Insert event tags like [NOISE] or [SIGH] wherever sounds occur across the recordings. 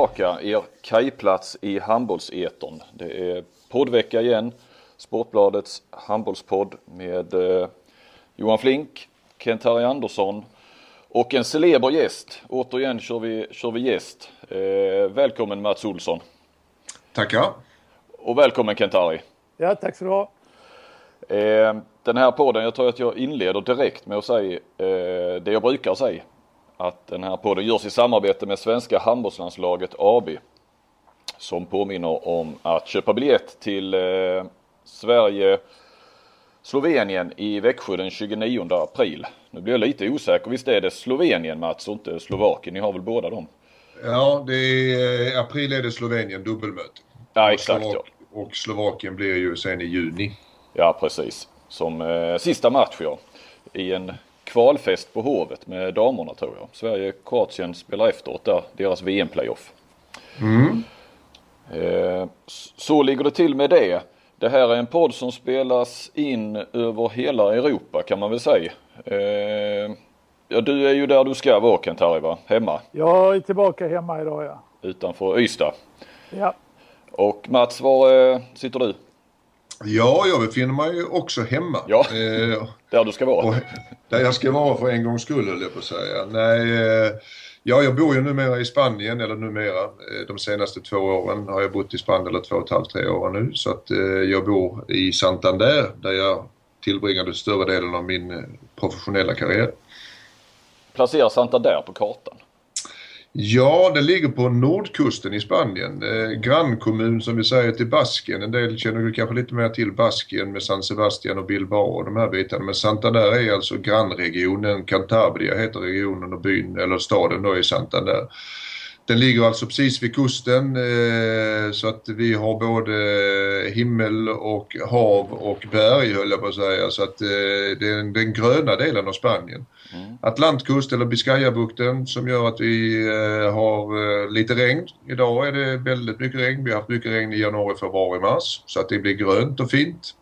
vi tillbaka, er kajplats i handbollseton. Det är poddvecka igen. Sportbladets handbollspodd med eh, Johan Flink, Kent-Harry Andersson och en celeber gäst. Återigen kör vi, kör vi gäst. Eh, välkommen Mats Olsson. Tackar. Och välkommen Kent-Harry. Ja, tack så du ha. Eh, den här podden, jag tror att jag inleder direkt med att säga eh, det jag brukar säga. Att den här podden görs i samarbete med Svenska handbollslandslaget AB. Som påminner om att köpa biljett till eh, Sverige Slovenien i Växjö den 29 april. Nu blir jag lite osäker. Visst är det Slovenien Mats och inte Slovakien? Ni har väl båda dem? Ja, det är, april är det Slovenien dubbelmöte. Ja, exakt. Slovak, ja. Och Slovakien blir ju sen i juni. Ja, precis. Som eh, sista match ja. I en kvalfest på Hovet med damerna tror jag. Sverige-Kroatien spelar efteråt där, deras VM-playoff. Mm. Eh, så ligger det till med det. Det här är en podd som spelas in över hela Europa kan man väl säga. Eh, ja, du är ju där du ska vara Kent-Harry va? Hemma? Jag är tillbaka hemma idag ja. Utanför Ystad. Ja. Och Mats, var eh, sitter du? Ja, jag befinner mig också hemma. Ja, eh, där du ska vara. och, där jag ska vara för en gångs skull höll jag på att säga. Nej, eh, ja, jag bor ju numera i Spanien, eller numera. Eh, de senaste två åren har jag bott i Spanien, eller två och ett halvt, tre år nu. Så att eh, jag bor i Santander, där jag tillbringade större delen av min professionella karriär. Placera Santander på kartan. Ja, det ligger på nordkusten i Spanien. Eh, grannkommun som vi säger till Baskien. En del känner kanske lite mer till Baskien med San Sebastian och Bilbao och de här bitarna. Men Santander är alltså grannregionen. Cantabria heter regionen och byn, eller staden då i Santander. Den ligger alltså precis vid kusten eh, så att vi har både himmel och hav och berg höll jag på att säga. Så att eh, det är den, gröna delen av Spanien. Mm. Atlantkust eller Biscayabukten som gör att vi eh, har lite regn. Idag är det väldigt mycket regn. Vi har haft mycket regn i januari, februari, mars. Så att det blir grönt och fint.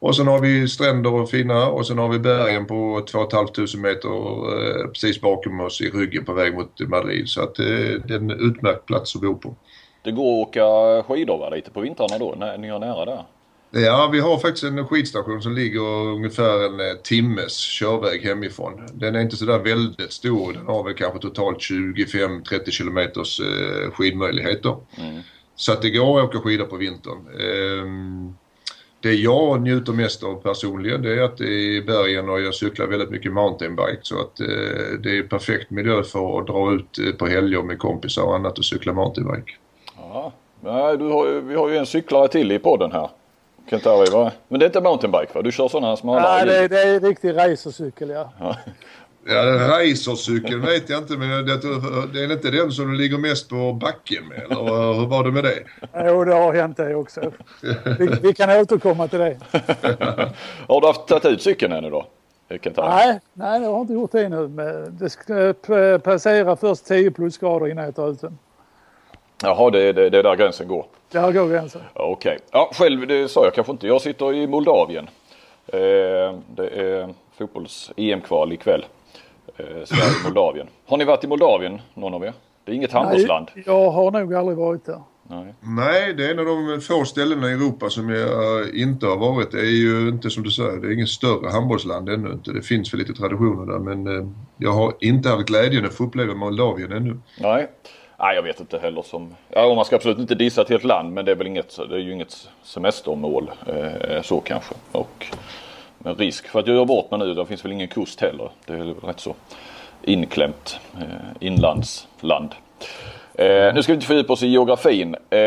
Och sen har vi stränder och fina och sen har vi bergen på 2 500 meter eh, precis bakom oss i ryggen på väg mot Madrid. Så att eh, det är en utmärkt plats att bo på. Det går att åka skidor va, lite på vintrarna då, när ni är nära där? Ja, vi har faktiskt en skidstation som ligger ungefär en eh, timmes körväg hemifrån. Den är inte sådär väldigt stor. Den har väl kanske totalt 25-30 kilometers eh, skidmöjligheter. Mm. Så att det går att åka skidor på vintern. Det jag njuter mest av personligen det är att det är i bergen och jag cyklar väldigt mycket mountainbike så att eh, det är perfekt miljö för att dra ut på helger med kompisar och annat och cykla mountainbike. Ja, du har ju, vi har ju en cyklare till i podden här. Kentari, va? Men det är inte mountainbike va? Du kör sådana smala Nej, det, är, det är riktig racercykel ja. ja. Ja, racercykeln vet jag inte men det, det är inte den som du ligger mest på backen med eller hur var det med det? Jo, det har hänt det också. Vi, vi kan återkomma till det. [LAUGHS] har du haft tagit ut cykeln ännu då? Nej, nej, jag har inte gjort det nu. Men det ska passera först 10 plusgrader innan jag tar ut den. Jaha, det, det, det är där gränsen går? Där går gränsen. Okej. Okay. Ja, själv, det sa jag kanske inte. Jag sitter i Moldavien. Eh, det är fotbolls-EM-kval ikväll. Eh, Sverige-Moldavien. Har ni varit i Moldavien, någon av er? Det är inget handbollsland. Nej, jag har nog aldrig varit där. Nej. Nej, det är en av de få ställena i Europa som jag inte har varit. Det är ju inte som du säger, det är inget större handbollsland ännu inte. Det finns väl lite traditioner där men eh, jag har inte haft glädjen att få uppleva Moldavien ännu. Nej. Nej, jag vet inte heller som... Ja, man ska absolut inte dissa ett helt land men det är väl inget, det är ju inget semestermål eh, så kanske. Och med risk för att jag gör bort mig nu, det finns väl ingen kust heller. Det är väl rätt så inklämt eh, inlandsland. Eh, nu ska vi inte fördjupa oss i geografin. Eh,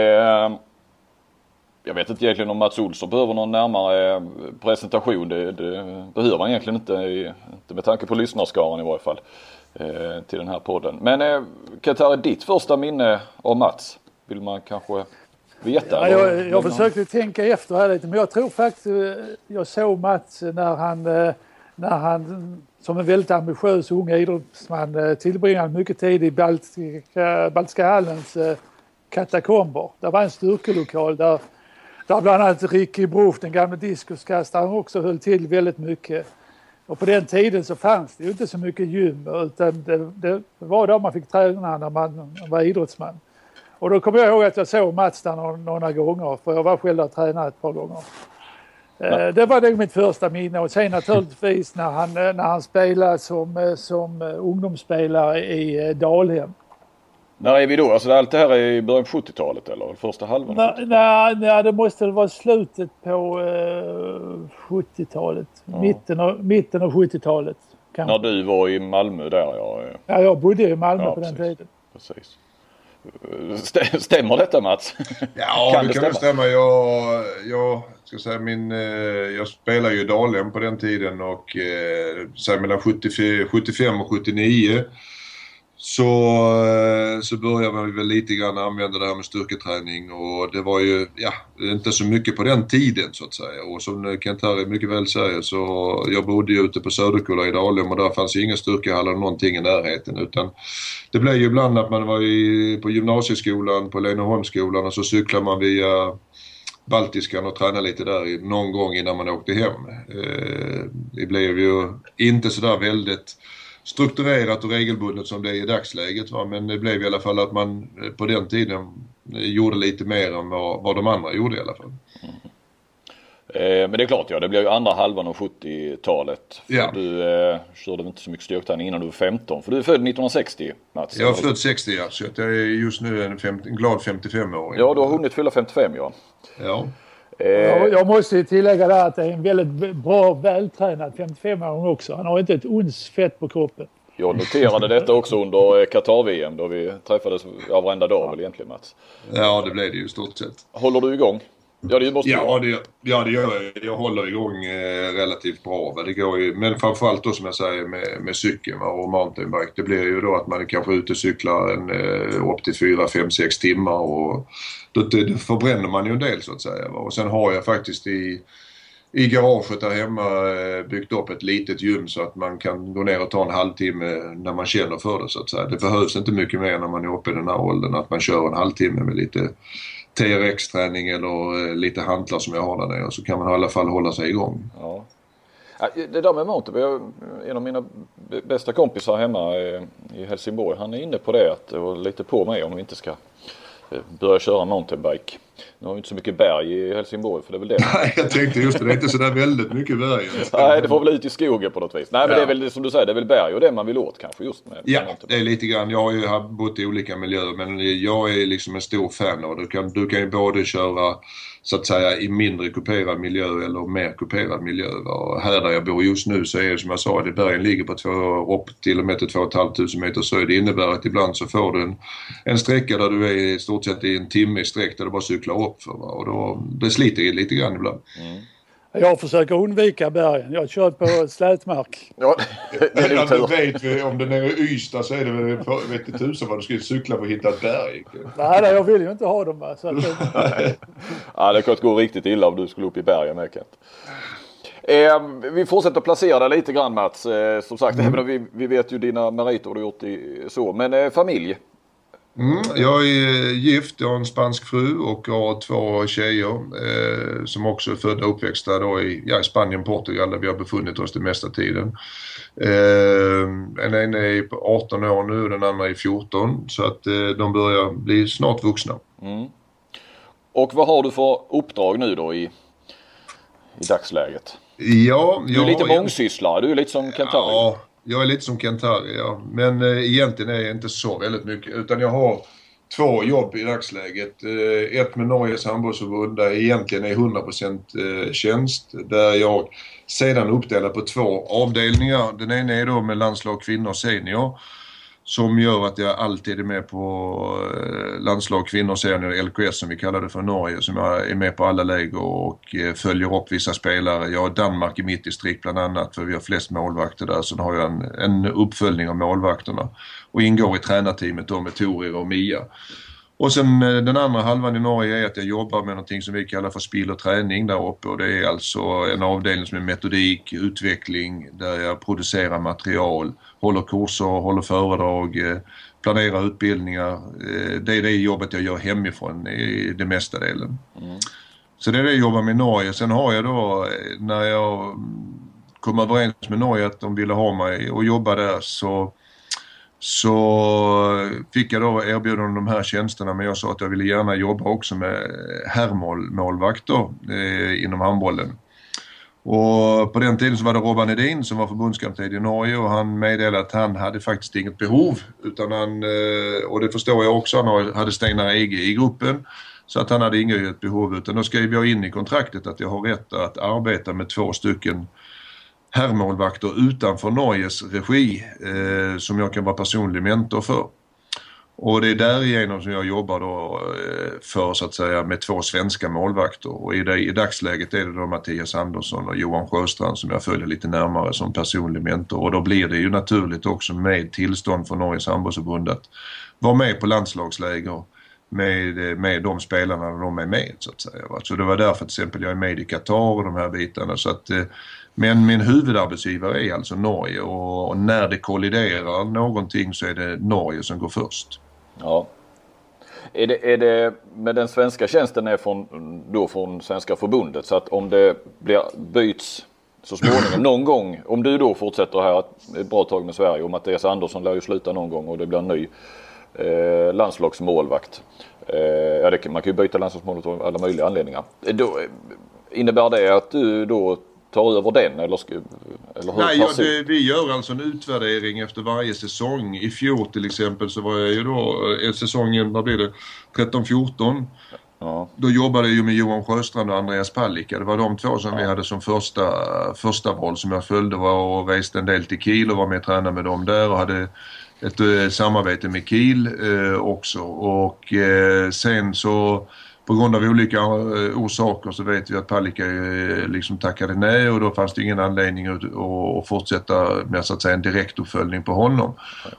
jag vet inte egentligen om Mats Olsson behöver någon närmare eh, presentation. Det, det behöver han egentligen inte, inte med tanke på lyssnarskaran i varje fall. Eh, till den här podden. Men eh, Katari, ditt första minne av Mats? Vill man kanske veta? Ja, jag, jag försökte tänka efter här lite men jag tror faktiskt eh, jag såg Mats när han, när han som en väldigt ambitiös ung idrottsman tillbringade mycket tid i Baltiska, Baltiska hallens katakomber. Det var en styrkelokal där, där bland annat Ricky Broff, den gamle diskuskastaren, också höll till väldigt mycket. Och på den tiden så fanns det ju inte så mycket gym utan det, det var då man fick träna när man var idrottsman. Och då kommer jag ihåg att jag såg Mats där några, några gånger för jag var själv där och tränade ett par gånger. Ja. Det var nog mitt första minne och sen naturligtvis när han, när han spelade som, som ungdomsspelare i Dalhem. När är vi då? Alltså allt det här är i början på 70-talet eller första halvan? Nej, nej, det måste vara slutet på uh, 70-talet. Ja. Mitten, av, mitten av 70-talet. När du var i Malmö där ja. Ja, jag bodde i Malmö ja, på den tiden. Precis. Stämmer detta Mats? Ja, [LAUGHS] kan det, kan stämma? stämma. Jag, jag, ska säga, min, eh, jag spelade ju Dalhem på den tiden och eh, mellan 75 och 79 så, eh, så började man väl lite grann använda det här med styrketräning och det var ju, ja, inte så mycket på den tiden så att säga. Och som Kent-Harry mycket väl säger så jag bodde ju ute på Söderkulla i Dalhem och där fanns ju inga styrkehallar någonting i närheten utan det blev ju ibland att man var i, på gymnasieskolan, på Leneholmsskolan och så cyklade man via Baltiskan och tränade lite där någon gång innan man åkte hem. Eh, det blev ju inte sådär väldigt strukturerat och regelbundet som det är i dagsläget. Va? Men det blev i alla fall att man eh, på den tiden eh, gjorde lite mer än vad, vad de andra gjorde i alla fall. Mm. Eh, men det är klart ja, det blev ju andra halvan av 70-talet. Ja. Du eh, körde inte så mycket styrketräning innan du var 15. För du är född 1960 Mats. Jag är född 60 ja, så jag är just nu en, 50, en glad 55-åring. Ja, du har hunnit fylla 55 ja. Ja. Eh, jag måste tillägga där att det är en väldigt bra vältränad 55-åring också. Han har inte ett ons fett på kroppen. Jag noterade detta också under eh, Qatar-VM då vi träffades ja, varenda dag väl egentligen Mats. Ja det blev det ju i stort sett. Håller du igång? Ja det måste ja, det, ja det gör jag. Jag håller igång eh, relativt bra. Va? Det går ju, men framförallt då som jag säger med, med cykeln och mountainbike. Det blir ju då att man kanske är ute och cyklar en, eh, upp till 4, 5, 6 timmar och då, då förbränner man ju en del så att säga. Va? Och sen har jag faktiskt i i garaget där hemma eh, byggt upp ett litet gym så att man kan gå ner och ta en halvtimme när man känner för det så att säga. Det behövs inte mycket mer när man är uppe i den här åldern att man kör en halvtimme med lite TRX-träning eller eh, lite hantlar som jag har där nere så kan man i alla fall hålla sig igång. Ja. Det där med mountain, en av mina bästa kompisar hemma eh, i Helsingborg, han är inne på det att, och lite på mig om vi inte ska börja köra mountainbike. Nu har vi inte så mycket berg i Helsingborg för det är väl det. Nej, jag tänkte just det. Det är inte sådär väldigt mycket berg. Nej, det får väl ut i skogen på något vis. Nej, men ja. det är väl som du säger, det är väl berg och det man vill åt kanske just med. Ja, det är lite grann. Jag har ju bott i olika miljöer men jag är liksom en stor fan och du kan, du kan ju både köra så att säga i mindre kuperad miljö eller mer kuperad miljö. Och här där jag bor just nu så är det som jag sa, det bergen ligger på två, upp till och med till 2 500 meter så Det innebär att ibland så får du en, en sträcka där du är i stort sett i en timme i sträck där du bara cyklar upp för. Va? Och då, det sliter lite grann ibland. Mm. Jag försöker undvika bergen. Jag kör på slätmark. Ja, [LAUGHS] det är ja, du vet om det är i Ystad så är det väl vet inte tusan vad du skulle cykla för att hitta ett berg. Nej, jag vill ju inte ha dem. Så att... [LAUGHS] ja, det kan gå riktigt illa om du skulle upp i bergen med Kent. Eh, vi fortsätter placera dig lite grann Mats. Eh, som sagt, mm. även om vi, vi vet ju dina meriter och du gjort i, så. Men eh, familj? Mm, jag är gift, jag har en spansk fru och har två tjejer eh, som också är födda och uppväxta då i, ja, i Spanien, Portugal där vi har befunnit oss den mesta tiden. Eh, en ena är 18 år nu och den andra är 14 så att eh, de börjar bli snart vuxna. Mm. Och vad har du för uppdrag nu då i, i dagsläget? Ja, du är lite mångsysslare, du är lite som Kentari. Ja, jag är lite som kent ja. Men eh, egentligen är jag inte så väldigt mycket. Utan jag har två jobb i dagsläget. Eh, ett med Norges handbollsförbund där jag egentligen är 100% eh, tjänst. Där jag sedan uppdelar på två avdelningar. Den ena är då med landslag kvinnor senior som gör att jag alltid är med på eh, landslag kvinnor senior, LKS som vi kallar det för Norge, som jag är med på alla läger och eh, följer upp vissa spelare. Jag har Danmark i mitt distrikt bland annat för vi har flest målvakter där. Sen har jag en, en uppföljning av målvakterna och ingår i tränarteamet då med Torir och Mia. Och sen eh, den andra halvan i Norge är att jag jobbar med någonting som vi kallar för spill och träning där uppe och det är alltså en avdelning som är metodik, utveckling, där jag producerar material, håller kurser, håller föredrag, eh, planerar utbildningar. Eh, det är det jobbet jag gör hemifrån i det mesta delen. Mm. Så det är det jag jobbar med i Norge. Sen har jag då när jag kom överens med Norge att de ville ha mig och jobba där så så fick jag då erbjudande om de här tjänsterna men jag sa att jag ville gärna jobba också med herrmålvakter eh, inom handbollen. Och på den tiden så var det Robban Edin som var förbundskapten i Norge och han meddelade att han hade faktiskt inget behov utan han, eh, och det förstår jag också, han hade Steinar EG i gruppen så att han hade inget behov utan då skrev jag in i kontraktet att jag har rätt att arbeta med två stycken herrmålvakter utanför Norges regi eh, som jag kan vara personlig mentor för. Och det är därigenom som jag jobbar då eh, för så att säga med två svenska målvakter och i, det, i dagsläget är det då Mattias Andersson och Johan Sjöstrand som jag följer lite närmare som personlig mentor och då blir det ju naturligt också med tillstånd från Norges handbollsförbund att vara med på landslagsläger med, eh, med de spelarna när de är med så att säga. Så det var därför till exempel jag är med i Qatar och de här bitarna så att eh, men min huvudarbetsgivare är alltså Norge och när det kolliderar någonting så är det Norge som går först. Ja. Är det, är det med den svenska tjänsten är från, då från Svenska förbundet så att om det blir, byts så småningom [CLEARS THROAT] någon gång om du då fortsätter här ett bra tag med Sverige och Mattias Andersson lär ju sluta någon gång och det blir en ny eh, landslagsmålvakt. Eh, ja, det, man kan ju byta landslagsmålvakt av alla möjliga anledningar. Då, innebär det att du då tar över den eller, eller hur Nej, ja, det, vi gör alltså en utvärdering efter varje säsong. I fjol till exempel så var jag ju då, eh, säsongen, vad blir det, 13-14. Ja. Då jobbade jag ju med Johan Sjöstrand och Andreas Palicka. Det var de två som ja. vi hade som första, första val som jag följde var och reste en del till Kiel och var med och tränade med dem där och hade ett eh, samarbete med Kiel eh, också. Och eh, sen så på grund av olika eh, orsaker så vet vi att Palicka eh, liksom tackade nej och då fanns det ingen anledning att, att fortsätta med så att säga en direktuppföljning på honom.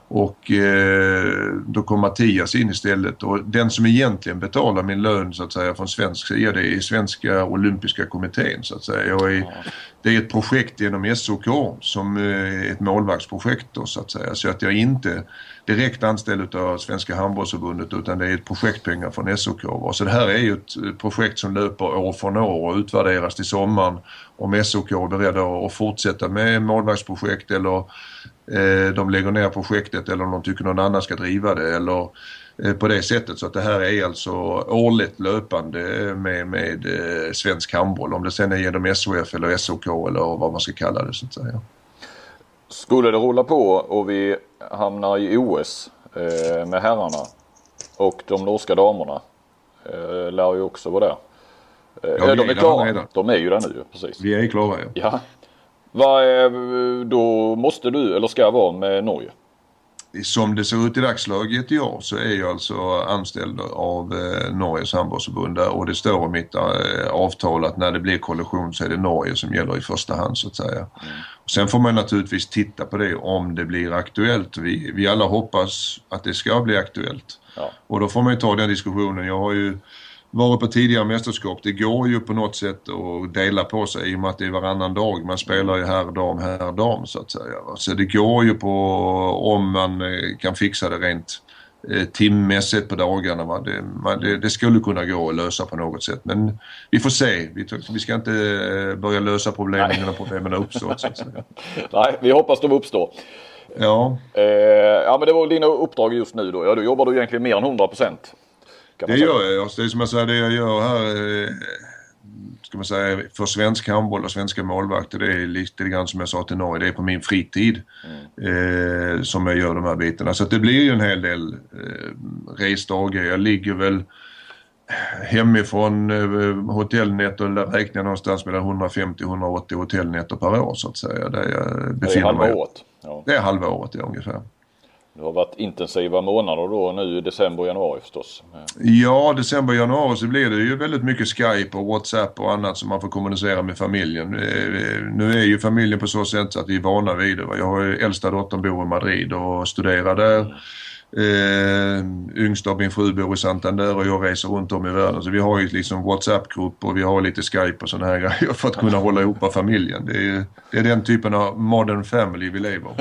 Och eh, då kom Mattias in istället och den som egentligen betalar min lön så att säga från svensk sida det är Svenska Olympiska Kommittén så att säga. Jag är, det är ett projekt genom SOK som är ett målvaktsprojekt då så att säga. Så att jag inte direkt anställd av Svenska handbollsförbundet utan det är ett projektpengar från SOK. Så det här är ju ett eh, projekt som löper år från år och utvärderas till sommaren om SOK är beredda att fortsätta med målvaktsprojekt eller eh, de lägger ner projektet eller om de tycker någon annan ska driva det eller på det sättet så att det här är alltså årligt löpande med, med eh, svensk handboll om det sen är genom SOF eller SOK eller vad man ska kalla det så att säga. Skulle det rulla på och vi hamnar i OS eh, med herrarna och de norska damerna eh, lär ju också vara där. Eh, ja, de är klara. Redan. De är ju där nu precis. Vi är klara ja. ja. Vad är, då måste du eller ska vara med Norge? Som det ser ut i dagsläget i år så är jag alltså anställd av eh, Norges handbollsförbund och det står i mitt eh, avtal att när det blir kollision så är det Norge som gäller i första hand så att säga. Mm. Sen får man naturligtvis titta på det om det blir aktuellt. Vi, vi alla hoppas att det ska bli aktuellt. Ja. Och då får man ju ta den diskussionen. Jag har ju varit på tidigare mästerskap. Det går ju på något sätt att dela på sig i och med att det är varannan dag. Man spelar ju här dam, här dam så att säga. Så det går ju på om man eh, kan fixa det rent eh, timmässigt på dagarna. Va? Det, man, det, det, skulle kunna gå att lösa på något sätt men vi får se. Vi, vi ska inte eh, börja lösa problemen när problemen har uppstått. Så att säga. [LAUGHS] Nej, vi hoppas de uppstår. Ja. Eh, ja men det var dina uppdrag just nu då. Ja, då jobbar du egentligen mer än 100 procent. Det gör jag. Alltså, det är som jag säger, det jag gör här eh, ska man säga, för svensk handboll och svenska målvakter det är lite grann som jag sa till Norge, det är på min fritid mm. eh, som jag gör de här bitarna. Så det blir ju en hel del eh, resdagar. Jag ligger väl hemifrån eh, hotellnätter, räknar jag någonstans mellan 150-180 hotellnätter per år så att säga. Där jag befinner det är halva mig. året? Ja. Det är halva året ja, ungefär. Det har varit intensiva månader då nu i december och januari förstås. Ja, december och januari så blir det ju väldigt mycket Skype och WhatsApp och annat som man får kommunicera med familjen. Nu är ju familjen på så sätt att vi är vana vid det. Jag har ju äldsta dottern bor i Madrid och studerar där. Eh, yngsta av min fru bor i Santander och jag reser runt om i världen. Så vi har ju liksom WhatsApp-grupp och vi har lite Skype och sådana här [LAUGHS] grejer för att kunna hålla ihop familjen. Det är, det är den typen av modern family vi lever.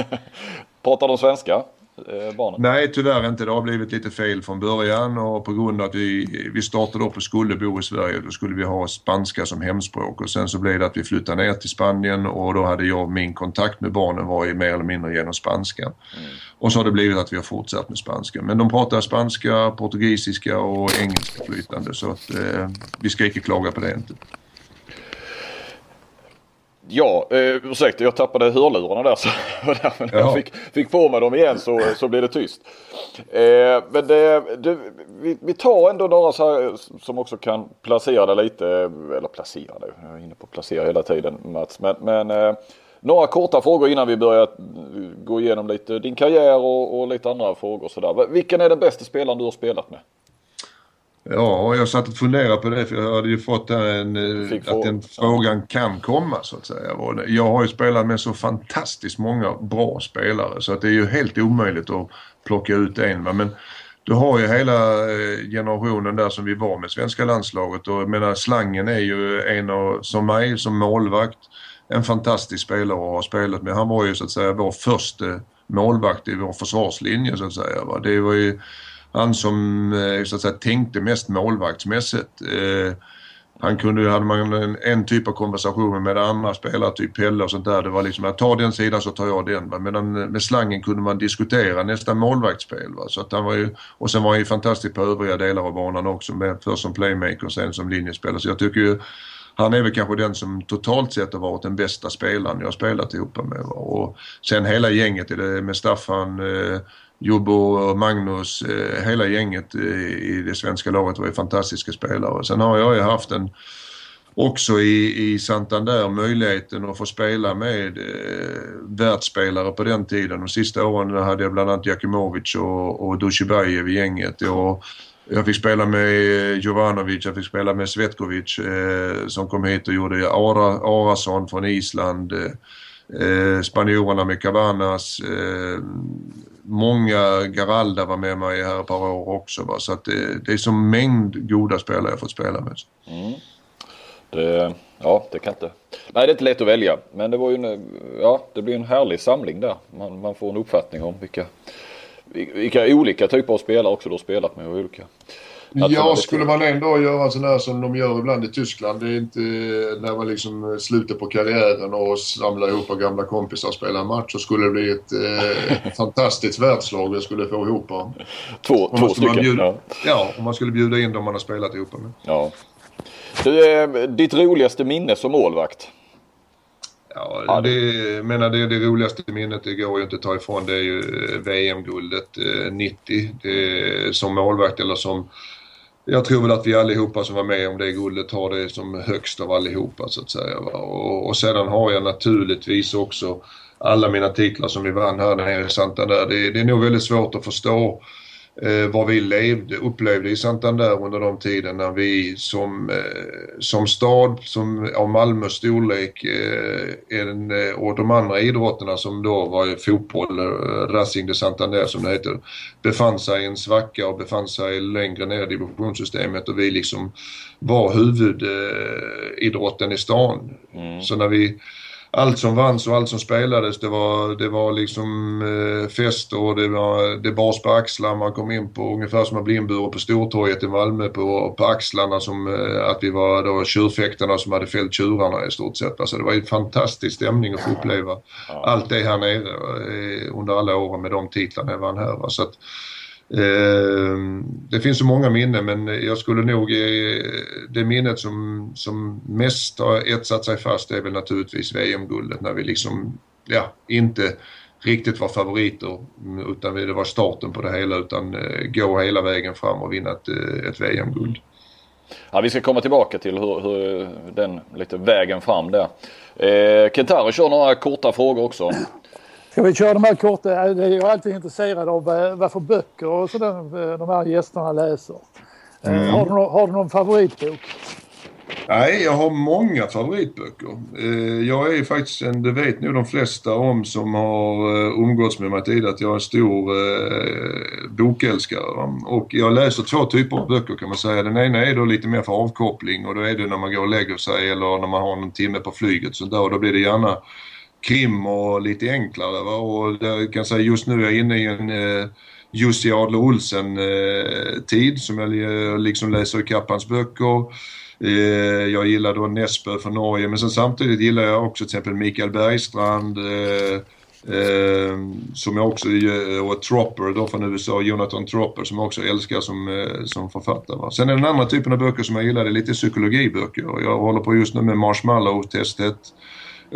[LAUGHS] Pratar de svenska? Eh, barnen? Nej, tyvärr inte. Det har blivit lite fel från början och på grund av att vi, vi startade upp och skulle bo i Sverige, då skulle vi ha spanska som hemspråk och sen så blev det att vi flyttade ner till Spanien och då hade jag min kontakt med barnen var ju mer eller mindre genom spanska. Mm. Och så har det blivit att vi har fortsatt med spanska. Men de pratar spanska, portugisiska och engelska flytande så att eh, vi ska inte klaga på det inte. Ja, eh, ursäkta jag tappade hörlurarna där så [LAUGHS] när jag fick, fick på mig dem igen så, så blev det tyst. Eh, men det, det, vi, vi, tar ändå några så här, som också kan placera det lite, eller placera det, jag är inne på placera hela tiden Mats. Men, men eh, några korta frågor innan vi börjar gå igenom lite din karriär och, och lite andra frågor. Så där. Vilken är den bästa spelaren du har spelat med? Ja, jag satt och funderade på det för jag hade ju fått en, eh, att den frågan kan komma så att säga. Jag har ju spelat med så fantastiskt många bra spelare så att det är ju helt omöjligt att plocka ut en. Men du har ju hela eh, generationen där som vi var med svenska landslaget och jag menar slangen är ju en av, som mig som målvakt, en fantastisk spelare att ha spelat med. Han var ju så att säga vår första målvakt i vår försvarslinje så att säga. Det var ju han som eh, så att säga, tänkte mest målvaktsmässigt. Eh, han kunde, hade man en, en typ av konversationer med andra spelare, typ Pelle och sånt där. Det var liksom att ta den sidan så tar jag den. Va? Medan med slangen kunde man diskutera nästa målvaktsspel. Va? Så att han var ju, och sen var han ju fantastisk på övriga delar av banan också. Med, först som playmaker och sen som linjespelare. Så jag tycker ju han är väl kanske den som totalt sett har varit den bästa spelaren jag har spelat ihop med. Va? Och sen hela gänget med Staffan, eh, Jobbo och Magnus, eh, hela gänget eh, i det svenska laget var ju fantastiska spelare. Sen har jag ju haft en också i, i Santander möjligheten att få spela med eh, världsspelare på den tiden. De sista åren hade jag bland annat Jakimovic och, och Dushibajev i gänget. Och jag fick spela med Jovanovic, jag fick spela med Svetkovic eh, som kom hit och gjorde Ara, Arason från Island. Eh, eh spanjorerna med Cabanas, eh, många Garalda var med mig här ett par år också. Va? Så att det, det är som mängd goda spelare jag fått spela med. Mm. Det, ja, det kan inte. Nej, det är inte lätt att välja. Men det var ju en, ja, det blir en härlig samling där. Man, man får en uppfattning om vilka, vilka olika typer av spelare också du har spelat med och olika Ja, skulle man ändå göra sån här som de gör ibland i Tyskland. Det är inte när man liksom slutar på karriären och samlar ihop gamla kompisar och spelar en match så skulle det bli ett eh, fantastiskt världslag vi skulle få ihop. Två, två stycken. Bjuda, ja. ja, om man skulle bjuda in dem man har spelat ihop med. Ja. Du, eh, ditt roligaste minne som målvakt? Ja, det, menar det, det roligaste minnet, det går ju inte att ta ifrån, det är ju eh, VM-guldet 90. Det, som målvakt eller som jag tror väl att vi allihopa som var med om det guldet har det som högst av allihopa så att säga. Och, och sedan har jag naturligtvis också alla mina titlar som vi vann här nere i Santander. Det, det är nog väldigt svårt att förstå eh, vad vi levde, upplevde i Santander under de tiden när vi som, eh, som stad, som av Malmös storlek eh, en, eh, och de andra idrotterna som då var fotboll, eh, Racing de Santander som det heter, befann sig i en svacka och befann sig längre ner i divisionssystemet och vi liksom var huvudidrotten i stan. Mm. Så när vi allt som vanns och allt som spelades det var, det var liksom eh, fester och det, var, det bars på axlar. Man kom in på ungefär som att bli inburen på Stortorget i Malmö på, på axlarna som eh, att vi var då tjurfäktarna som hade fällt tjurarna i stort sett. Alltså det var en fantastisk stämning att få uppleva allt det här nere eh, under alla åren med de titlarna jag vann här. Va? Så att, Ehm, det finns så många minnen men jag skulle nog, eh, det minnet som, som mest har etsat sig fast är väl naturligtvis VM-guldet när vi liksom, ja, inte riktigt var favoriter utan det var starten på det hela utan eh, gå hela vägen fram och vinna ett, eh, ett VM-guld. Ja, vi ska komma tillbaka till hur, hur den lite vägen fram där. Eh, Kentaro kör några korta frågor också. Ska vi köra de här korta? Jag är alltid intresserad av eh, vad för böcker och sådär eh, de här gästerna läser. Eh, mm. Har, du, har du någon favoritbok? Nej, jag har många favoritböcker. Jag är faktiskt, en, det vet nog de flesta om som har umgåtts med mig tidigare, att jag är en stor bokälskare. Och jag läser två typer av böcker kan man säga. Den ena är då lite mer för avkoppling och då är det när man går och lägger sig eller när man har någon timme på flyget. Så där, och då blir det gärna krim och lite enklare. Va? Och jag kan säga just nu är jag inne i en eh, Jussi Adler Olsen-tid eh, som jag liksom läser i hans böcker. Eh, jag gillar då Nesbø från Norge men sen samtidigt gillar jag också till exempel Mikael Bergstrand eh, eh, som jag också, och Tropper då från USA, Jonathan Tropper som jag också älskar som, eh, som författare. Va? Sen är den andra typen av böcker som jag gillar, det är lite psykologiböcker. Jag håller på just nu med Marshmallow-testet.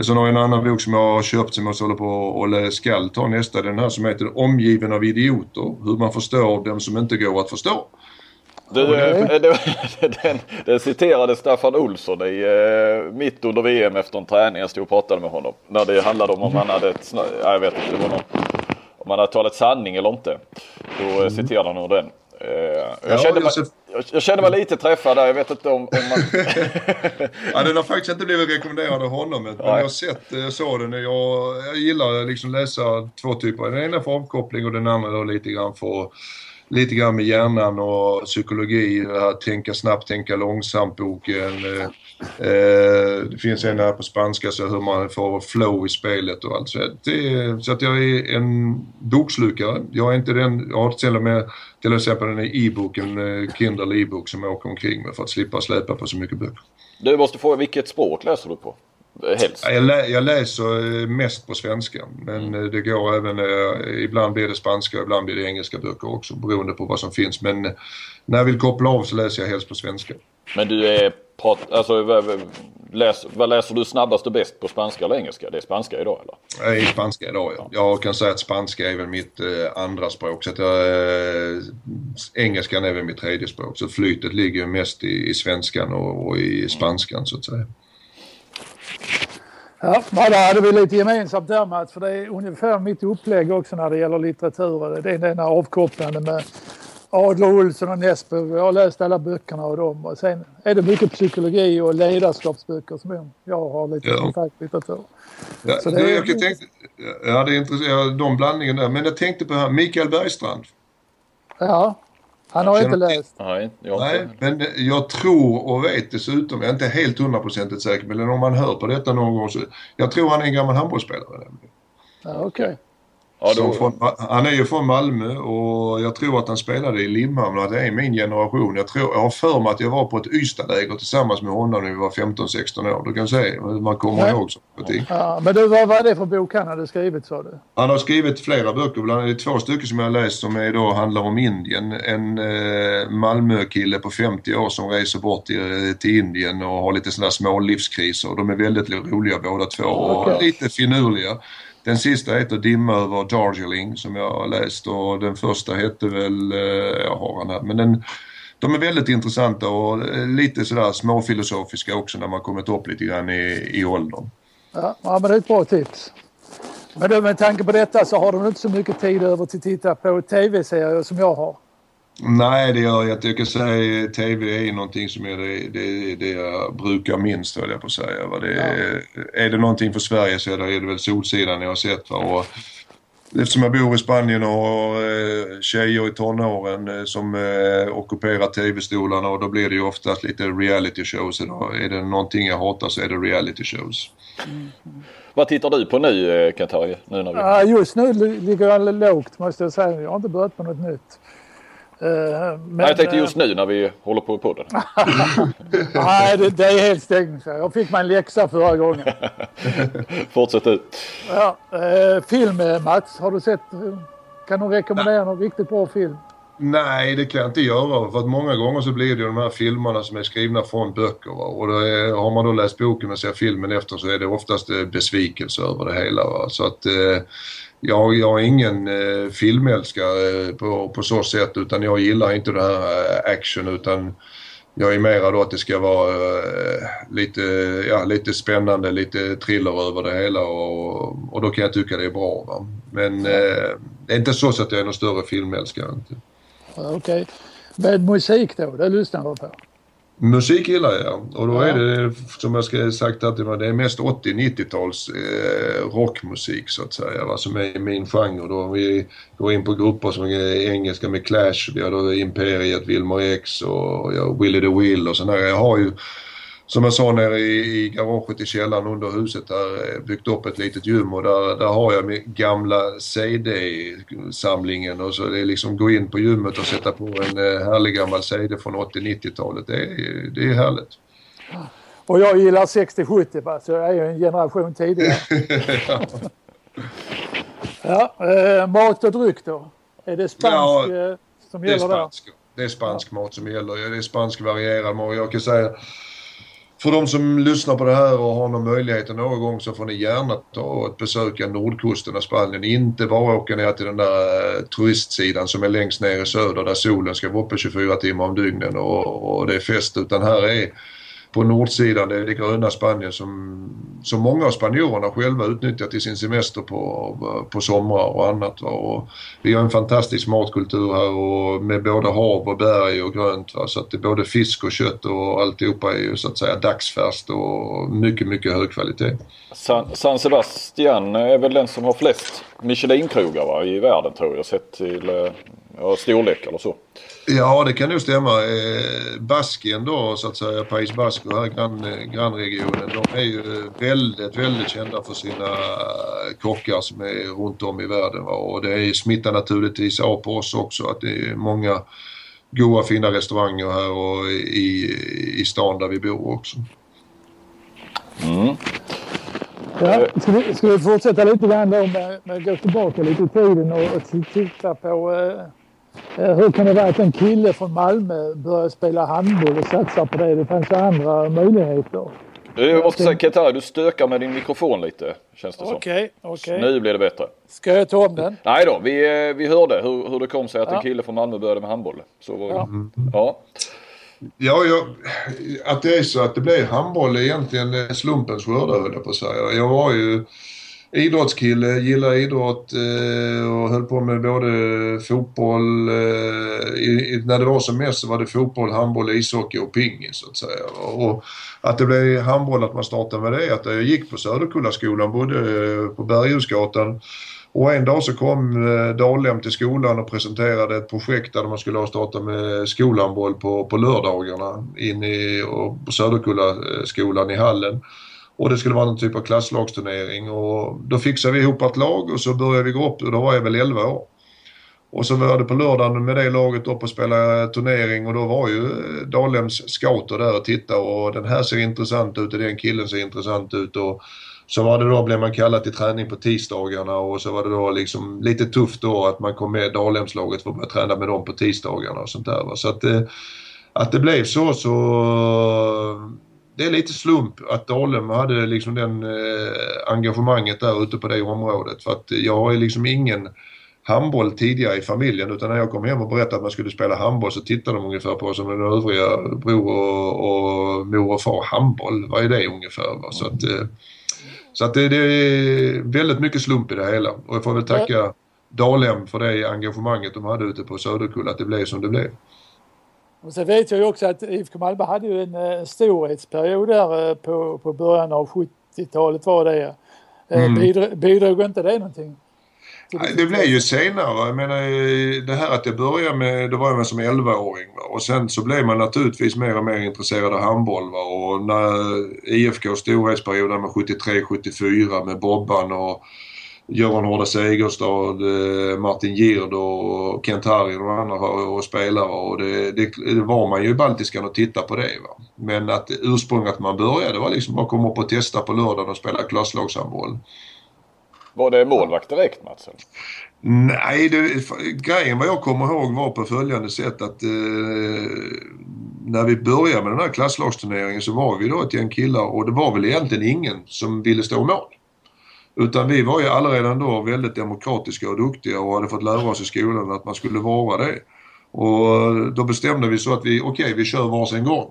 Sen har jag en annan bok som jag har köpt som jag håller på och ska ta nästa. Den här som heter Omgiven av idioter. Hur man förstår dem som inte går att förstå. Du, okay. det, [LAUGHS] den, den citerade Staffan Olsson i, eh, mitt under VM efter en träning. Jag stod och pratade med honom. När det handlade om om han hade ett, jag vet inte, det var någon, om han hade talat sanning eller inte. Då eh, mm. citerade han ur den. Eh, jag, ja, kände mig, jag, jag, kände mig lite träffad där. Jag vet inte om, om man... [LAUGHS] ja, den har faktiskt inte blivit rekommenderad av honom. Men Nej. jag har sett, jag såg den. Jag, jag gillar liksom läsa två typer. Den ena för avkoppling och den andra då lite grann för lite grann med hjärnan och psykologi, att tänka snabbt, tänka långsamt boken. Eh, eh, det finns en här på spanska så hur man får flow i spelet och allt sånt. Så att jag är en bokslukare. Jag är inte den, jag har till och med till exempel den e-boken, eh, Kindle e-bok som jag åker omkring med för att slippa släpa på så mycket böcker. Du måste få, vilket språk läser du på? Helst. Jag, lä jag, läser eh, mest på svenska men mm. Eh, det går även, eh, ibland blir det spanska och ibland blir det engelska böcker också beroende på vad som finns. Men när jag vill koppla av så läser jag helst på svenska. Men du är, alltså, läs, vad läser du snabbast och bäst på spanska eller engelska? Det är spanska idag eller? Det är spanska idag ja. Jag kan säga att spanska är väl mitt eh, andra språk. Så att jag, eh, engelskan är väl mitt tredje språk. Så flytet ligger mest i, i svenskan och, och i spanskan så att säga. Ja, där hade vi lite gemensamt där Mats, för det är ungefär mitt upplägg också när det gäller litteratur. Det är den här avkopplande med Adler Olsson och Nesbø. Jag har läst alla böckerna av dem. Och sen är det mycket psykologi och ledarskapsböcker som jag har lite ja. kontaktlitteratur. Ja, Så det är... jag tänkte, ja, det är intressant, de blandningen där. Men jag tänkte på här, Mikael Bergstrand. Ja, han har inte läst. Nej, Nej, men jag tror och vet dessutom, jag är inte helt hundraprocentigt säker, men om man hör på detta någon gång så, jag tror han är en gammal handbollsspelare. Ja, Okej. Okay. Ja, då... från, han är ju från Malmö och jag tror att han spelade i Limhamn och att det är min generation. Jag, tror, jag har för mig att jag var på ett Ystadläger tillsammans med honom när vi var 15-16 år. Du kan se hur man kommer ihåg saker och ting. Ja, men du, vad var det för bok han hade skrivit sa du? Han har skrivit flera böcker. Bland annat två stycken som jag har läst som är då, handlar om Indien. En eh, Malmö-kille på 50 år som reser bort till, till Indien och har lite sådana små livskriser. De är väldigt roliga båda två och okay. lite finurliga. Den sista heter Dimma över Darjeeling som jag har läst och den första hette väl, eh, jag har den här, men den, de är väldigt intressanta och eh, lite sådär småfilosofiska också när man kommit upp lite grann i, i åldern. Ja, ja, men det är ett bra tips. Men då, med tanke på detta så har du inte så mycket tid över till att titta på tv-serier som jag har. Nej, det gör jag inte. Jag kan säga TV är någonting som är det, det, det jag brukar minst, höll jag på att säga. Va? Det, ja. Är det någonting för Sverige så är det, är det väl Solsidan jag har sett. Va? Och eftersom jag bor i Spanien och har eh, tjejer i tonåren eh, som eh, ockuperar TV-stolarna och då blir det ju oftast lite reality shows. Idag. Är det någonting jag hatar så är det reality shows. Mm. Vad tittar du på nu Katari? Nu när vi... ja, just nu ligger jag lågt måste jag säga. Jag har inte börjat på något nytt. Uh, men, jag tänkte just nu när vi håller på podden. [LAUGHS] Nej, det, det, är helt stängt. Jag fick mig en läxa förra gången. [LAUGHS] Fortsätt ut. Ja, uh, film Mats, har du sett? Kan du rekommendera någon riktigt bra film? Nej, det kan jag inte göra. För att många gånger så blir det ju de här filmerna som är skrivna från böcker. Va? Och är, har man då läst boken och ser filmen efter så är det oftast eh, besvikelse över det hela. Va? Så att... Eh, jag, jag är ingen eh, filmälskare på, på så sätt utan jag gillar inte det här eh, action utan jag är mera då att det ska vara eh, lite, ja, lite spännande, lite thriller över det hela och, och då kan jag tycka det är bra. Va? Men eh, det är inte så att jag är någon större filmälskare. Okej. Okay. Men musik då, det lyssnar du på? Musik gillar jag och då är det som jag ska sagt att det är mest 80-90-tals eh, rockmusik så att säga va, som är min genre. Då vi går in på grupper som är engelska med Clash, vi har då Imperiet, Wilmer X och ja, Willie the Will och sådär. Jag har ju som jag sa nere i, i garaget i källaren under huset där eh, byggt upp ett litet gym och där, där har jag min gamla CD-samlingen och så det är liksom gå in på gymmet och sätta på en eh, härlig gammal CD från 80-90-talet. Det är, det är härligt. Och jag gillar 60-70 så jag är ju en generation tidigare. [LAUGHS] ja, eh, mat och dryck då? Är det spansk ja, eh, som gäller det spansk, där? Det är spansk ja. mat som gäller. Det är spansk varierad mat. Jag kan säga för de som lyssnar på det här och har någon möjlighet någon gång så får ni gärna ta ett besöka nordkusten av Spanien. Inte bara åka ner till den där eh, turistsidan som är längst ner i söder där solen ska vara uppe 24 timmar om dygnen och, och det är fest. Utan här är på nordsidan, det är det gröna Spanien som, som många av spanjorerna själva utnyttjar till sin semester på, på somrar och annat. Och vi har en fantastisk matkultur här och med både hav och berg och grönt. Va? Så att det är både fisk och kött och alltihopa är ju så att säga dagsfärskt och mycket, mycket hög kvalitet. San, San Sebastian är väl den som har flest Michelin-krogar i världen tror jag sett till eh, ja, storlek eller så. Ja, det kan nog stämma. Eh, Baskien då, så att säga, País Basco, här grann, grannregionen, de är ju väldigt, väldigt kända för sina kockar som är runt om i världen. Va? Och det smittar naturligtvis av på oss också att det är många goda fina restauranger här och i, i stan där vi bor också. Mm. Ja, ska, vi, ska vi fortsätta lite grann då med, med att gå tillbaka lite i tiden och, och titta på Eh, hur kan det vara att en kille från Malmö börjar spela handboll och satsar på det? Det fanns andra möjligheter. Jag måste säga Ketara, du stökar med din mikrofon lite känns det som. Okej, okay, okej. Okay. Nu blir det bättre. Ska jag ta om den? Nej då, vi, eh, vi hörde hur, hur det kom sig att ja. en kille från Malmö började med handboll. Så var ja. ja. Ja, jag, att det är så att det blev handboll är egentligen slumpens skörda höll jag på att säga. Jag var ju idrottskille, gillar idrott eh, och höll på med både fotboll, eh, i, när det var som mest så var det fotboll, handboll, ishockey och pingis så att säga. Och att det blev handboll, att man startade med det, att jag gick på Söderkullaskolan, bodde eh, på Berghusgatan och en dag så kom Dalhem Dahlhem till skolan och presenterade ett projekt där man skulle starta med skolhandboll på, på lördagarna in i, på Söderkullaskolan i hallen. Och det skulle vara någon typ av klasslagsturnering. Och då fixade vi ihop ett lag och så började vi gå upp. Och då var jag väl 11 år. Och så var det på lördagen med det laget upp och spela turnering. Och då var ju Dalhems scouter där och tittade. Och den här ser intressant ut och den killen ser intressant ut. Och så var det då, blev man kallad till träning på tisdagarna. Och så var det då liksom lite tufft då att man kom med Dalhemslaget för att börja träna med dem på tisdagarna och sånt där. Så att, det, att det blev så så det är lite slump att Dalem hade liksom den eh, engagemanget där ute på det området. För att jag har ju liksom ingen handboll tidigare i familjen utan när jag kom hem och berättade att man skulle spela handboll så tittade de ungefär på som den övriga bror och, och mor och far. Handboll, vad är det ungefär? Va? Så att, eh, så att det, det, är väldigt mycket slump i det hela och jag får väl tacka Dalhem för det engagemanget de hade ute på Söderkulla att det blev som det blev. Och sen vet jag ju också att IFK Malmö hade ju en eh, storhetsperiod där eh, på, på början av 70-talet var det. Eh, mm. Bidrog, bidrog inte det någonting? Det blev ju senare. Jag menar det här att jag började med, då var jag med som 11-åring och sen så blev man naturligtvis mer och mer intresserad av handboll va? och när IFK storhetsperioden med 73-74 med Bobban och Göran Hårda Segerstad, eh, Martin Gird och Kent Harry och andra och spelare och det, det, det, var man ju i Baltiskan och titta på det. Va? Men att ursprunget att man började var liksom att komma upp och testa på lördagen och spela klasslagshandboll. Var det målvakt direkt Mats? Nej, det, grejen vad jag kommer ihåg var på följande sätt att eh, när vi började med den här klasslagsturneringen så var vi då ett gäng killar och det var väl egentligen ingen som ville stå mål. Utan vi var ju alla redan då väldigt demokratiska och duktiga och hade fått lära oss i skolan att man skulle vara det. Och då bestämde vi så att vi, okej okay, vi kör varsin gång.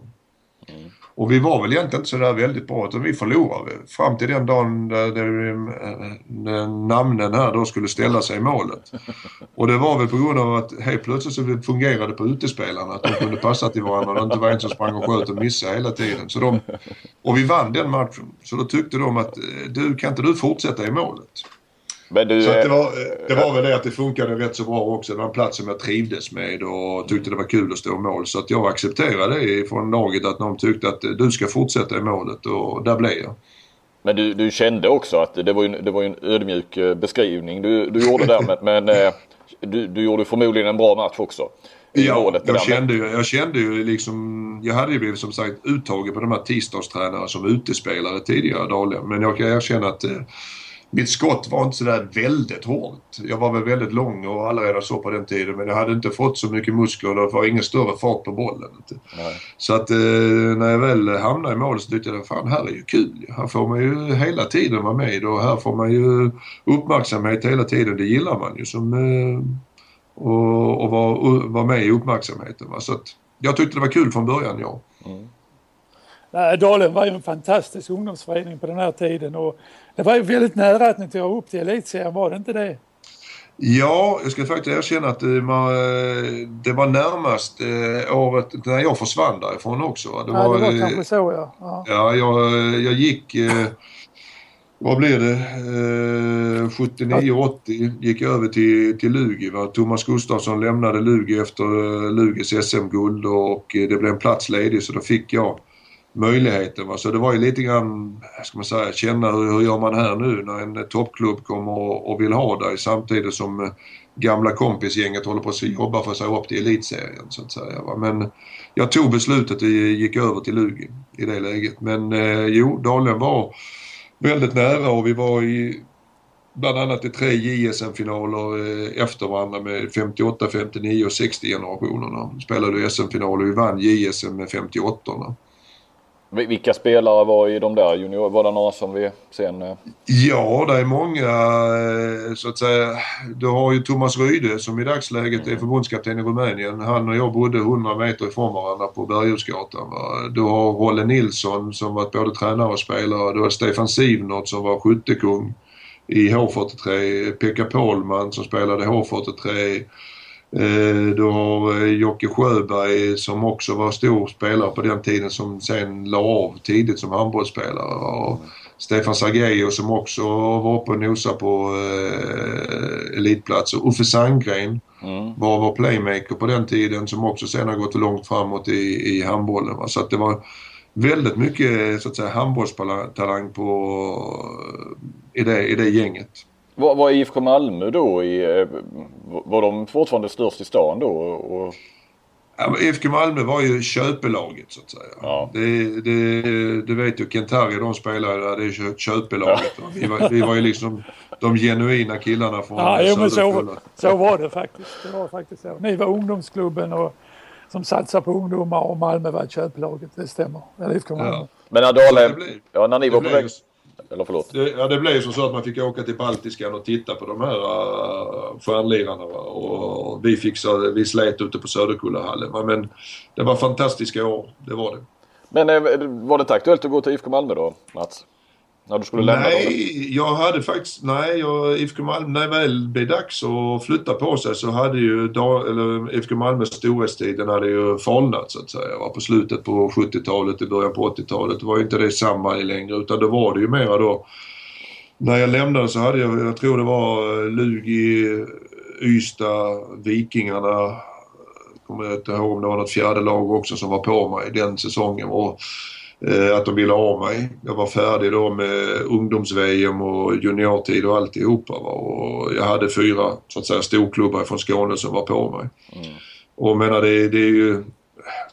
Mm. Och vi var väl egentligen inte sådär väldigt bra utan vi förlorade. Fram till den dagen där, där eh, eh, namnen här då skulle ställa sig i målet. Och det var väl på grund av att helt plötsligt så fungerade på utespelarna. Att de kunde passa till varandra och det inte var en som sprang och sköt och missade hela tiden. Så de, och vi vann den matchen. Så då tyckte de att eh, du kan inte du fortsätta i målet? Men du, så det, var, det var väl det att det funkade rätt så bra också. Det var en plats som jag trivdes med och tyckte det var kul att stå i mål. Så att jag accepterade det från laget att de tyckte att du ska fortsätta i målet och där blev jag. Men du, du kände också att det var, ju, det var en ödmjuk eh, beskrivning du, du gjorde där. Men, men eh, du, du gjorde förmodligen en bra match också. Ja, jag kände, ju, jag kände ju liksom, jag hade ju blivit som sagt uttagen på de här tisdagstränarna som utespelare tidigare dagar. Men jag kan erkänna att eh, mitt skott var inte sådär väldigt hårt. Jag var väl väldigt lång och alla så på den tiden men jag hade inte fått så mycket muskler och det var ingen större fart på bollen. Nej. Så att eh, när jag väl hamnade i mål så tyckte jag fan här är ju kul. Här får man ju hela tiden vara med och här får man ju uppmärksamhet hela tiden. Det gillar man ju som eh, och, och vara var med i uppmärksamheten. Va? Så att jag tyckte det var kul från början, ja. Mm. Dalen var ju en fantastisk ungdomsförening på den här tiden och det var ju väldigt nära att ni tog upp till elitserien, var det inte det? Ja, jag ska faktiskt erkänna att det var, det var närmast eh, året när jag försvann därifrån också. Det ja, var, det var kanske så ja. Ja, ja jag, jag gick... Eh, vad blir det? Eh, 79-80 gick jag över till, till Lugi. Va? Thomas Gustafsson lämnade Lugi efter eh, Lugis SM-guld och det blev en plats ledig så då fick jag möjligheten. Va? Så det var ju lite grann, ska man säga, känna hur, hur gör man här nu när en eh, toppklubb kommer och, och vill ha dig samtidigt som eh, gamla kompisgänget håller på att jobba för sig upp till elitserien så att säga. Va? Men jag tog beslutet och gick över till Lugi i det läget. Men eh, jo, Dalen var väldigt nära och vi var i bland annat i tre JSM-finaler eh, efter varandra med 58, 59 och 60 generationerna. Vi spelade SM-finaler och vi vann JSM med 58 vilka spelare var i de där junior? Var det några som vi sen... Eh, ja, det är många eh, så att säga. Du har ju Thomas Ryde som i dagsläget är förbundskapten i Rumänien. Han och jag bodde 100 meter ifrån varandra på Berghusgatan. Du har Rolle Nilsson som varit både tränare och spelare. Du har Stefan Sivnert som var skyttekung i H43. Pekka Pålman som spelade H43. Eh, du har eh, Jocke Sjöberg som också var stor spelare på den tiden som sen la av tidigt som handbollsspelare. Och Stefan Sargejo som också var uppe och nosade på eh, elitplatser. Uffe Sandgren mm. var vår playmaker på den tiden som också sen har gått långt framåt i, i handbollen. Va? Så att det var väldigt mycket så att säga handbollstalang på, i, det, i det gänget. Var, var IFK Malmö då i, eh, var de fortfarande störst i stan då? Och... Ja, IFK Malmö var ju köpelaget så att säga. Ja. Det, det, det vet ju Kent-Harry, de spelade där, det är köpelaget. Ja. Vi, var, vi var ju liksom de genuina killarna från Ja, jo, men så, så var det faktiskt. Det var faktiskt så. Ni var ungdomsklubben och, som satsade på ungdomar och Malmö var köplaget, det stämmer. Eller IFK Malmö. Ja. Men när Dalen, ja, när ni var på väg... Eller förlåt? Det, ja, det blev ju så att man fick åka till Baltiskan och titta på de här uh, stjärnlirarna. Och vi, fixade, vi slet ute på Söderkullahallen. Men det var fantastiska år, det var det. Men eh, var det inte aktuellt att gå till IFK Malmö då, Mats? När du skulle lämna Nej, dem? jag hade faktiskt, nej, jag, IFK Malmö, när det väl blev dags att flytta på sig så hade ju eller, IFK Malmös storhetstid, den hade ju falnat så att säga. Var på slutet på 70-talet, i början på 80-talet. Det var ju inte det samma längre utan då var det ju mera då när jag lämnade så hade jag, jag tror det var eh, Lugi, Ystad, Vikingarna. Kommer Jag inte ihåg om det var något fjärde lag också som var på mig den säsongen. Och att de ville ha mig. Jag var färdig då med ungdoms-VM och juniortid och alltihopa. Va? Och jag hade fyra så att säga storklubbar från Skåne som var på mig. Mm. Och menar det, det är ju,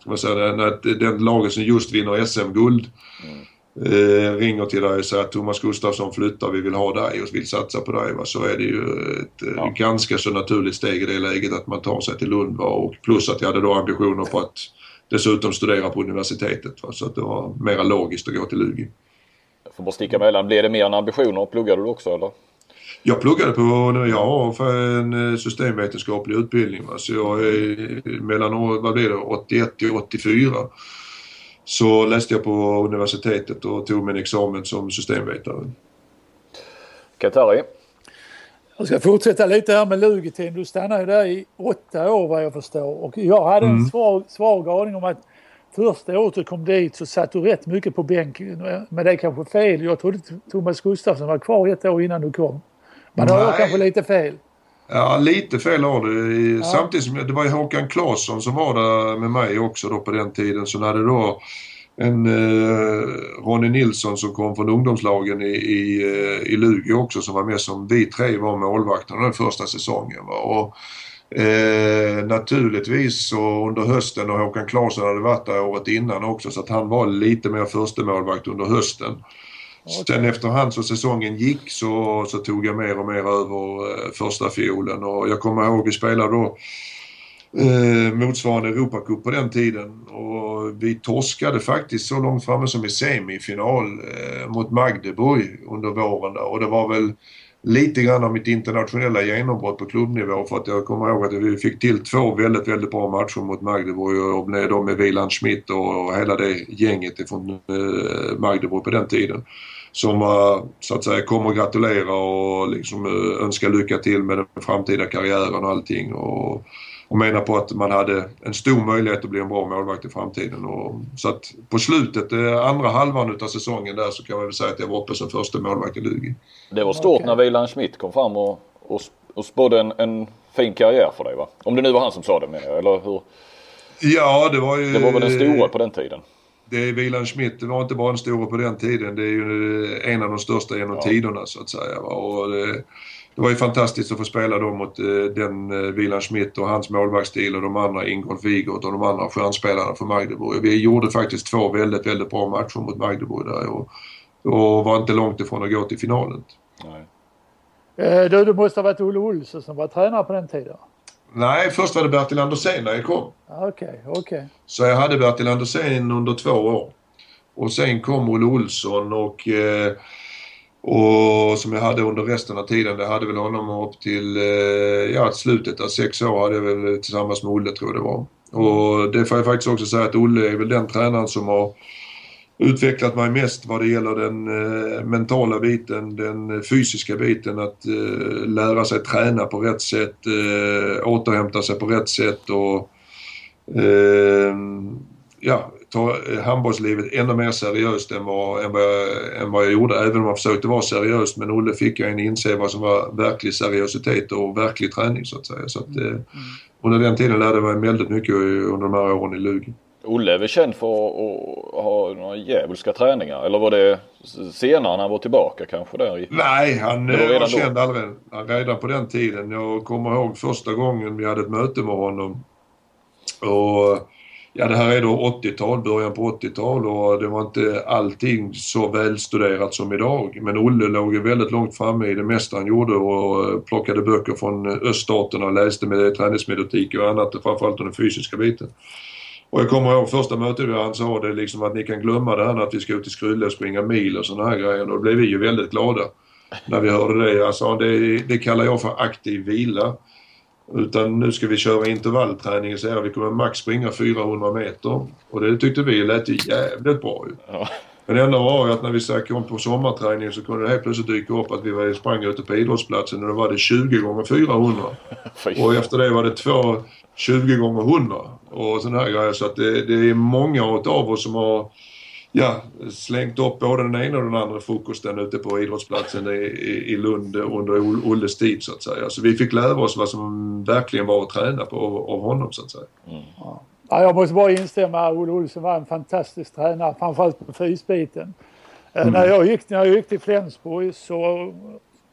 ska man säga, den, den laget som just vinner SM-guld mm. eh, ringer till dig och säger att Thomas Gustafsson flyttar, vi vill ha dig och vill satsa på dig. Va? Så är det ju ett ja. ganska så naturligt steg i det läget att man tar sig till Lund. Va? Och plus att jag hade då ambitioner på att dessutom studera på universitetet. Va? Så att det var mera logiskt att gå till Lugi. Jag får bara sticka emellan. Blev det mer än ambitioner? Pluggade du också eller? Jag pluggade på, jag har en eh, systemvetenskaplig utbildning. Va? Så jag är mellan, vad blir det, 81 till 84. Så läste jag på universitetet och tog min examen som systemvetare. Katari? Jag ska fortsätta lite här med Lugetin. Du stannade där i åtta år vad jag förstår. Och jag hade en mm. svag, svag aning om att första året du kom dit så satt du rätt mycket på bänken. Men det är kanske fel. Jag trodde Thomas Gustafsson var kvar ett år innan du kom. Man har kanske lite fel. Ja, lite fel har du. Ja. Samtidigt som det var ju Håkan Claesson som var där med mig också då på den tiden. Så när det då en eh, Ronny Nilsson som kom från ungdomslagen i, i, eh, i Lugi också som var med som vi tre var målvakterna den första säsongen. Va? Och, eh, naturligtvis så under hösten och Håkan Claesson hade varit där året innan också så att han var lite mer förstemålvakt under hösten. Okay. Sen efterhand så säsongen gick så, så tog jag mer och mer över eh, första fiolen och jag kommer ihåg vi spelade då eh, motsvarande Europacup på den tiden. Och vi torskade faktiskt så långt framme som i semifinal eh, mot Magdeburg under våren där. Och det var väl lite grann av mitt internationella genombrott på klubbnivå för att jag kommer ihåg att vi fick till två väldigt, väldigt bra matcher mot Magdeburg och blev då med Wieland Schmidt och hela det gänget från eh, Magdeburg på den tiden. Som eh, så att säga kommer gratulera och liksom eh, önska lycka till med den framtida karriären och allting. Och, och menar på att man hade en stor möjlighet att bli en bra målvakt i framtiden. Och, så att på slutet, eh, andra halvan utav säsongen där så kan man väl säga att jag var uppe som första målvakt i Lugi. Det var stort okay. när Wieland Schmidt kom fram och, och, och spådde en, en fin karriär för dig va? Om det nu var han som sa det med eller hur? Ja, det var ju... Det var väl den stora på den tiden? det är Wieland Schmidt, det var inte bara en stor på den tiden, det är ju en av de största genom ja. tiderna så att säga. Och det, det, var ju fantastiskt att få spela då mot eh, den eh, Wieland Schmidt och hans målvaktsstil och de andra Ingolf Wigert och de andra stjärnspelarna för Magdeburg. Vi gjorde faktiskt två väldigt, väldigt bra matcher mot Magdeburg där och, och var inte långt ifrån att gå till finalen. Nej. Eh, du, det måste ha varit Olle Olsson som var tränare på den tiden? Nej, först var det Bertil Andersén när jag kom. Okej, okay, okej. Okay. Så jag hade Bertil Andersén under två år. Och sen kom Olle Olsson och, eh, och som jag hade under resten av tiden, det hade väl honom upp till eh, ja, slutet av sex år hade jag väl tillsammans med Olle tror jag det var. Och det får jag faktiskt också säga att Olle är väl den tränaren som har utvecklat mig mest vad det gäller den eh, mentala biten, den fysiska biten, att eh, lära sig träna på rätt sätt, eh, återhämta sig på rätt sätt och eh, ja, ta handbollslivet ännu mer seriöst än vad, än, vad jag, än vad jag gjorde, även om jag försökte vara seriös. Men Olle fick jag en inse vad som var verklig seriositet och verklig träning så att säga. Så att, eh, mm. Under den tiden lärde jag mig väldigt mycket under de här åren i Lugi. Olle är väl känd för att ha några djävulska träningar eller var det senare när han var tillbaka kanske där? I... Nej, han var, var känd redan, redan på den tiden. Jag kommer ihåg första gången vi hade ett möte med honom. Och Ja, det här är då 80-tal, början på 80-tal och det var inte allting så välstuderat som idag. Men Olle låg ju väldigt långt framme i det mesta han gjorde och eh, plockade böcker från eh, öststaterna och läste med träningsmetodik och annat, framförallt den fysiska biten. Och jag kommer ihåg första mötet där han sa det liksom att ni kan glömma det här att vi ska ut i Skrulle och springa mil och sådana här grejer. Då blev vi ju väldigt glada när vi hörde det. Alltså, det, det kallar jag för aktiv vila. Utan nu ska vi köra intervallträning så här, vi kommer max springa 400 meter. Och det tyckte vi lät ju jävligt bra ju. Ja. Men det enda var ju att när vi kom på sommarträning så kunde det helt plötsligt dyka upp att vi sprang ute på idrottsplatsen och då var det 20 gånger 400. [LAUGHS] och efter det var det två 20 gånger 100 och sådana här grejer. Så att det, det är många av oss som har ja, slängt upp både den ena och den andra frukosten ute på idrottsplatsen i, i, Lund under Olles tid så att säga. Så vi fick lära oss vad som verkligen var att träna på av honom så att säga. Mm. Ja, jag måste bara instämma. Olle Olsson var en fantastisk tränare, framförallt på fysbiten. Eh, mm. När, jag gick, när jag gick till Flensburg så,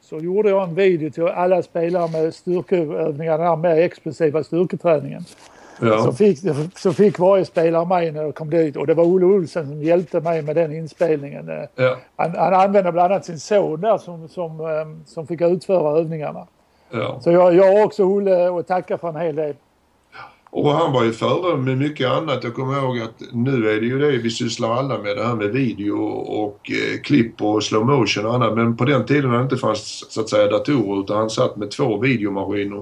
så gjorde jag en video till alla spelare med styrkeövningar, den här mer explosiva styrketräningen. Ja. Så, fick, så fick varje spelare mig när jag kom dit och det var Olle Olsen som hjälpte mig med den inspelningen. Ja. Han, han använde bland annat sin son där som, som, eh, som fick utföra övningarna. Ja. Så jag, jag har också Olle att tacka för en hel del. Och han var ju före med mycket annat. Jag kommer ihåg att nu är det ju det vi sysslar alla med, det här med video och eh, klipp och slow motion och annat. Men på den tiden när det inte fanns så att säga datorer utan han satt med två videomaskiner.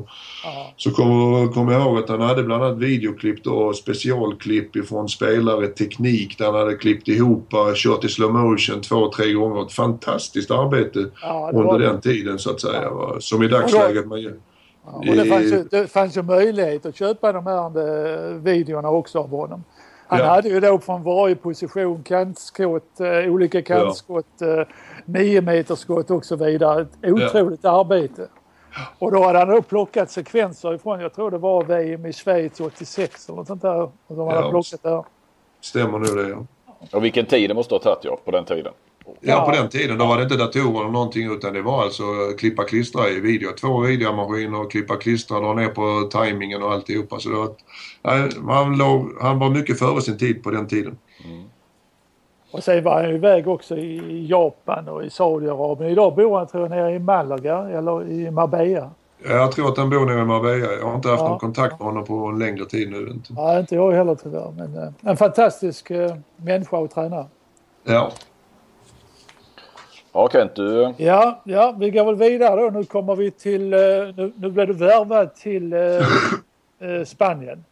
Aha. Så kommer kom jag ihåg att han hade bland annat videoklipp då, specialklipp ifrån spelare, teknik där han hade klippt ihop, kört i slow motion två, tre gånger. Ett fantastiskt arbete ja, under den tiden så att säga. Ja. Som i dagsläget man gör. Ja, och det, fanns ju, det fanns ju möjlighet att köpa de här eh, videorna också av honom. Han ja. hade ju då från varje position kantskott, eh, olika kantskott, ja. nio meters skott och så vidare. Ett otroligt ja. arbete. Och då hade han då plockat sekvenser ifrån, jag tror det var VM i Schweiz 86 eller något sånt där. Och de hade ja, plockat där. Stämmer nog det ja. Och vilken tid det måste ha tagit ja, på den tiden. Ja, på den tiden. Då var det inte datorer eller någonting utan det var alltså klippa klistra i video. Två videomaskiner och klippa klistra, dra ner på tajmingen och alltihopa. Så det var, han, låg, han var mycket före sin tid på den tiden. Mm. Och sen var han iväg också i Japan och i Saudiarabien. Idag bor han tror jag nere i Malaga eller i Marbella. Jag tror att han bor nere i Marbella. Jag har inte haft ja. någon kontakt med honom på en längre tid nu. Inte. Ja, inte jag heller tyvärr. Men äh, en fantastisk äh, människa och tränare. Ja. Ja Kent, du... Ja, ja, vi går väl vidare då. Nu kommer vi till... Äh, nu, nu blev du värvad till [LAUGHS] Spanien.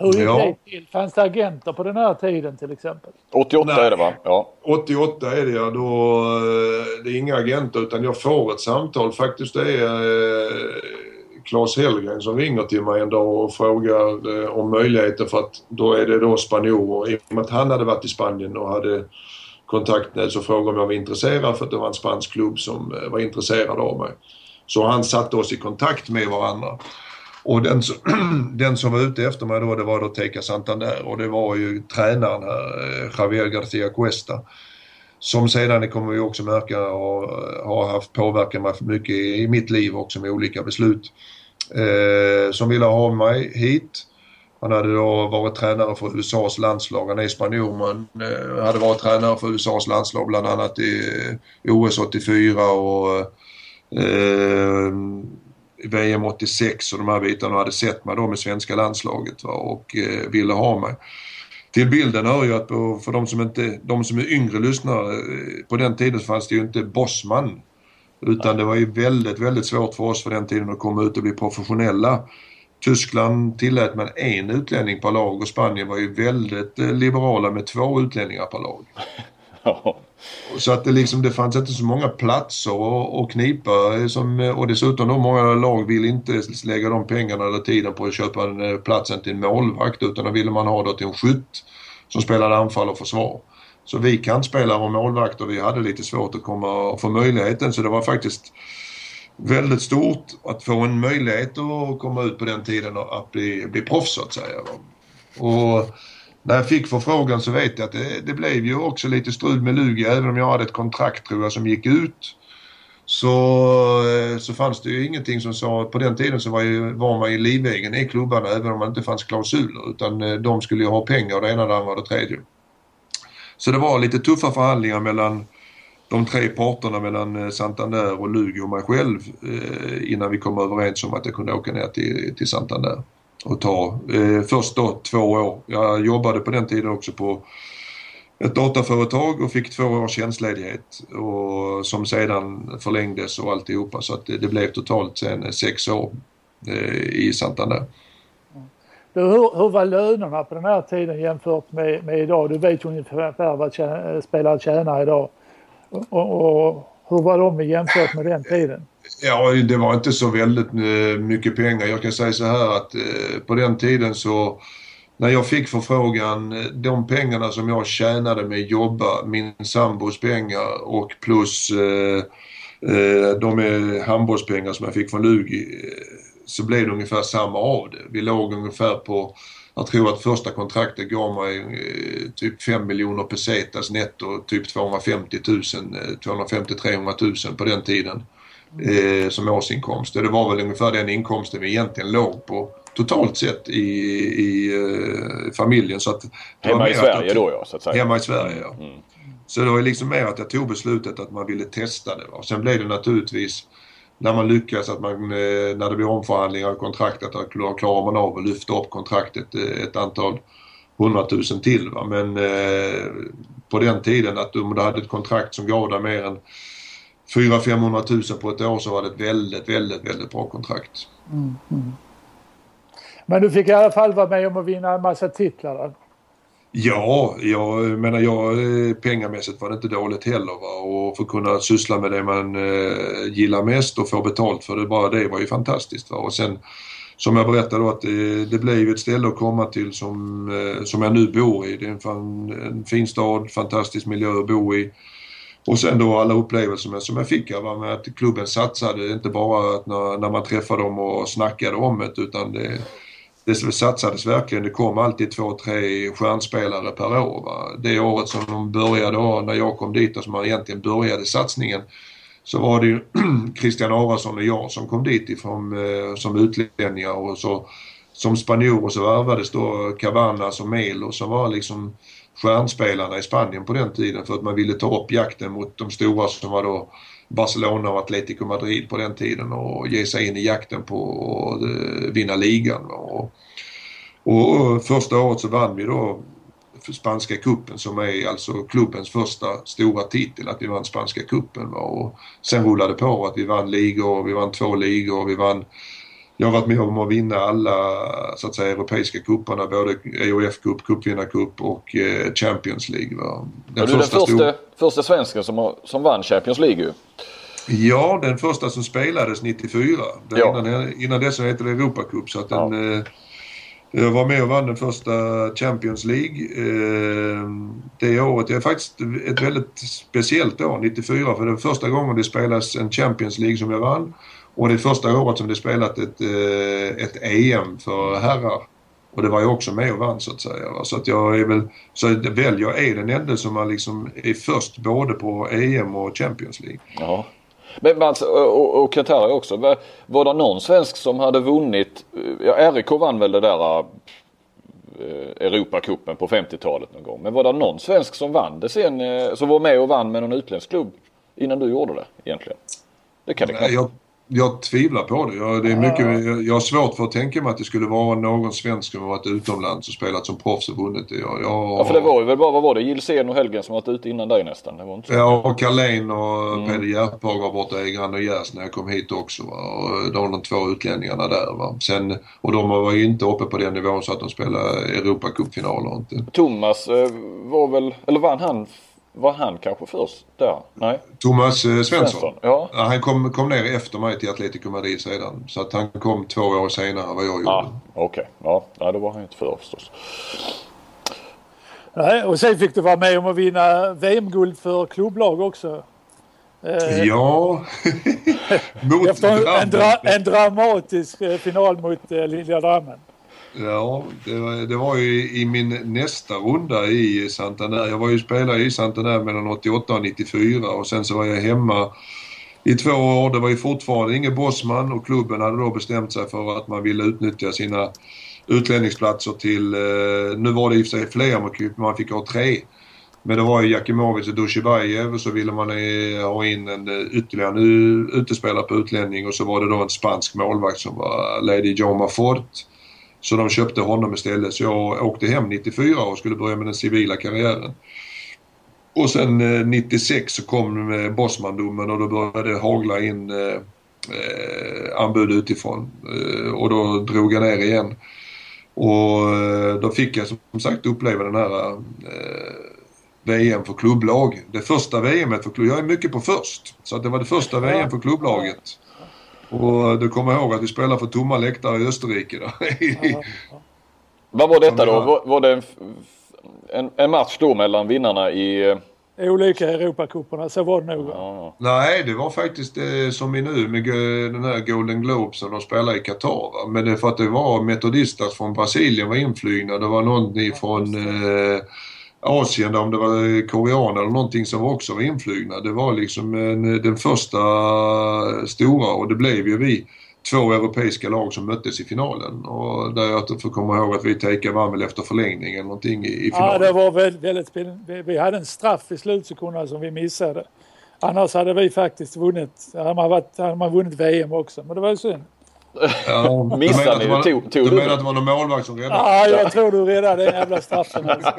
Hur gick ja. det till? Fanns det agenter på den här tiden till exempel? 88 Nej. är det va? Ja. 88 är det ja. Då, eh, det är inga agenter utan jag får ett samtal. Faktiskt det är eh, Claes Hellgren som ringer till mig en dag och frågar eh, om möjligheter för att då är det då spanjorer. I och med att han hade varit i Spanien och hade kontaktnät och frågade om jag var intresserad för att det var en spansk klubb som eh, var intresserad av mig. Så han satte oss i kontakt med varandra. Och den, [CLEARS THROAT] den som var ute efter mig då, det var då Teca Santander och det var ju tränaren här, eh, Javier Garcia Cuesta. Som sedan, det kommer vi också märka, har, har haft påverkan mycket i mitt liv också med olika beslut. Eh, som ville ha mig hit. Han hade då varit tränare för USAs landslag. Han är spanjor men eh, hade varit tränare för USAs landslag bland annat i, i OS 84 och eh, VM 86 och de här bitarna och hade sett mig då med svenska landslaget va, och eh, ville ha mig. Till bilden hör ju att för de som, inte, de som är yngre lyssnare, eh, på den tiden fanns det ju inte Bossman. Utan det var ju väldigt, väldigt svårt för oss för den tiden att komma ut och bli professionella. Tyskland tillät man en utlänning per lag och Spanien var ju väldigt eh, liberala med två utlänningar per lag. [LAUGHS] Så att det, liksom, det fanns inte så många platser att knipa som, och dessutom då många lag vill inte lägga de pengarna eller tiden på att köpa en, eh, platsen till en målvakt utan då ville man ha det till en skytt som spelade anfall och försvar. Så vi kantspelare och målvakter vi hade lite svårt att komma och få möjligheten så det var faktiskt väldigt stort att få en möjlighet att komma ut på den tiden och att bli, bli proffs så att säga. Och när jag fick förfrågan så vet jag att det, det blev ju också lite strul med Lugi även om jag hade ett kontrakt tror jag som gick ut. Så, så fanns det ju ingenting som sa att på den tiden så var, ju, var man ju livegen i klubbarna även om det inte fanns klausuler utan eh, de skulle ju ha pengar och det ena, det andra och det tredje. Så det var lite tuffa förhandlingar mellan de tre parterna mellan eh, Santander och Lugi och mig själv eh, innan vi kom överens om att jag kunde åka ner till, till Santander och ta. Eh, först då två år. Jag jobbade på den tiden också på ett dataföretag och fick två års tjänstledighet och som sedan förlängdes och alltihopa så att det, det blev totalt sen eh, sex år eh, i Santander. Du, hur, hur var lönerna på den här tiden jämfört med, med idag? Du vet ju ungefär vad spelare tjänar idag. Och, och, hur var de jämfört med den tiden? Ja, det var inte så väldigt eh, mycket pengar. Jag kan säga så här att eh, på den tiden så när jag fick förfrågan, eh, de pengarna som jag tjänade med att jobba, min sambos pengar och plus eh, de handbollspengar som jag fick från Lugi så blev det ungefär samma av det. Vi låg ungefär på, jag tror att första kontraktet gav mig typ 5 miljoner pesetas netto, typ 250 000, 250-300 000 på den tiden eh, som årsinkomst. Det var väl ungefär den inkomsten vi egentligen låg på totalt sett i, i eh, familjen. Så att hemma i Sverige jag, då ja, så att säga. Hemma i Sverige ja. Mm. Så det var liksom mer att jag tog beslutet att man ville testa det. Va? Sen blev det naturligtvis när man lyckas att man, eh, när det blir omförhandlingar av kontraktet, att klarar man av att lyfta upp kontraktet eh, ett antal hundratusen till. Va? Men eh, på den tiden att om du hade ett kontrakt som gav dig mer än 400-500 tusen på ett år så var det ett väldigt, väldigt, väldigt bra kontrakt. Mm, mm. Men du fick i alla fall vara med om att vinna en massa titlar då? Ja, jag menar jag, eh, pengamässigt var det inte dåligt heller. Va? Och få kunna syssla med det man eh, gillar mest och få betalt för det, bara det var ju fantastiskt. Va? Och sen som jag berättade då att det, det blev ett ställe att komma till som, eh, som jag nu bor i. Det är en, fan, en fin stad, fantastisk miljö att bo i och sen då alla upplevelser som jag fick här med att klubben satsade, inte bara att när, när man träffade dem och snackade om det utan det, det satsades verkligen. Det kom alltid två, tre stjärnspelare per år. Va? Det året som de började, när jag kom dit och som man egentligen började satsningen, så var det ju [CLEARS THROAT] Christian Aronsson och jag som kom dit ifrån, eh, som utlänningar och så som spanjorer så värvades då Cavanas och Melo som var liksom stjärnspelarna i Spanien på den tiden för att man ville ta upp jakten mot de stora som var då Barcelona och Atletico Madrid på den tiden och ge sig in i jakten på att eh, vinna ligan. Och, och första året så vann vi då spanska kuppen som är alltså klubbens första stora titel, att vi vann spanska kuppen. Och sen rullade det på att vi vann ligor, vi vann två ligor, vi vann jag har varit med om att vinna alla så att säga europeiska cuperna, både EOF Cup, Cupvinnarcup och eh, Champions League. Va? Den du är den första, stor... första svensken som, som vann Champions League ju. Ja, den första som spelades 94. Den ja. innan, innan dess hette det Europa Cup. Så att den, ja. eh, jag var med och vann den första Champions League. Eh, det året, det är faktiskt ett väldigt speciellt år, 94, för det var första gången det spelas en Champions League som jag vann. Och det är första året som det spelat ett, eh, ett EM för herrar. Och det var jag också med och vann så att säga. Så att jag är väl, så väl jag är den enda som liksom är först både på EM och Champions League. Ja. Men Mats och, och Qatar också. Var, var det någon svensk som hade vunnit? Ja, RIK vann väl det där eh, Europacupen på 50-talet någon gång. Men var det någon svensk som vann det sen? Eh, som var med och vann med någon utländsk klubb innan du gjorde det egentligen? Det kan det knappt. Jag, jag tvivlar på det. Jag, det är mycket, jag, jag har svårt för att tänka mig att det skulle vara någon svensk som har varit utomlands och spelat som proffs och vunnit det. Jag, jag, ja, för det var ju väl bara, vad var det, Gilsén och Helgen som varit ute innan dig nästan? Det var inte så. Ja, och Carlén och mm. Peder Järphag var borta i Granogärs när jag kom hit också. Va? Och de var de två utlänningarna där. Va? Sen, och de var ju inte uppe på den nivån så att de spelade Europacupfinaler. Thomas eh, var väl, eller vann han var han kanske först där? Nej. Thomas eh, Svensson? Svensson ja. ja. Han kom, kom ner efter mig till Atletico Madrid sedan. Så att han kom två år senare vad jag gjorde. Ah, Okej, okay. ja. då var han inte före förstås. Nej, och sen fick du vara med om att vinna VM-guld för klubblag också. Eh, ja, [LAUGHS] mot Efter en, dra en dramatisk eh, final mot eh, Lilla Drammen. Ja, det var, det var ju i min nästa runda i Santander. Jag var ju spelare i Santander mellan 88 och 94 och sen så var jag hemma i två år. Det var ju fortfarande ingen bossman och klubben hade då bestämt sig för att man ville utnyttja sina utlänningsplatser till, eh, nu var det i och för sig fler, man fick ha tre. Men det var ju Jakimovic och Dushibajev och så ville man eh, ha in en eh, ytterligare utespelare på utlänning och så var det då en spansk målvakt som var Lady Joma Fort. Så de köpte honom istället. Så jag åkte hem 94 och skulle börja med den civila karriären. Och sen 96 eh, så kom eh, Bosmandomen och då började det hagla in eh, eh, anbud utifrån. Eh, och då drog jag ner igen. Och då fick jag som sagt uppleva den här VM för klubblag. Det första VM för klubblag. Jag är mycket på först. Så att det var det första VM för klubblaget. Och du kommer ihåg att vi spelade för tomma läktare i Österrike. Då. [LAUGHS] Vad var detta då? Var, var det en, en, en, match då mellan vinnarna i... Olika Europacuperna, så var det nog. Ja. Nej, det var faktiskt det som är nu med den här Golden Globe som de spelar i Qatar. Men det är för att det var metodistas från Brasilien var inflygna. Det var någon ifrån eh, Asien om det var korean eller någonting som också var inflygna. Det var liksom en, den första stora och det blev ju vi två europeiska lag som möttes i finalen. Och där jag får komma ihåg att vi Teika vann väl efter förlängning eller någonting i, i finalen. Ja, det var väldigt, väldigt vi, vi hade en straff i slutsekunderna som vi missade. Annars hade vi faktiskt vunnit, hade man, varit, hade man vunnit VM också, men det var ju synd. Ja, [LAUGHS] Missade ni? Var, tog, tog du menar att det var någon målvakt som räddade? Ja, jag tror du räddade den jävla straffen. [LAUGHS] Alltså.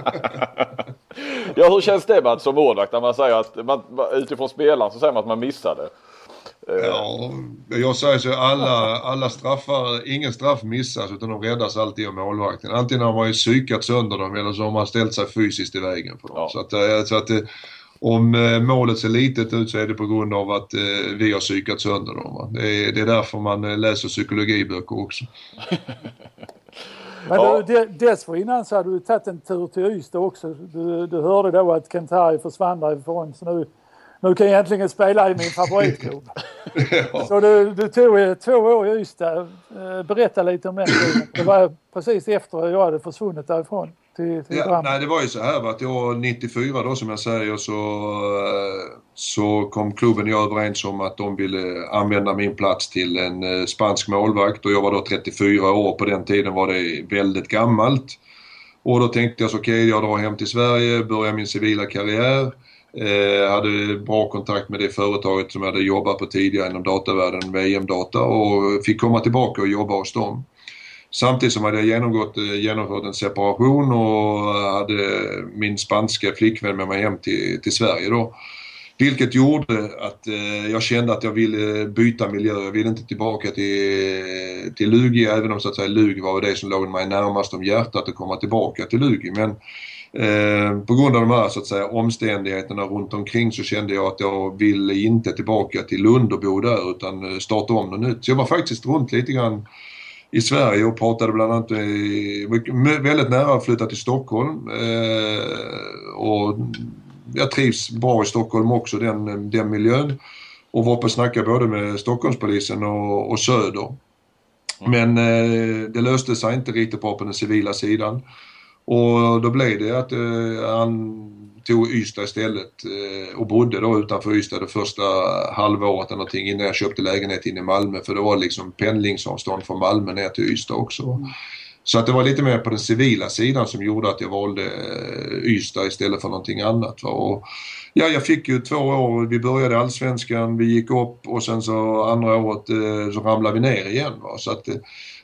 ja, hur känns det Mats som målvakt när man säger att man, utifrån spelaren så säger man att man missade? Ja, jag säger så alla, alla straffar, ingen straff missas utan de räddas alltid av målvakten. Antingen har man ju psykat sönder dem eller så har man ställt sig fysiskt i vägen för dem. Ja. Så att, eh, så att om eh, målet ser litet ut så är det på grund av att eh, vi har psykat sönder dem. Det är, det är därför man eh, läser psykologiböcker också. Men ja. du, dessförinnan så hade du tagit en tur till Ystad också. Du, du hörde då att Kentari försvann därifrån så nu, nu kan jag äntligen spela i min favoritklubb. [LAUGHS] ja. Så du, du tog två år i Ystad. Berätta lite om den tiden. Det var precis efter jag hade försvunnit därifrån. Till, till ja, nej, det var ju så här att jag 94 då som jag säger så, så kom klubben och jag överens om att de ville använda min plats till en spansk målvakt och jag var då 34 år. På den tiden var det väldigt gammalt. Och då tänkte jag så okej, okay, jag drar hem till Sverige, börjar min civila karriär. Eh, hade bra kontakt med det företaget som jag hade jobbat på tidigare inom datavärlden, VM-data och fick komma tillbaka och jobba hos dem. Samtidigt som hade jag genomgått, eh, genomfört en separation och hade min spanska flickvän med mig hem till, till Sverige då. Vilket gjorde att eh, jag kände att jag ville byta miljö. Jag ville inte tillbaka till, till Lugi även om så att säga Lugi var det som låg mig närmast om hjärtat att komma tillbaka till Lugi. Men eh, på grund av de här så att säga omständigheterna runt omkring så kände jag att jag ville inte tillbaka till Lund och bo där utan eh, starta om något nytt. Så jag var faktiskt runt lite grann i Sverige och pratade bland annat väldigt nära att flytta till Stockholm. Eh, och jag trivs bra i Stockholm också, den, den miljön. Och var uppe och snackade både med Stockholmspolisen och, och Söder. Men eh, det löste sig inte riktigt bra på den civila sidan. Och då blev det att eh, han tog Ystad istället eh, och bodde då utanför Ystad det första halvåret eller någonting innan jag köpte lägenhet inne i Malmö för det var liksom pendlingsavstånd från Malmö ner till Ystad också. Mm. Så att det var lite mer på den civila sidan som gjorde att jag valde eh, Ystad istället för någonting annat. Och, ja, jag fick ju två år, vi började allsvenskan, vi gick upp och sen så andra året eh, så ramlade vi ner igen. Va? Så att,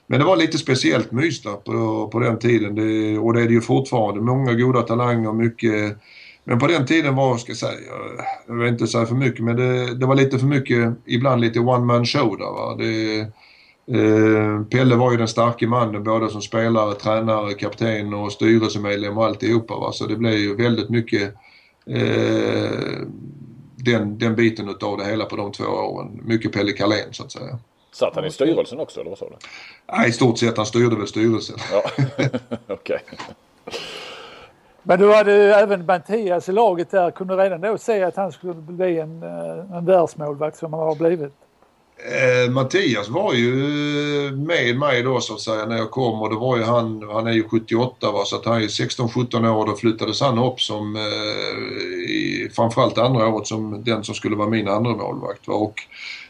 men det var lite speciellt med Ystad på, på den tiden det, och det är det ju fortfarande. Många goda talanger, mycket men på den tiden var, ska jag säga, jag vill inte säga för mycket, men det, det var lite för mycket, ibland lite one man show där. Va? Det, Eh, Pelle var ju den starke mannen både som spelare, tränare, kapten och styrelsemedlem och alltihopa. Va? Så det blev ju väldigt mycket eh, den, den biten utav det hela på de två åren. Mycket Pelle Carlén så att säga. Satt han i styrelsen också eller vad sa du? Nej, i stort sett. Han styrde väl styrelsen. Ja, [LAUGHS] okej. Okay. Men du hade även Mattias i laget där. Kunde du redan då se att han skulle bli en, eh, en världsmålvakt som han har blivit? Eh, Mattias var ju med mig då så att säga när jag kom och det var ju han, han är ju 78 va, så att han är 16-17 år och då flyttades han upp som eh, i, framförallt andra året som den som skulle vara min andra målvakt va? Och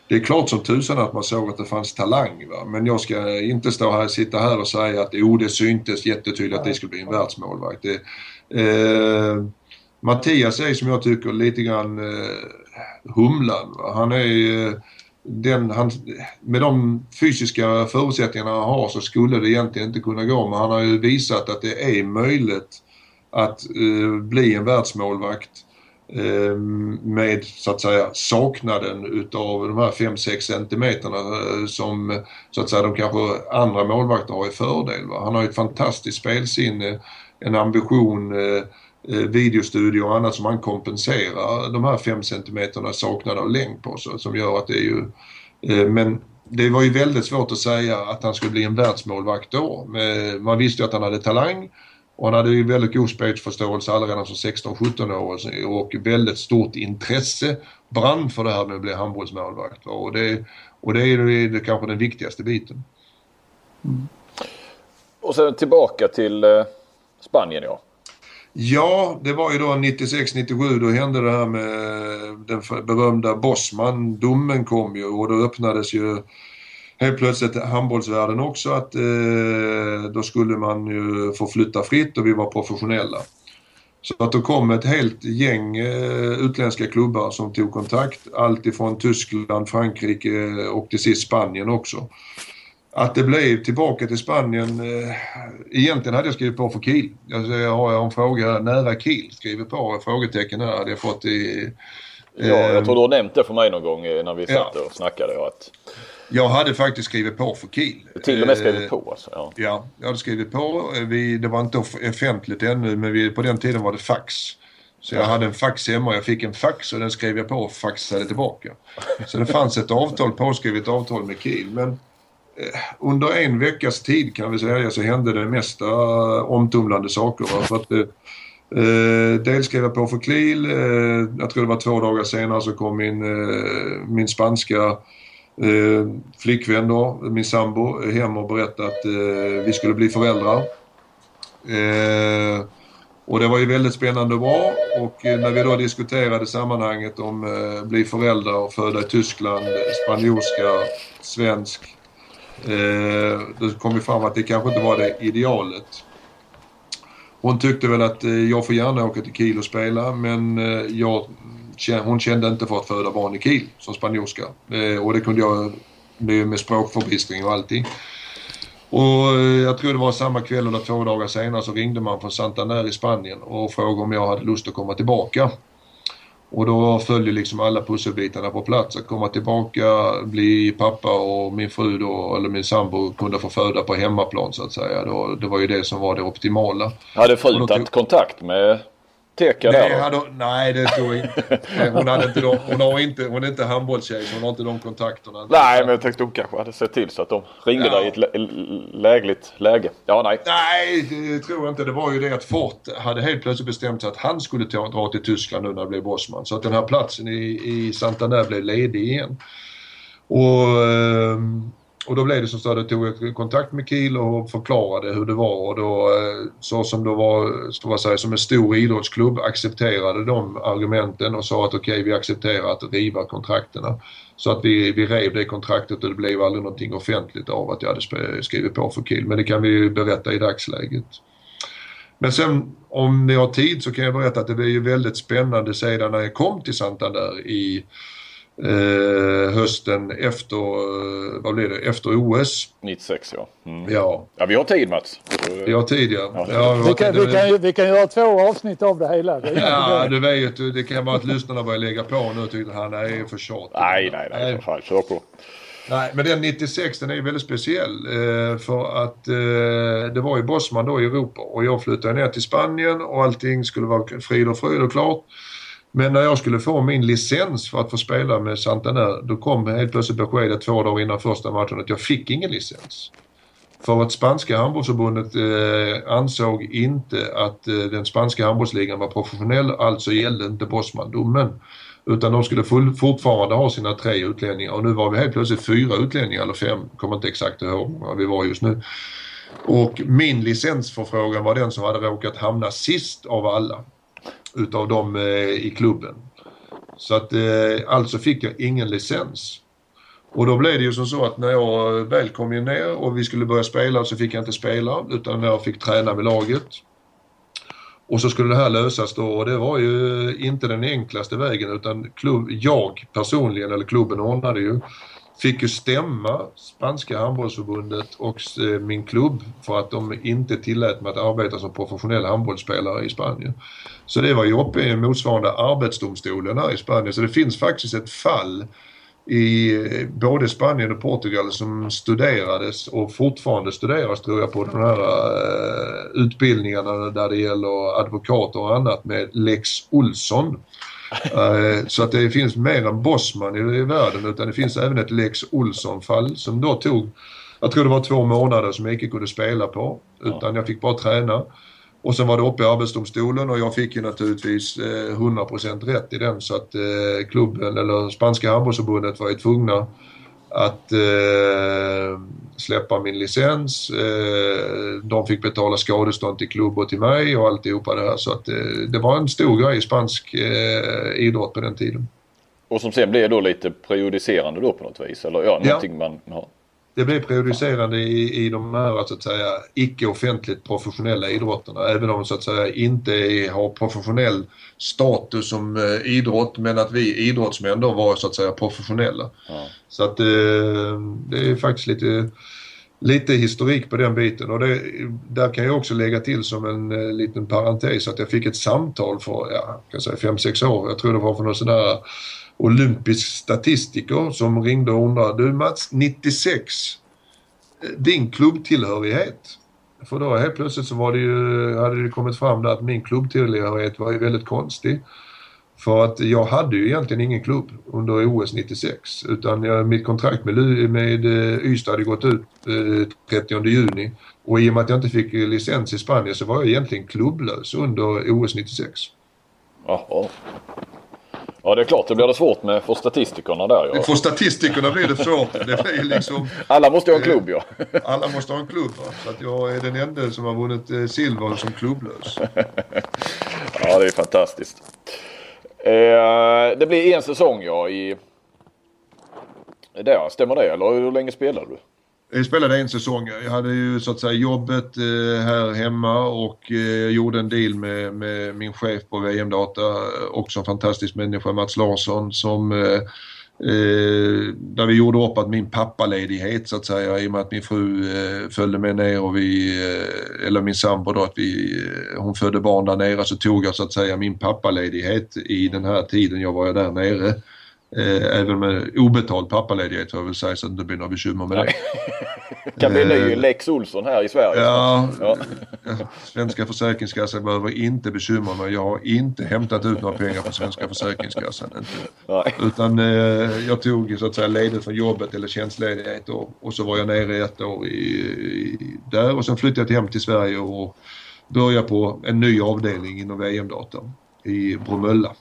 det är klart som tusan att man såg att det fanns talang va? men jag ska inte stå här, sitta här och säga att jo det syntes jättetydligt att det skulle bli en världsmålvakt. Det, eh, Mattias är som jag tycker lite grann eh, humlan. Va? Han är eh, den, han, med de fysiska förutsättningarna han har så skulle det egentligen inte kunna gå men han har ju visat att det är möjligt att eh, bli en världsmålvakt eh, med så att säga saknaden utav de här 5-6 centimeterna eh, som så att säga de kanske andra målvakter har i fördel. Va? Han har ju ett fantastiskt spelsinne, en ambition eh, eh, videostudio och annat som man kompenserar de här 5 centimeterna saknade av längd på så, som gör att det är ju eh, men det var ju väldigt svårt att säga att han skulle bli en världsmålvakt då. Man visste ju att han hade talang och han hade ju väldigt god spelsförståelse redan som 16-17 år och väldigt stort intresse, brann för det här med att bli handbollsmålvakt. Och det, och det är ju det kanske den viktigaste biten. Mm. Och sen tillbaka till eh, Spanien ja. Ja, det var ju då 96-97 då hände det här med eh, den berömda Bosman. Domen kom ju och då öppnades ju helt plötsligt handbollsvärlden också att eh, då skulle man ju få flytta fritt och vi var professionella. Så att då kom ett helt gäng eh, utländska klubbar som tog kontakt. Allt ifrån Tyskland, Frankrike eh, och till sist Spanien också att det blev tillbaka till Spanien. Eh, egentligen hade jag skrivit på för Kiel. Alltså, jag har en fråga nära Kiel. Skrivit på frågetecken här hade jag fått i... Ja, jag eh, tror du har nämnt det för mig någon gång när vi satt ja. och snackade. Att... Jag hade faktiskt skrivit på för Kiel. Till och med skrivit på alltså? Ja, ja jag hade skrivit på. Vi, det var inte offentligt ännu men vi, på den tiden var det fax. Så jag hade en fax hemma och jag fick en fax och den skrev jag på och faxade tillbaka. Så det fanns ett avtal, påskrivet avtal med Kiel. Men Eh, Eh, under en veckas tid kan vi säga så hände det mesta eh, omtumlande saker. För att, eh, eh, dels skrev jag på för Kiel. Eh, jag tror det var två dagar senare så kom min, eh, min spanska eh, flickvän då, min sambo, hem och berättade att eh, vi skulle bli föräldrar. Eh, och det var ju väldigt spännande och bra och eh, när vi då diskuterade sammanhanget om eh, bli föräldrar och föda i Tyskland, spanjorska, svensk. Eh, det kom ju fram att det kanske inte var det idealet. Hon tyckte väl att eh, jag får gärna åka till Kiel och spela men eh, jag, hon kände inte för att föda barn i Kiel som spanjorska. Eh, och det kunde jag med språkförbistring och allting. Och eh, jag tror det var samma kväll eller två dagar senare så ringde man från Santander i Spanien och frågade om jag hade lust att komma tillbaka. Och då följde liksom alla pusselbitarna på plats. Att komma tillbaka, bli pappa och min fru då, eller min sambo kunde få föda på hemmaplan så att säga. Då, det var ju det som var det optimala. Hade frun tagit kontakt med Teka nej, där hade, nej, det tror jag inte. Hon, hade inte de, hon, har inte, hon är inte handbollstjej så hon har inte de kontakterna. Nej, men jag tänkte hon kanske hade sett till så att de ringde ja. dig i ett lä lägligt läge. Ja, nej. Nej, det tror jag inte. Det var ju det att Fort hade helt plötsligt bestämt sig att han skulle ta, dra till Tyskland nu när det blev Bosman. Så att den här platsen i, i Santander blev ledig igen. Och... Um, och då blev det som så att jag tog kontakt med Kiel och förklarade hur det var och då eh, så som det var, så vad säga, som en stor idrottsklubb accepterade de argumenten och sa att okej okay, vi accepterar att riva kontrakterna. Så att vi, vi rev det kontraktet och det blev aldrig någonting offentligt av att jag hade skrivit på för Kiel. Men det kan vi ju berätta i dagsläget. Men sen om ni har tid så kan jag berätta att det blev ju väldigt spännande sedan när jag kom till Santander i eh, hösten efter, eh, vad blir det, efter OS. 96 ja. Mm. Ja. Ja vi har tid Mats. Vi har tid ja. ja. ja vi, kan, vi, kan, vi kan göra två avsnitt av det hela. Det ja du vet ju, det kan vara att lyssnarna börjar lägga på nu och tycker han är för tjatig. Nej nej nej, nej. Fan, kör på. Nej, men den 96 den är väldigt speciell eh, för att eh, det var ju Bosman då i Europa och jag flyttade ner till Spanien och allting skulle vara frid och fröjd och klart. Men när jag skulle få min licens för att få spela med Santander då kom helt plötsligt beskedet två dagar innan första matchen att jag fick ingen licens. För att spanska handbollsförbundet eh, ansåg inte att eh, den spanska handbollsligan var professionell, alltså gällde inte Bosman-domen. Utan de skulle full, fortfarande ha sina tre utlänningar och nu var vi helt plötsligt fyra utlänningar eller fem, kommer inte exakt ihåg vad vi var just nu. Och min licensförfrågan var den som hade råkat hamna sist av alla utav dem eh, i klubben. Så att eh, alltså fick jag ingen licens. Och då blev det ju som så att när jag väl kom ner och vi skulle börja spela så fick jag inte spela utan jag fick träna med laget. Och så skulle det här lösas då och det var ju inte den enklaste vägen utan klubb, jag personligen, eller klubben ordnade ju, fick ju stämma spanska handbollsförbundet och eh, min klubb för att de inte tillät mig att arbeta som professionell handbollsspelare i Spanien. Så det var ju uppe i motsvarande arbetsdomstolen här i Spanien. Så det finns faktiskt ett fall i eh, både Spanien och Portugal som studerades och fortfarande studeras tror jag på de här uh, utbildningarna där det gäller advokater och annat med Lex Olsson. Uh, [LAUGHS] så att det finns mer än Bosman i, i världen utan det finns även ett Lex Olsson-fall som då tog, jag tror det var två månader som jag inte kunde spela på utan jag fick bara träna. Och sen var det uppe i Arbetsdomstolen och jag fick ju naturligtvis eh, 100% rätt i den så att eh, klubben eller spanska handbollsförbundet var ju tvungna att eh, släppa min licens. Eh, de fick betala skadestånd till klubb och till mig och alltihopa det här så att eh, det var en stor grej i spansk eh, idrott på den tiden. Och som sen blev då lite prejudicerande då på något vis eller ja, någonting ja. man har det blir prejudicerande i, i de här så att säga icke-offentligt professionella idrotterna. Även om så att säga inte är, har professionell status som eh, idrott men att vi idrottsmän då var så att säga professionella. Ja. Så att eh, det är faktiskt lite lite historik på den biten och det, där kan jag också lägga till som en eh, liten parentes att jag fick ett samtal för, ja, kan säga 5-6 år, jag tror det var för någon sån där olympisk statistiker som ringde och undrade, du Mats, 96, eh, din klubbtillhörighet. För då helt plötsligt så var det ju, hade det kommit fram där att min klubbtillhörighet var ju väldigt konstig. För att jag hade ju egentligen ingen klubb under OS 96 utan jag, mitt kontrakt med, med eh, Ystad hade gått ut eh, 30 juni Och i och med att jag inte fick licens i Spanien så var jag egentligen klubblös under OS 96. Jaha. Ja det är klart, det blir det svårt med för statistikerna där ja. För statistikerna blir det svårt. Det blir liksom, alla måste ha en klubb ja. [LAUGHS] Alla måste ha en klubb va? Så att jag är den enda som har vunnit eh, silver som klubblös. [LAUGHS] ja det är fantastiskt. Eh, det blir en säsong ja i... Där, stämmer det eller hur länge spelade du? Jag spelade en säsong. Jag hade ju så att säga jobbet eh, här hemma och eh, gjorde en deal med, med min chef på VM-data, också en fantastisk människa, Mats Larsson, som eh, eh, där vi gjorde upp att min pappaledighet så att säga i och med att min fru eh, följde med ner och vi, eh, eller min sambo då, att vi, hon födde barn där nere så tog jag så att säga min pappaledighet i den här tiden jag var där nere. Eh, även med obetald pappaledighet får jag väl säga så att det inte blir några bekymmer med det. kan bli ny Lex Olsson här i Sverige. Ja, ja. Svenska Försäkringskassan behöver inte bekymra mig. Jag har inte hämtat ut några pengar från Svenska Försäkringskassan. Inte. Utan eh, jag tog så att säga ledigt från jobbet eller tjänstledighet och, och så var jag nere ett år i, i, där och sen flyttade jag hem till Sverige och började på en ny avdelning inom VM-data i Bromölla.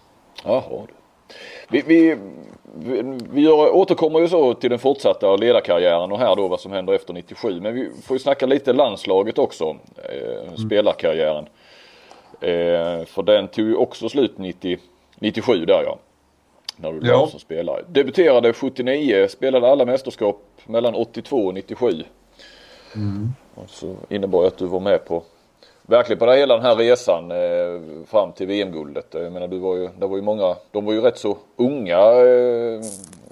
Jaha, vi, vi, vi återkommer ju så till den fortsatta ledarkarriären och här då vad som händer efter 97. Men vi får ju snacka lite landslaget också, eh, mm. spelarkarriären. Eh, för den tog ju också slut 90, 97 där ja. När du ja. som spelare. Debuterade 79, spelade alla mästerskap mellan 82 och 97. Mm. Och så innebar att du var med på verkligen på det hela den här resan eh, fram till VM-guldet. Jag menar du var ju, det var ju många, de var ju rätt så unga. Eh,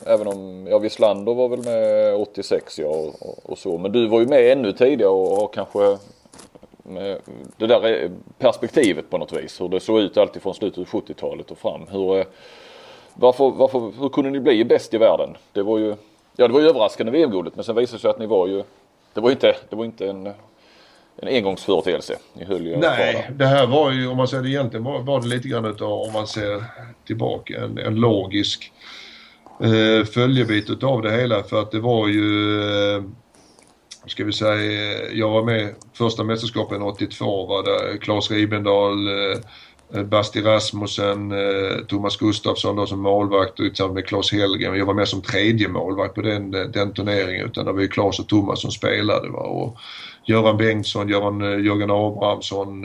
även om, ja Wislander var väl med 86 ja och, och, och, så. Men du var ju med ännu tidigare och har kanske med det där eh, perspektivet på något vis. Hur det såg ut alltid från slutet av 70-talet och fram. Hur, eh, varför, varför, hur kunde ni bli bäst i världen? Det var ju, ja det var ju överraskande VM-guldet men sen visade det sig att ni var ju, det var inte, det var inte en en engångsföreteelse. Ni höll ju Nej, det här var ju, om man säger det egentligen var, var det lite grann utav, om man ser tillbaka, en, en logisk eh, följebit utav det hela för att det var ju eh, ska vi säga, jag var med första mästerskapen 82 var det Claes Ribendal, eh, Eh, Basti Rasmussen, eh, Thomas Gustafsson då som målvakt tillsammans med Claes Hellgren. Jag var med som tredje målvakt på den, eh, den turneringen utan det var ju Claes och Thomas som spelade. Va? Och Göran Bengtsson, Göran, Jörgen Abrahamsson,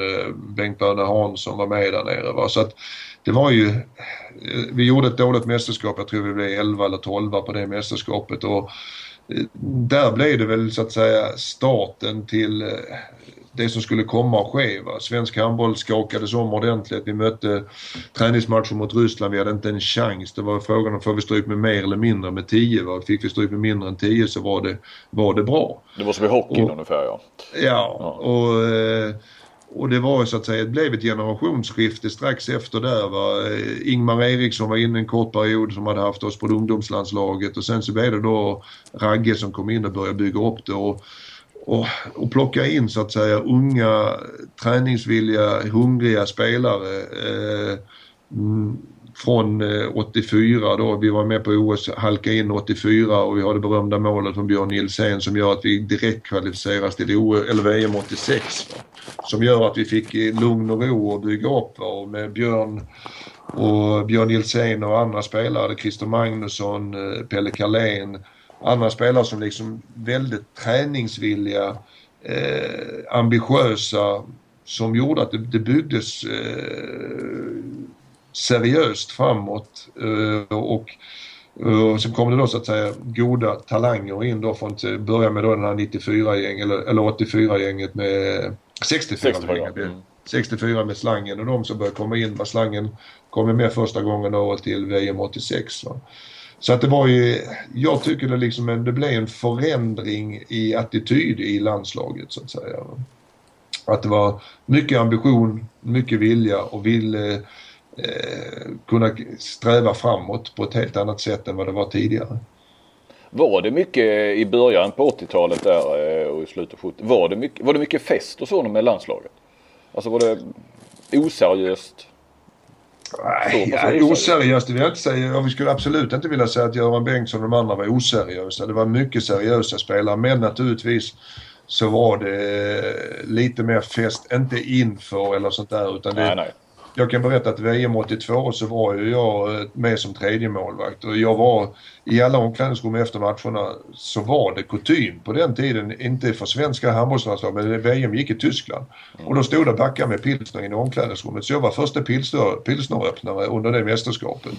Bengt Börne Hansson var med där nere. Va? Så att det var ju, vi gjorde ett dåligt mästerskap, jag tror vi blev 11 eller 12 på det mästerskapet och där blev det väl så att säga starten till det som skulle komma att ske. Va? Svensk handboll skakades om ordentligt. Vi mötte träningsmatcher mot Ryssland. Vi hade inte en chans. Det var frågan om får vi stryk med mer eller mindre med 10. Va? Fick vi stryk med mindre än 10 så var det, var det bra. Det var som i hockeyn och, ungefär ja. Ja, ja. och eh, och det var så att säga, det blev ett generationsskifte strax efter där. Va? Ingmar Eriksson var inne en kort period som hade haft oss på ungdomslandslaget och sen så blev det då Ragge som kom in och började bygga upp det. Och och, och plocka in så att säga unga träningsvilliga, hungriga spelare eh, mm, från eh, 84 då. Vi var med på OS, halka in 84 och vi har det berömda målet från Björn Nilsén som gör att vi direkt kvalificeras till OS, eller VM 86. Va? Som gör att vi fick eh, lugn och ro att bygga upp va? och med Björn och Björn Nilsén och andra spelare, Christer Magnusson, eh, Pelle Carlén andra spelare som liksom väldigt träningsvilliga, eh, ambitiösa som gjorde att det, det byggdes eh, seriöst framåt eh, och och eh, sen kom det då så att säga goda talanger in då från att börja med då den här 94-gänget eller, eller 84-gänget med 64 64, mm. 64 med slangen och de som började komma in med slangen kom med första gången då till VM 86. Va? Så att det var ju, jag tycker det liksom, det blev en förändring i attityd i landslaget så att säga. Att det var mycket ambition, mycket vilja och ville eh, kunna sträva framåt på ett helt annat sätt än vad det var tidigare. Var det mycket i början på 80-talet där eh, och i slutet av 70 var det mycket, var det mycket fest och så med landslaget? Alltså var det oseriöst? Nej, oseriöst vill jag inte säga. Jag skulle absolut inte vilja säga att Göran Bengtsson och de andra var oseriösa. Det var mycket seriösa spelare men naturligtvis så var det lite mer fest, inte inför eller sånt där utan det, Nej, nej jag kan berätta att VM 82 så var ju jag eh, med som tredje målvakt och jag var i alla omklädningsrum efter matcherna så var det kutym på den tiden, inte för svenska handbollslandslag men VM gick i Tyskland. Och då stod det backar med pilsner i omklädningsrummet så jag var första pilsneröppnare under det mästerskapet.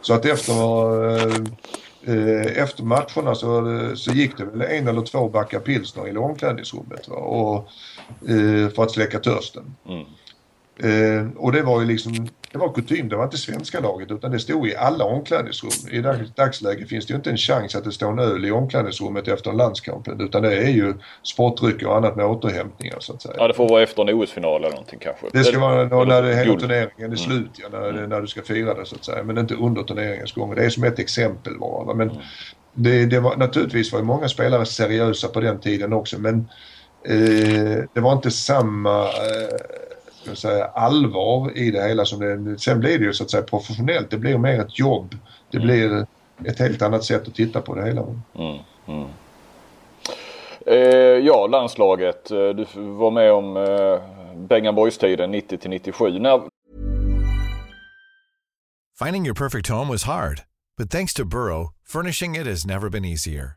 Så att efter, eh, eh, efter matcherna så, så gick det väl en eller två backar pilsner i omklädningsrummet va? Och, för att släcka törsten. Mm. Eh, och det var ju liksom, det var kutym, det var inte svenska laget utan det stod i alla omklädningsrum. I dags, dagsläget finns det ju inte en chans att det står en öl i omklädningsrummet efter en landskamp utan det är ju sportdrycker och annat med återhämtningar så att säga. Ja, det får vara efter en OS-final eller någonting kanske. Det ska vara när, när det, hela turneringen är slut, ja, när, när du ska fira det så att säga. Men inte under turneringens gång. Det är som ett exempel bara. Men det, det var, naturligtvis var ju många spelare seriösa på den tiden också men eh, det var inte samma eh, säga, allvar i det hela som det Sen blir det ju så att säga professionellt. Det blir mer ett jobb. Det blir ett helt annat sätt att titta på det hela. Mm, mm. Eh, ja, landslaget. Eh, Du var med om eh, Bengan Boys-tiden 90 till 97. När, Finding your perfect home was hard, but thanks to Burrow, furnishing it has never been easier.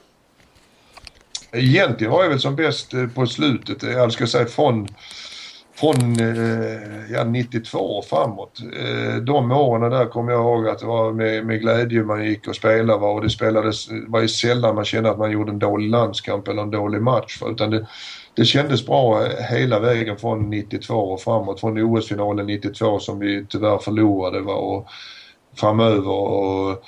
Egentligen var jag väl som bäst eh, på slutet. Eh, jag ska säga från, från eh, ja, 92 och framåt. De åren där kommer jag ihåg att det var med, med glädje man gick och spelade va? och det spelades, det var ju sällan man kände att man gjorde en dålig landskamp eller en dålig match. Va? Utan det, det kändes bra hela vägen från 92 och framåt. Från OS-finalen 92 som vi tyvärr förlorade va? och framöver. Och,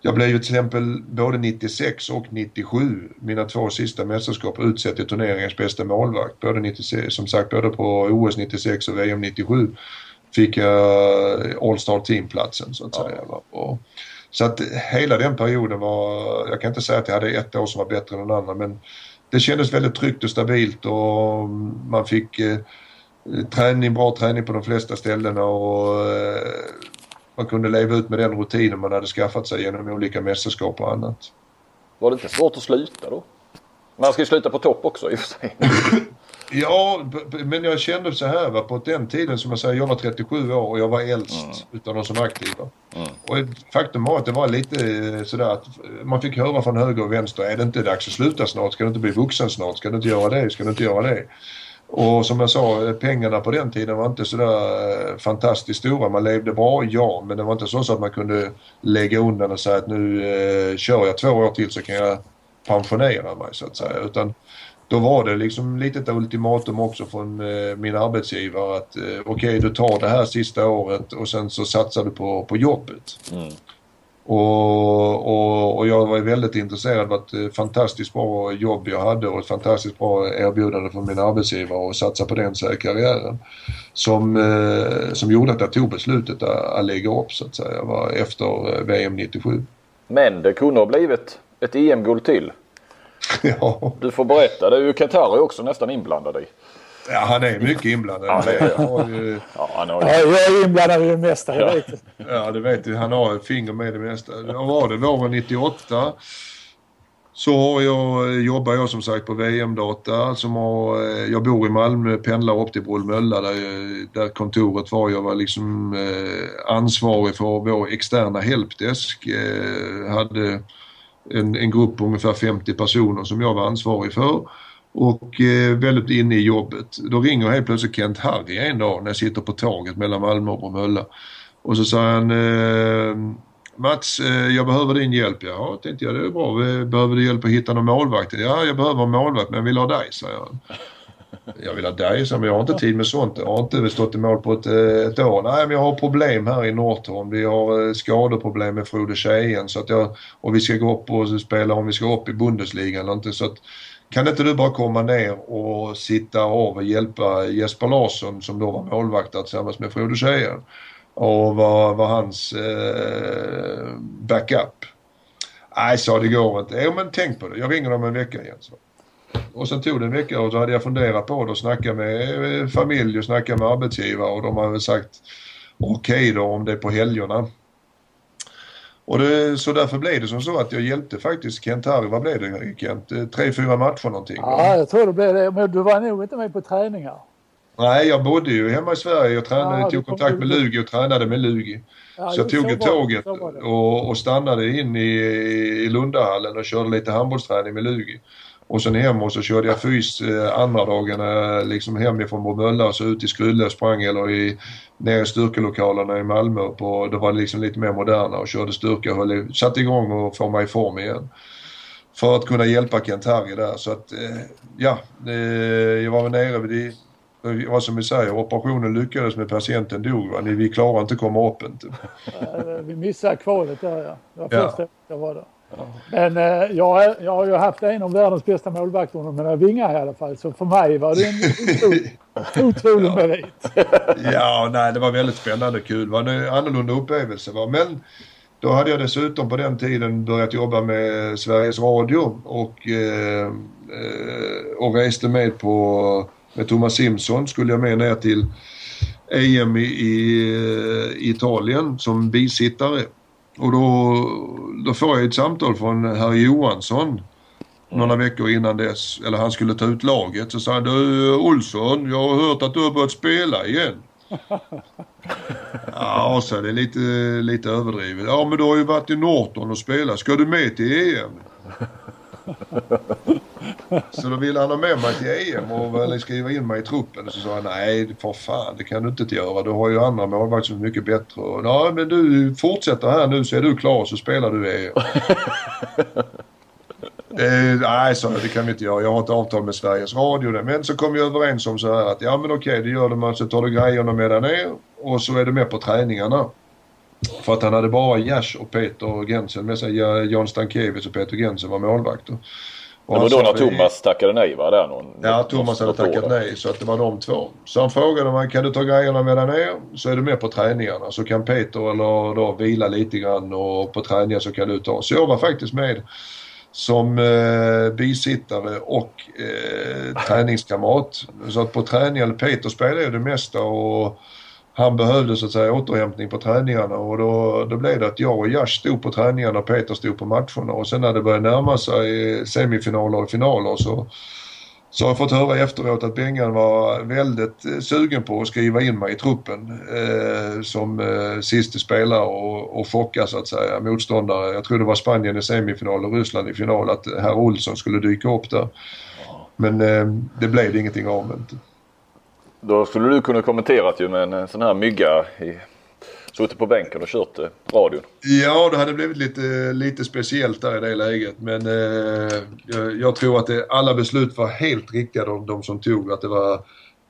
jag blev ju till exempel både 96 och 97, mina två sista mästerskap, utsedd till turneringens bästa målvakt. Både 96, som sagt, både på OS 96 och VM 97 fick jag All-Star teamplatsen så att säga. va. Och, så att hela den perioden var, jag kan inte säga att jag hade ett år som var bättre än den andra men det kändes väldigt tryggt och stabilt och man fick eh, träning, bra träning på de flesta ställena och eh, man kunde leva ut med den rutinen man hade skaffat sig genom olika mästerskap och annat. Var det inte svårt att sluta då? Man ska ju sluta på topp också i och för sig. [LAUGHS] Ja, men jag kände så här va, på den tiden som jag säger, jag var 37 år och jag var äldst utav de som var aktiva. Och ett faktum var att det var lite eh, sådär att man fick höra från höger och vänster, är det inte dags att sluta snart? Ska du inte bli vuxen snart? Ska du inte göra det? Ska du inte göra det? Och som jag sa, pengarna på den tiden var inte sådär eh, fantastiskt stora. Man levde bra, ja, men det var inte så, att man kunde lägga undan och säga att nu eh, kör jag två år till så kan jag pensionera mig så att säga. Utan då var det liksom lite ett ultimatum också från eh, min arbetsgivare att eh, okej du tar det här sista året och sen så satsar du på, på jobbet. Mm. Och, och, och jag var väldigt intresserad av ett eh, fantastiskt bra jobb jag hade och ett fantastiskt bra erbjudande från min arbetsgivare och satsa på den så här karriären. Som, eh, som gjorde att jag tog beslutet att, att lägga upp så att säga var efter eh, VM 97. Men det kunde ha blivit ett EM-guld till. [LAUGHS] ja. Du får berätta. Det är ju Qatar också nästan inblandad i. ja, han är mycket inblandad i det. Han har ju, Ja, han har Ja, ju... jag är inblandad i det mesta, jag vet. Ja, det vet du. Han har ett finger med det mesta. Vad var det? Våren 98 så har jag, jobbar jag som sagt på VM-data. Som har, eh, jag bor i Malmö, pendlar upp till Bromölla där, där kontoret var. Jag var liksom eh, ansvarig för vår externa helpdesk. Eh, hade en, en grupp på ungefär 50 personer som jag var ansvarig för. Och eh, väldigt inne i jobbet. Då ringer helt plötsligt Kent Harry en dag när jag sitter på tåget mellan Malmö och Bromölla. Och så säger han eh, Mats, eh, jag behöver din hjälp. Ja, tänkte jag, det är bra. Behöver du hjälp att hitta någon målvakt? Ja, jag behöver en målvakt men jag vill ha dig, säger han. Jag vill ha dig, säger han, men jag har inte tid med sånt. Jag har inte stått i mål på ett, eh, ett år. Nej, men jag har problem här i Norrtorn. Vi har eh, skadeproblem med Frode Tjejen så att jag, och vi ska gå upp och spela om vi ska upp i Bundesliga eller inte. Så att kan inte du bara komma ner och sitta av och hjälpa Jesper Larsson som då var målvakt tillsammans med Frode Tjejer och var, var hans eh, backup. Nej, sa det går inte. Jo men tänk på det, jag ringer om en vecka igen. Så. Och sen tog det en vecka och så hade jag funderat på det och snackat med eh, familj och snackat med arbetsgivare och de har väl sagt okej okay då om det är på helgerna. Och det, så därför blev det som så att jag hjälpte faktiskt Kent Harry, vad blev det Kent? Eh, tre, fyra matcher någonting? Ja, jag tror det blev det. Men du var nog inte med på träningar. Nej, jag bodde ju hemma i Sverige. Jag tränade, ja, tog kontakt med Lugi och tränade med Lugi. Ja, så jag tog ett tåget och, och stannade in i, i Lundahallen och körde lite handbollsträning med Lugi. Och sen hem och så körde jag fys eh, andra dagarna liksom hemifrån Bromölla och så ut i Skrulle och sprang eller i, ner i styrkelokalerna i Malmö. På, det var liksom lite mer moderna och körde styrka och satte igång och få mig i form igen. För att kunna hjälpa Kent Harry där så att eh, ja, eh, jag var nere vid vad som vi säger, operationen lyckades men patienten dog. Va? Vi klarar inte att komma upp inte. Vi missade kvalet där ja. Det var första ja. jag var där. Men eh, jag, jag har ju haft en av världens bästa målvakter med mina vingar i alla fall. Så för mig var det en [LAUGHS] otrolig merit. [LAUGHS] ja, nej det var väldigt spännande och kul. Det var en annorlunda upplevelse. Va? Men då hade jag dessutom på den tiden börjat jobba med Sveriges Radio och, eh, eh och reste med på med Thomas Simpson skulle jag med ner till EM i, i Italien som bisittare. Och då, då får jag ett samtal från herr Johansson några veckor innan dess, eller han skulle ta ut laget. Så sa han, du Olsson, jag har hört att du har börjat spela igen. [LAUGHS] ja, så det är lite, lite överdrivet. Ja, men du har ju varit i Norton och spelat. Ska du med till EM? Så då ville han ha med mig till EM och skriva in mig i truppen. Så sa han nej för fan det kan du inte göra. Du har ju andra målvakter som är mycket bättre. Och, nej men du fortsätter här nu så är du klar så spelar du EM. Eh, nej, så det kan vi inte göra. Jag har ett avtal med Sveriges Radio. Men så kom vi överens om så här att ja men okej, det gör det. Så tar du grejerna med dig ner och så är du med på träningarna. För att han hade bara Jash och Peter Gensen med sig. Jan Stankiewicz och Peter Gensen var målvakter. Och det var då när Thomas tackade nej va? Där någon, ja, Thomas hade tackat nej så att det var de två. Så han frågade mig, kan du ta grejerna med dig ner så är du med på träningarna. Så kan Peter eller då vila lite grann och på träningar så kan du ta. Så jag var faktiskt med som eh, bisittare och eh, träningskamrat. Så att på träningen, Peter spelade ju det mesta och han behövde så att säga återhämtning på träningarna och då, då blev det att jag och Jash stod på träningarna och Peter stod på matcherna och sen när det började närma sig semifinaler och finaler så, så har jag fått höra efteråt att Bengan var väldigt eh, sugen på att skriva in mig i truppen eh, som eh, siste spelare och, och chocka så att säga motståndare. Jag tror det var Spanien i semifinal och Ryssland i final att herr Olsson skulle dyka upp där. Men eh, det blev det ingenting av. Inte. Då skulle du kunna kommentera ju med en sån här mygga i suttit på bänken och kört eh, radion. Ja, det hade blivit lite, lite speciellt där i det läget. Men eh, jag, jag, tror att det, alla beslut var helt riktiga de, de som tog. Att det var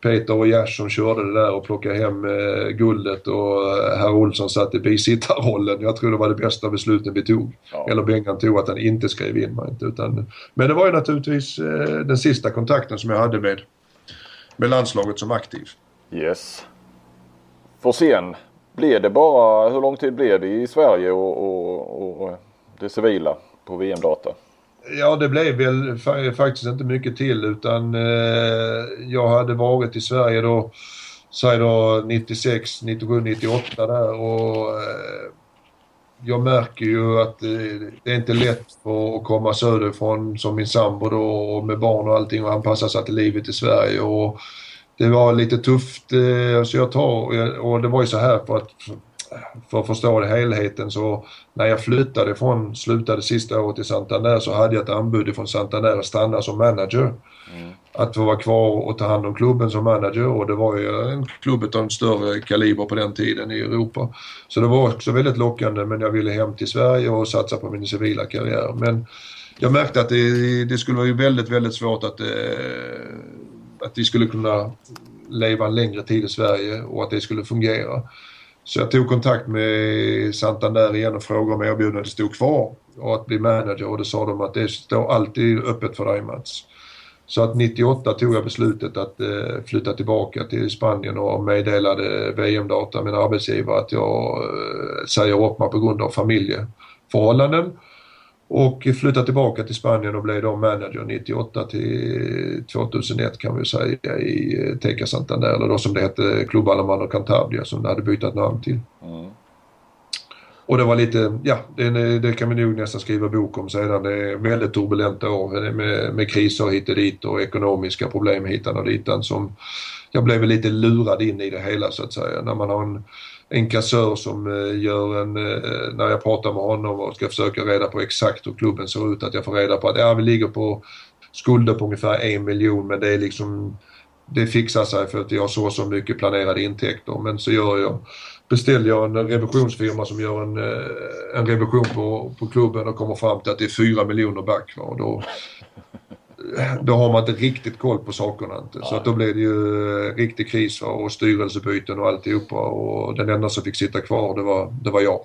Peter och Gers som körde det där och plockade hem eh, guldet och eh, herr Olsson satt i bisittarrollen. Jag tror det var det bästa beslutet vi tog. Ja. Eller Bengan tog att han inte skrev in mig. Utan, men det var ju naturligtvis eh, den sista kontakten som jag hade med med landslaget som aktiv. Yes. För sen blev det bara, hur lång tid blev det i Sverige och, och, och det civila på VM-data? Ja, det blev väl faktiskt inte mycket till utan eh, jag hade varit i Sverige då, säg då 96, 97, 98 där och eh, jag märker ju att det är inte lätt att komma söderifrån som min sambo då och med barn och allting och anpassa sig till livet i Sverige. Och det var lite tufft. Eh, så jag tar, och det var ju så här för att, för att förstå det, helheten så när jag flyttade från, slutade sista året i Santander så hade jag ett anbud från Santander att stanna som manager. Mm. Att få vara kvar och ta hand om klubben som manager och det var ju en klubb av en större kaliber på den tiden i Europa. Så det var också väldigt lockande men jag ville hem till Sverige och satsa på min civila karriär. Men jag märkte att det, det skulle vara väldigt, väldigt svårt att, eh, att vi skulle kunna leva en längre tid i Sverige och att det skulle fungera. Så jag tog kontakt med Santander igen och frågade om erbjudandet stod kvar och att bli manager och då sa de att det står alltid öppet för dig Mats. Så att 98 tog jag beslutet att eh, flytta tillbaka till Spanien och meddelade VM-data, min arbetsgivare, att jag eh, säger upp mig på grund av familjeförhållanden. Och flyttade tillbaka till Spanien och blev då manager 98 till 2001 kan vi säga i eh, Teca Santander, eller då som det hette Club Alemano Cantabria som det hade bytt namn till. Mm. Och det var lite, ja det, det, kan vi nog nästan skriva bok om sedan. Det är väldigt turbulenta år med, med kriser hit och dit och ekonomiska problem hitan och ditan som jag blev lite lurad in i det hela så att säga. När man har en, en kassör som eh, gör en, eh, när jag pratar med honom och ska försöka reda på exakt hur klubben ser ut, att jag får reda på att ja, vi ligger på skulder på ungefär en miljon men det är liksom det fixar sig för att jag har så så mycket planerade intäkter men så gör jag beställde jag en revisionsfirma som gör en, eh, en revision på, på klubben och kommer fram till att det är 4 miljoner back. Och då, då har man inte riktigt koll på sakerna. Inte. Så att då blev det ju eh, riktig kris och styrelsebyten och alltihopa och den enda som fick sitta kvar det var, det var jag.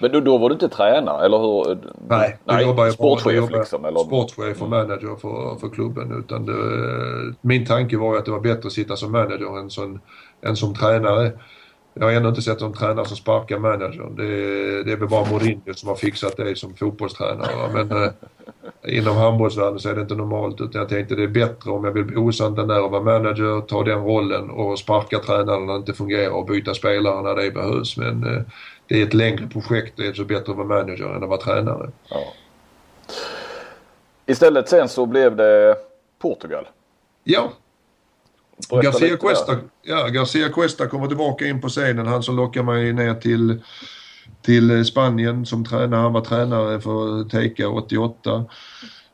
Men då, då var du inte tränare eller hur? Nej, Nej jobbade sportchef jobbade liksom? Eller? Sportchef och manager för, för klubben. Utan det, min tanke var att det var bättre att sitta som manager än som, än som tränare. Jag har ännu inte sett någon tränare som sparkar managern. Det, det är väl bara Mourinho som har fixat det som fotbollstränare. Men eh, inom handbollsvärlden så är det inte normalt utan jag tänkte det är bättre om jag vill bli osann där och vara manager, ta den rollen och sparka tränaren när det inte fungerar och byta spelare när det behövs. Men eh, det är ett längre projekt. Det är så bättre att vara manager än att vara tränare. Ja. Istället sen så blev det Portugal. Ja, Garcia Cuesta, ja, Garcia Cuesta kommer tillbaka in på scenen. Han som lockar mig ner till, till Spanien som tränare. Han var tränare för Teika 88.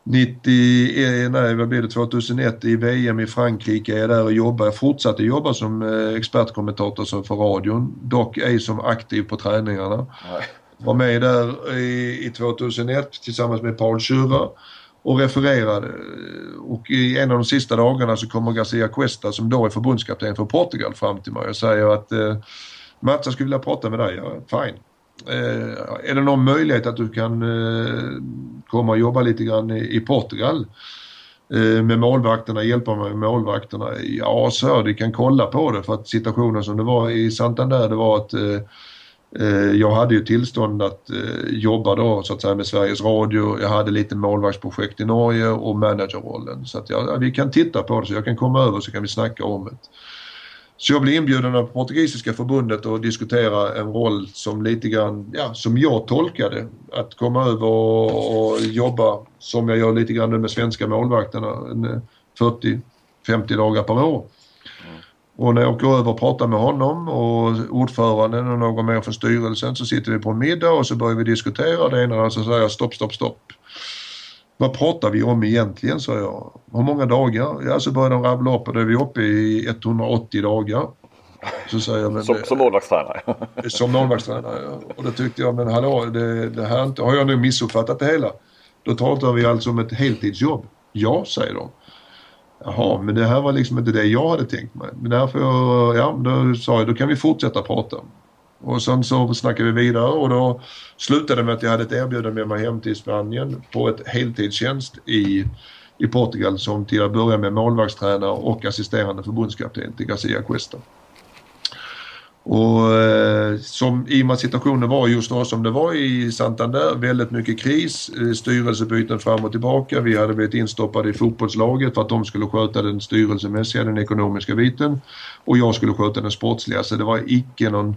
90, nej vad blir det, 2001 i VM i Frankrike är jag där och jobbar. Jag fortsatte jobba som eh, expertkommentator för radion. Dock ej som aktiv på träningarna. Nej. Var med där i, i 2001 tillsammans med Paul Schürrer och refererade. Eh, och i en av de sista dagarna så kommer Garcia Cuesta som då är förbundskapten för Portugal fram till mig och säger att eh, Mats jag skulle vilja prata med dig. Ja, fine. Eh, är det någon möjlighet att du kan eh, komma och jobba lite grann i, i Portugal? Eh, med målvakterna, hjälpa mig med målvakterna. Ja, så du kan kolla på det för att situationen som det var i Santander det var att Eh, Eh, jag hade ju tillstånd att eh, jobba då så att säga med Sveriges Radio. Jag hade lite målvaktsprojekt i Norge och managerrollen. Så att jag, vi kan titta på det så jag kan komma över så kan vi snacka om det. Så jag blev inbjuden av portugisiska förbundet att diskutera en roll som lite grann, ja, som jag tolkade. Att komma över och, och jobba som jag gör lite grann nu med svenska målvakterna, 40-50 eh, dagar per år. Och när jag åker över och pratar med honom och ordföranden och någon mer från styrelsen så sitter vi på en middag och så börjar vi diskutera. Det ena så säger jag stopp, stopp, stopp. Vad pratar vi om egentligen, sa jag. Hur många dagar? Ja, så börjar de rabbla upp och då är vi uppe i 180 dagar. Så säger jag, men, som, som målvaktstränare? [LAUGHS] som målvaktstränare, ja. Och då tyckte jag, men hallå, det, det här inte, har jag nu missuppfattat det hela? Då pratar vi alltså om ett heltidsjobb. Ja, säger de. Jaha, men det här var liksom inte det jag hade tänkt mig. Men därför, ja, då sa jag, då kan vi fortsätta prata. Och sen så snackade vi vidare och då slutade det med att jag hade ett erbjudande med mig hem till Spanien på ett heltidstjänst i, i Portugal som till att börja med målvaktstränare och assisterande förbundskapten till Garcia Cuesta. Och eh, som, i och med att situationen var just då som det var i Santander, väldigt mycket kris, eh, styrelsebyten fram och tillbaka. Vi hade blivit instoppade i fotbollslaget för att de skulle sköta den styrelsemässiga, den ekonomiska biten och jag skulle sköta den sportsliga. Så det var icke någon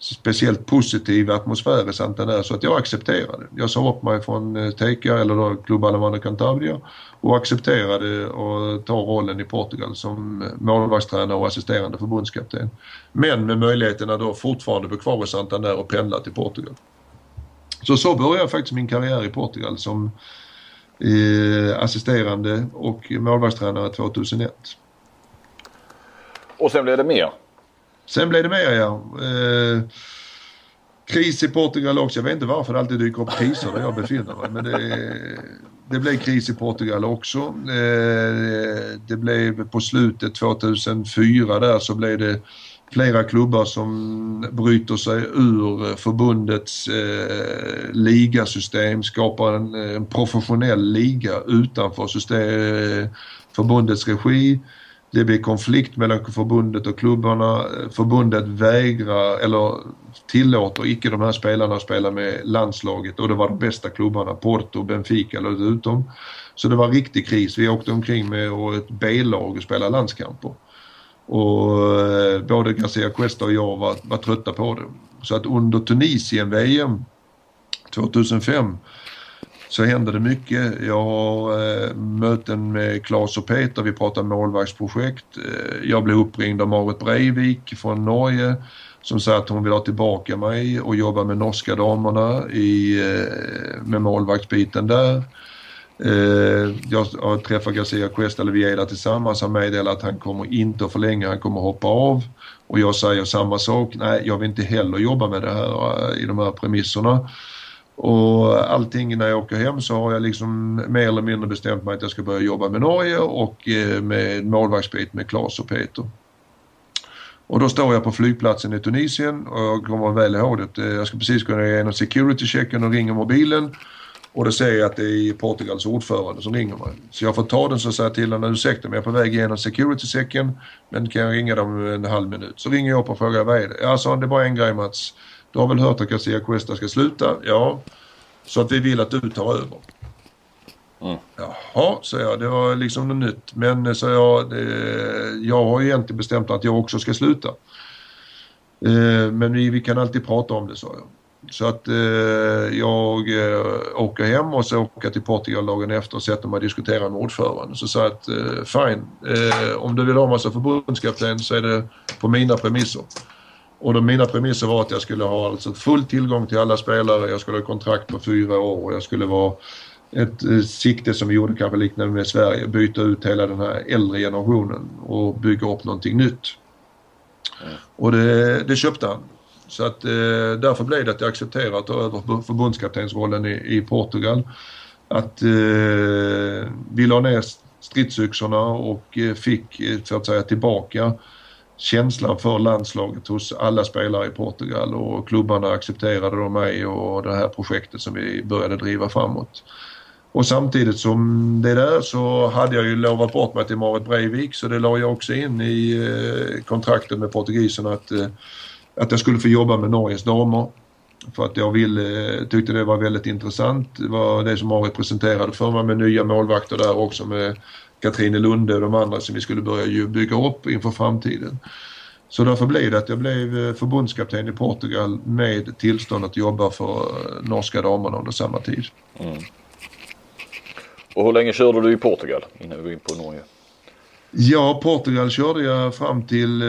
speciellt positiv atmosfär i Santander så att jag accepterade. Jag sa upp mig från eh, Teca eller då Club Alemano Cantabria och accepterade att ta rollen i Portugal som eh, målvaktstränare och assisterande förbundskapten. Men med möjligheten att då fortfarande bo kvar i Santander och pendla till Portugal. Så så började faktiskt min karriär i Portugal som eh, assisterande och målvaktstränare 2001. Och sen blev det mer? Sen blev det mer ja. Eh, kris i Portugal också. Jag vet inte varför det alltid dyker upp kriser där jag befinner mig. Men det, det blev kris i Portugal också. Eh, det blev på slutet 2004 där så blev det flera klubbar som bryter sig ur förbundets eh, ligasystem, skapar en, en, professionell liga utanför system, eh, förbundets regi. Det blir konflikt mellan förbundet och klubbarna. Förbundet vägrar eller tillåter icke de här spelarna att spela med landslaget och det var de bästa klubbarna, Porto, Benfica låg utom. Så det var riktig kris. Vi åkte omkring med ett B-lag och spelade landskamper. Och eh, både Garcia Cuesta och jag var, var trötta på det. Så att under Tunisien-VM 2005 så händer det mycket. Jag har eh, möten med Claes och Peter, vi pratar målvaktsprojekt. Eh, jag blev uppringd av Marit Breivik från Norge som sa att hon vill ha tillbaka mig och jobba med norska damerna i, eh, med målvaktsbiten där. Eh, jag har träffat Garcia Cuesta eller tillsammans. Han meddelar att han kommer inte att förlänga, han kommer hoppa av. Och jag säger samma sak. Nej, jag vill inte heller jobba med det här eh, i de här premisserna. Och allting när jag åker hem så har jag liksom mer eller mindre bestämt mig att jag ska börja jobba med Norge och eh, med målvaktsbit med Klas och Peter. Och då står jag på flygplatsen i Tunisien och jag kommer väl ihåg det. Jag ska precis gå igenom security-checken och ringer mobilen. Och då ser jag att det är Portugals ordförande som ringer mig. Så jag får ta den så säger till honom, ursäkta men jag är på väg igenom security-checken. Men kan jag ringa dem en halv minut? Så ringer jag upp och frågar vad är det? Ja, sa han, det är bara en grej Mats. Du har väl hört att Garcia Cuesta ska sluta? Ja. Så att vi vill att du tar över. Mm. Jaha, så jag. Det var liksom något nytt. Men så jag, det, jag har egentligen bestämt att jag också ska sluta. Eh, men vi, vi kan alltid prata om det, sa jag. Så att eh, jag eh, åker hem och så åker jag till Portugal dagen efter och sätter mig och diskuterar med ordföranden. Så sa jag att eh, fine, eh, om du vill ha mig som förbundskapten så är det på mina premisser. Och de, mina premisser var att jag skulle ha alltså full tillgång till alla spelare, jag skulle ha kontrakt på fyra år och jag skulle vara ett eh, sikte som vi gjorde kanske liknande med Sverige, byta ut hela den här äldre generationen och bygga upp någonting nytt. Mm. Och det, det, köpte han. Så att eh, därför blev det att jag accepterade att ta över förbundskaptensrollen i, i Portugal. Att eh, vi la ner stridsyxorna och eh, fick eh, så att säga tillbaka känslan för landslaget hos alla spelare i Portugal och klubbarna accepterade då mig och det här projektet som vi började driva framåt. Och samtidigt som det där så hade jag ju lovat bort mig till Marit Breivik så det la jag också in i eh, kontraktet med portugiserna att, eh, att jag skulle få jobba med Norges damer. För att jag ville, eh, tyckte det var väldigt intressant. Det var det som Marit presenterade för mig med nya målvakter där också med Katrine Lunde och de andra som vi skulle börja bygga upp inför framtiden. Så därför blev det att jag blev eh, förbundskapten i Portugal med tillstånd att jobba för eh, norska damerna under samma tid. Mm. Och hur länge körde du i Portugal innan vi går in på Norge? Ja, Portugal körde jag fram till eh,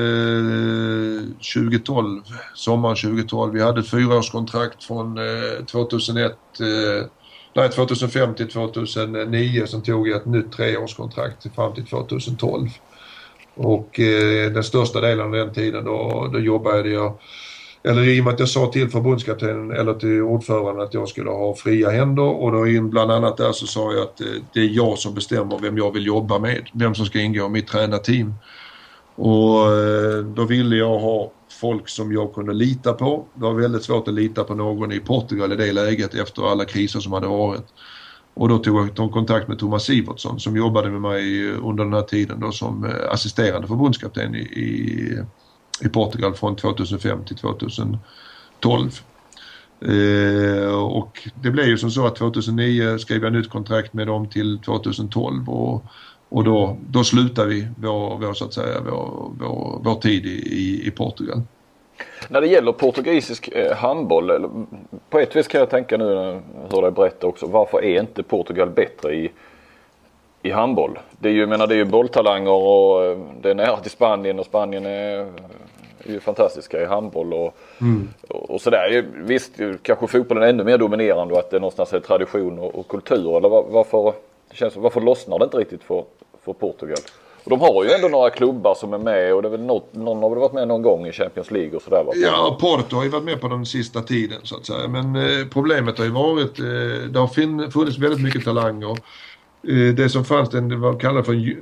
2012, sommaren 2012. Vi hade ett fyraårskontrakt från eh, 2001 eh, nej, 2005 till 2009 som tog jag ett nytt treårskontrakt fram till 2012. Och eh, den största delen av den tiden då, då jobbade jag eller i och med att jag sa till förbundskaptenen eller till ordföranden att jag skulle ha fria händer och då in bland annat där så sa jag att eh, det är jag som bestämmer vem jag vill jobba med, vem som ska ingå i mitt tränarteam. Och eh, då ville jag ha folk som jag kunde lita på. Det var väldigt svårt att lita på någon i Portugal i det läget efter alla kriser som hade varit. Och då tog jag kontakt med Thomas Sivertsson som jobbade med mig under den här tiden då som eh, assisterande förbundskapten i, i, i Portugal från 2005 till 2012. Eh, och det blev ju som så att 2009 skrev jag nytt kontrakt med dem till 2012 och och då, då slutar vi vår, vår, så att säga, vår, vår, vår tid i, i, Portugal. När det gäller portugisisk eh, handboll, på ett vis kan jag tänka nu när jag hör dig berätta också, varför är inte Portugal bättre i, i handboll? Det är ju, menar, det är ju bolltalanger och eh, det är nära till Spanien och Spanien är, är ju fantastiska i handboll och, mm. och, sådär. Visst, kanske fotbollen är ännu mer dominerande och att det någonstans är tradition och, och kultur. Eller varför, det känns, varför lossnar det inte riktigt för, för Portugal? Och de har ju ändå några klubbar som är med och det är väl något, någon har väl varit med någon gång i Champions League och sådär va? Ja, Porto har ju varit med på den sista tiden så att säga. Men eh, problemet har ju varit, eh, det har funnits väldigt mycket talanger. Eh, det som fanns, den, det var kallat för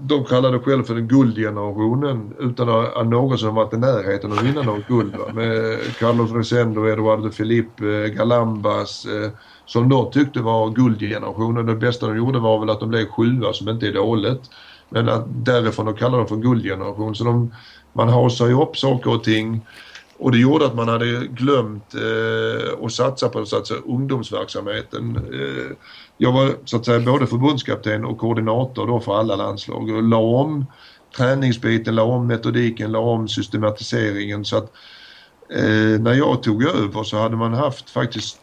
de kallade själv för den guldgenerationen utan att någonsin varit i närheten av att vinna något guld. Va? Med Carlos Resendo, Eduardo Felipe, eh, Galambas eh, som de tyckte var guldgenerationen. Det bästa de gjorde var väl att de blev sjua som inte är dåligt. Men att därifrån att kalla dem för guldgeneration. Så de, man hasar ju upp saker och ting. Och det gjorde att man hade glömt eh, att satsa på så att säga, ungdomsverksamheten. Eh, jag var så att säga både förbundskapten och koordinator då för alla landslag och la om träningsbiten, la om metodiken, la om systematiseringen så att eh, när jag tog över så hade man haft faktiskt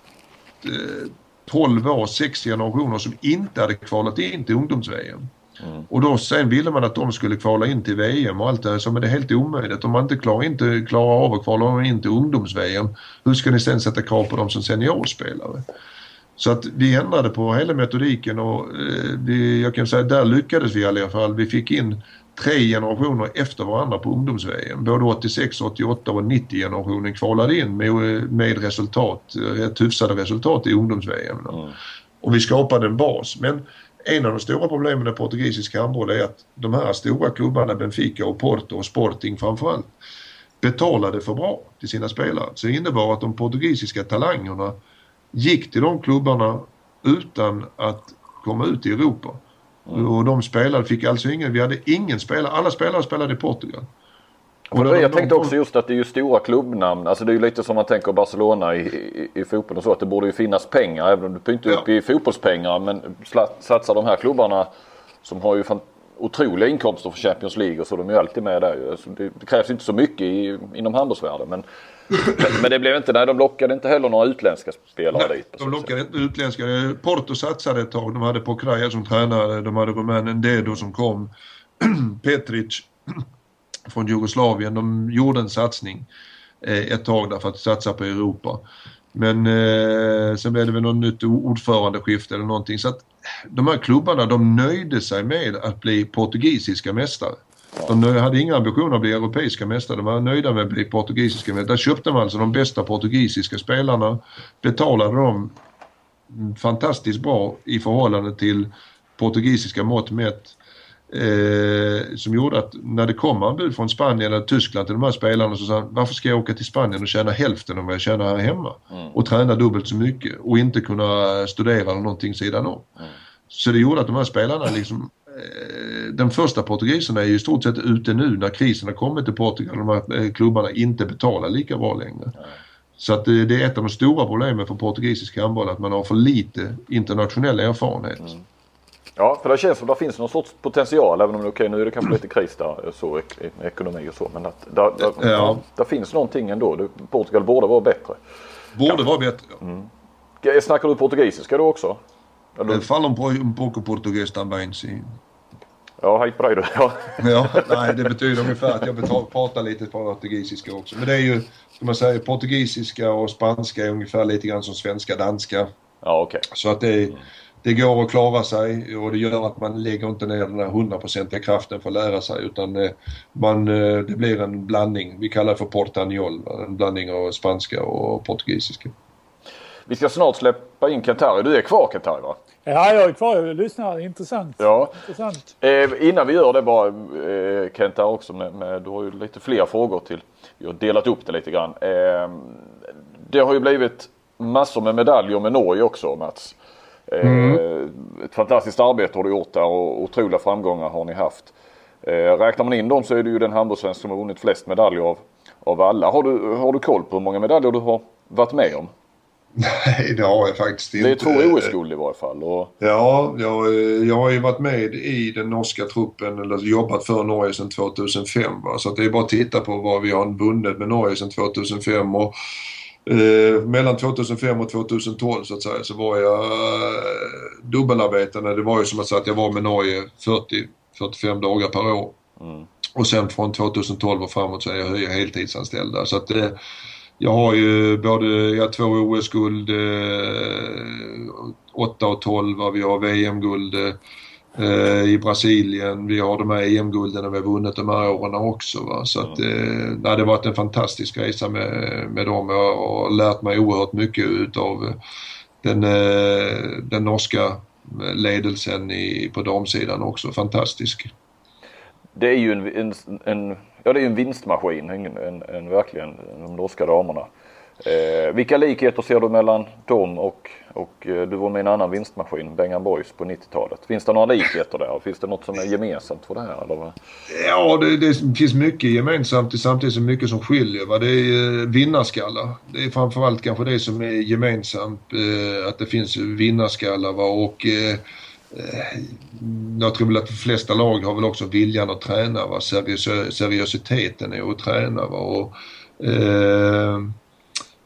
12 år, sex generationer som inte hade kvalat in till ungdoms-VM. Mm. Och då sen ville man att de skulle kvala in till VM och allt det här, men det är helt omöjligt. Om man inte klarar, inte klarar av att kvala in till ungdoms-VM, hur ska ni sen sätta krav på dem som seniorspelare? Så att vi ändrade på hela metodiken och eh, vi, jag kan säga där lyckades vi i alla fall. Vi fick in tre generationer efter varandra på ungdoms-VM. Både 86, 88 och 90 generationen kvalade in med, med resultat, rätt hyfsade resultat i ungdoms-VM. Mm. Och vi skapade en bas. Men en av de stora problemen med portugisisk handboll är att de här stora klubbarna, Benfica och Porto och Sporting framförallt, betalade för bra till sina spelare. Så det innebar att de portugisiska talangerna gick till de klubbarna utan att komma ut i Europa. Mm. Och de spelade, fick alltså ingen, vi hade ingen spelare, alla spelare spelade i Portugal. Och det, jag tänkte också just att det är ju stora klubbnamn. Alltså det är ju lite som man tänker Barcelona i, i, i fotboll och så. Att det borde ju finnas pengar. Även om du inte ja. upp i fotbollspengar. Men satsar de här klubbarna som har ju otroliga inkomster för Champions League och så. De är ju alltid med där alltså det, krävs inte så mycket i, inom handbollsvärlden. Men, men det blev inte, nej de lockade inte heller några utländska spelare nej, dit. de lockade inte utländska. Porto satsade ett tag. De hade Pokraja som tränare. De hade rumänen Dedo som kom. [CLEARS THROAT] Petric från Jugoslavien. De gjorde en satsning eh, ett tag där för att satsa på Europa. Men eh, sen blev det väl något nytt ordförandeskifte eller någonting. Så att de här klubbarna de nöjde sig med att bli portugisiska mästare. De hade inga ambitioner att bli europeiska mästare. De var nöjda med att bli portugisiska mästare. Där köpte man alltså de bästa portugisiska spelarna. Betalade dem fantastiskt bra i förhållande till portugisiska mått mätt eh, som gjorde att när det kom anbud från Spanien eller Tyskland till de här spelarna så sa han varför ska jag åka till Spanien och tjäna hälften av vad jag tjänar här hemma mm. och träna dubbelt så mycket och inte kunna studera eller någonting sidan om. Mm. Så det gjorde att de här spelarna liksom eh, den första portugiserna är ju i stort sett ute nu när krisen har kommit till Portugal. De här eh, klubbarna inte betalar lika bra längre. Mm. Så att det, det är ett av de stora problemen för portugisisk handboll att man har för lite internationell erfarenhet. Ja, för det känns som att det finns någon sorts potential även om det, okay, nu är det kanske lite kris där så, ekonomi och så. Men att där, där, ja. där finns någonting ändå. Portugal borde vara bättre. Borde kanske. vara bättre. Mm. Snackar du portugisiska du också? Eller? Falo um pouco português também, sim. Ja, hej på dig då. Ja. [LAUGHS] ja, nej det betyder ungefär att jag pratar lite portugisiska också. Men det är ju, ska man säga, portugisiska och spanska är ungefär lite grann som svenska, danska. Ja, okej. Okay. Så att det är, mm det går att klara sig och det gör att man lägger inte ner den här hundraprocentiga kraften för att lära sig utan eh, man, eh, det blir en blandning. Vi kallar det för portagnol, en blandning av spanska och portugisiska. Vi ska snart släppa in Kentari. Du är kvar Kentari va? Ja, jag är kvar. Jag lyssnar. Intressant. Ja. Intressant. Eh, innan vi gör det bara eh, Kentari också med, med, du har ju lite fler frågor till. Vi har delat upp det lite grann. Eh, det har ju blivit massor med medaljer med Norge också Mats. Mm. Eh, ett fantastiskt arbete har du gjort där och otroliga framgångar har ni haft. Eh, räknar man in dem så är du ju den handbollssvensk som har vunnit flest medaljer av, av alla. Har du, har du koll på hur många medaljer du har varit med om? Nej, det har jag faktiskt inte. Det är två OS-guld i varje fall. Och... Ja, jag, jag har ju varit med i den norska truppen, eller jobbat för Norge sedan 2005. Va? Så det är bara att titta på vad vi har vunnit med Norge sedan 2005. Och Eh, mellan 2005 och 2012 så att säga så var jag eh, dubbelarbetande. Det var ju som att säga att jag var med Norge 40-45 dagar per år. Mm. Och sen från 2012 och framåt så är jag heltidsanställd där. Så att eh, jag har ju både, jag har två OS-guld, eh, 8 och 12, vi har VM-guld eh, i Brasilien. Vi har de här EM-gulden vi har vunnit de här åren också. Va? Så att, eh, det har varit en fantastisk resa med, med dem. Jag har lärt mig oerhört mycket utav den, eh, den norska ledelsen i, på damsidan också. Fantastisk. det är ju en, en, en, ja, det är en vinstmaskin, en, en, en verkligen, de norska damerna. Eh, vilka likheter ser du mellan dem och, och eh, du var med i en annan vinstmaskin, Bengan Boys på 90-talet? Finns det några likheter där? Finns det något som är gemensamt för det här? Eller? Ja, det, det finns mycket gemensamt samtidigt som mycket som skiljer. Va? Det är eh, vinnarskallar. Det är framförallt kanske det som är gemensamt. Eh, att det finns vinnarskallar. Va? Och, eh, eh jag tror väl att de flesta lag har väl också viljan att träna. Va? Seriös, seriositeten är att träna. Va? Och, eh,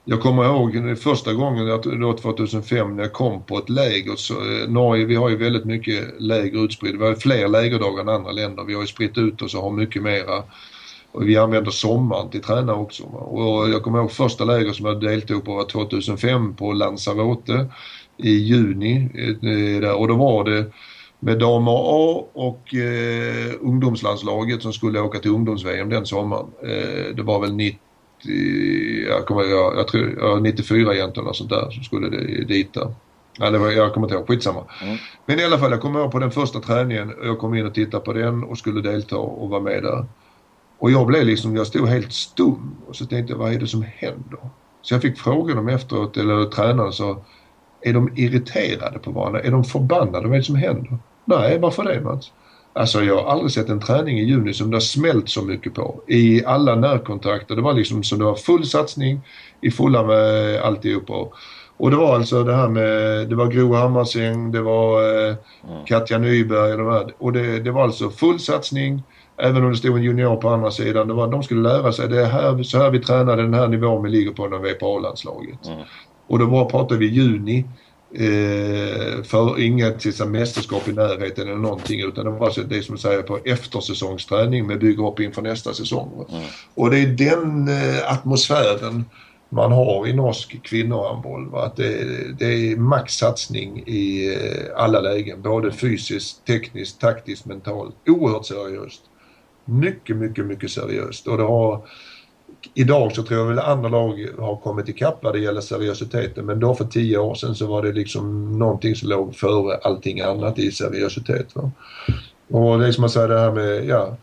jag kommer ihåg första gången, 2005, när jag kom på ett läger. Så, eh, Norge, vi har ju väldigt mycket läger utspridda. Vi har fler lägerdagar än andra länder. Vi har ju spritt ut oss och har mycket mera. Och vi använder sommaren till träna också. Och jag kommer ihåg första läger som jag deltog på var 2005 på Lanzarote i juni. Eh, och då var det med damer A och eh, ungdomslandslaget som skulle åka till ungdoms-VM den sommaren. Eh, det var väl 90 jag, kommer, jag, jag tror, jag 94 egentligen och sånt där som skulle dit där. Ja, det var, jag kommer inte ihåg, skitsamma. Mm. Men i alla fall, jag kommer ihåg på den första träningen, jag kom in och tittade på den och skulle delta och vara med där. Och jag blev liksom, jag stod helt stum och så tänkte jag, vad är det som händer? Så jag fick fråga dem efteråt, eller tränaren sa, är de irriterade på varandra? Är de förbannade? Vad är det som händer? Nej, varför det Mats? Alltså jag har aldrig sett en träning i juni som det har smält så mycket på. I alla närkontakter. Det var liksom som det var full satsning i fulla med alltihopa. Och det var alltså det här med, det var Gro Hammarsäng, det var eh, mm. Katja Nyberg och de här. Och det, det var alltså full satsning. Även om det stod en junior på andra sidan. Det var, de skulle lära sig, det är här, så här vi tränar, den här nivån vi ligger på när vi är på A-landslaget. Mm. Och då bara pratade vi juni. Eh, för inget liksom, mästerskap i närheten eller någonting utan det var det som säger på eftersäsongsträning med bygga upp inför nästa säsong. Mm. Och det är den eh, atmosfären man har i norsk kvinnohandboll. Att det, det är maxsatsning i eh, alla lägen. Både fysiskt, tekniskt, taktiskt, mentalt. Oerhört seriöst. Mycket, mycket, mycket seriöst. Och det har Idag så tror jag väl andra lag har kommit ikapp vad det gäller seriositeten men då för tio år sedan så var det liksom någonting som låg före allting annat i seriositet. Va? Och det är som man säger det här med ja,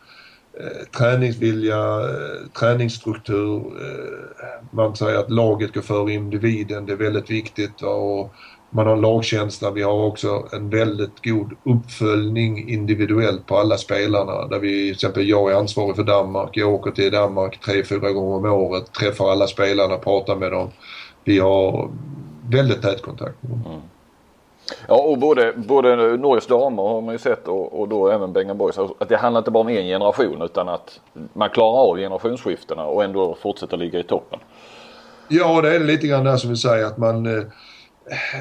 eh, träningsvilja, eh, träningsstruktur. Eh, man säger att laget går före individen, det är väldigt viktigt. Va? Och man har lagkänsla. Vi har också en väldigt god uppföljning individuellt på alla spelarna. Där vi, till exempel jag är ansvarig för Danmark. Jag åker till Danmark tre, fyra gånger om året, träffar alla spelarna, pratar med dem. Vi har väldigt tät kontakt. Mm. Ja och både, både Norges damer har man ju sett och, och då även Bengan Boys. Att det handlar inte bara om en generation utan att man klarar av generationsskiftena och ändå fortsätter ligga i toppen. Ja det är lite grann där som vi säger att man eh,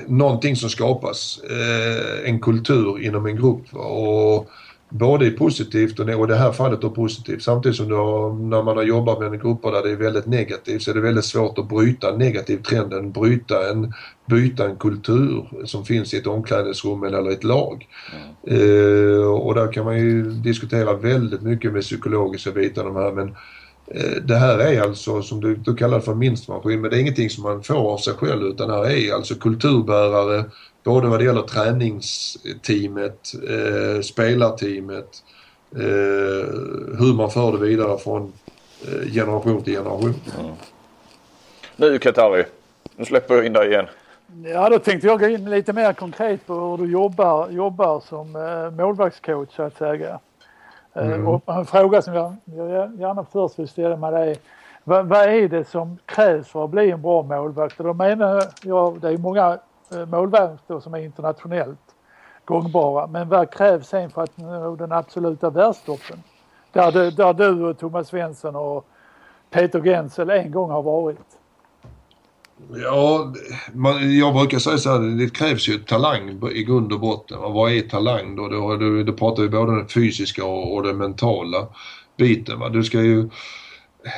någonting som skapas. Eh, en kultur inom en grupp. Och både positivt och, och det här fallet då positivt. Samtidigt som har, när man har jobbat med grupper där det är väldigt negativt så är det väldigt svårt att bryta en negativ trenden, bryta en, byta en kultur som finns i ett omklädningsrum eller ett lag. Mm. Eh, och där kan man ju diskutera väldigt mycket med psykologiska bitar de här men det här är alltså som du, du kallar för minstmaskin men det är ingenting som man får av sig själv utan det här är alltså kulturbärare både vad det gäller träningsteamet, eh, spelarteamet, eh, hur man för det vidare från eh, generation till generation. Mm. Nu Katari, nu släpper jag in dig igen. Ja, då tänkte jag gå in lite mer konkret på hur du jobbar, jobbar som eh, målvaktscoach så att säga. Eh, mm. Och en fråga som jag, jag gärna först vill ställa med dig vad, vad, är det som krävs för att bli en bra målvakt? Och då menar jag, det är många eh, målvakter som är internationellt gångbara, men vad krävs sen för att nå den absoluta världstoppen? Där, du, där du och Thomas Svensson och Peter Gensel en gång har varit. Ja, man, jag brukar säga så här, det krävs ju talang i grund och botten. Och vad är talang då? Då, då, då pratar vi både den fysiska och, och den mentala biten. Va? Du ska ju,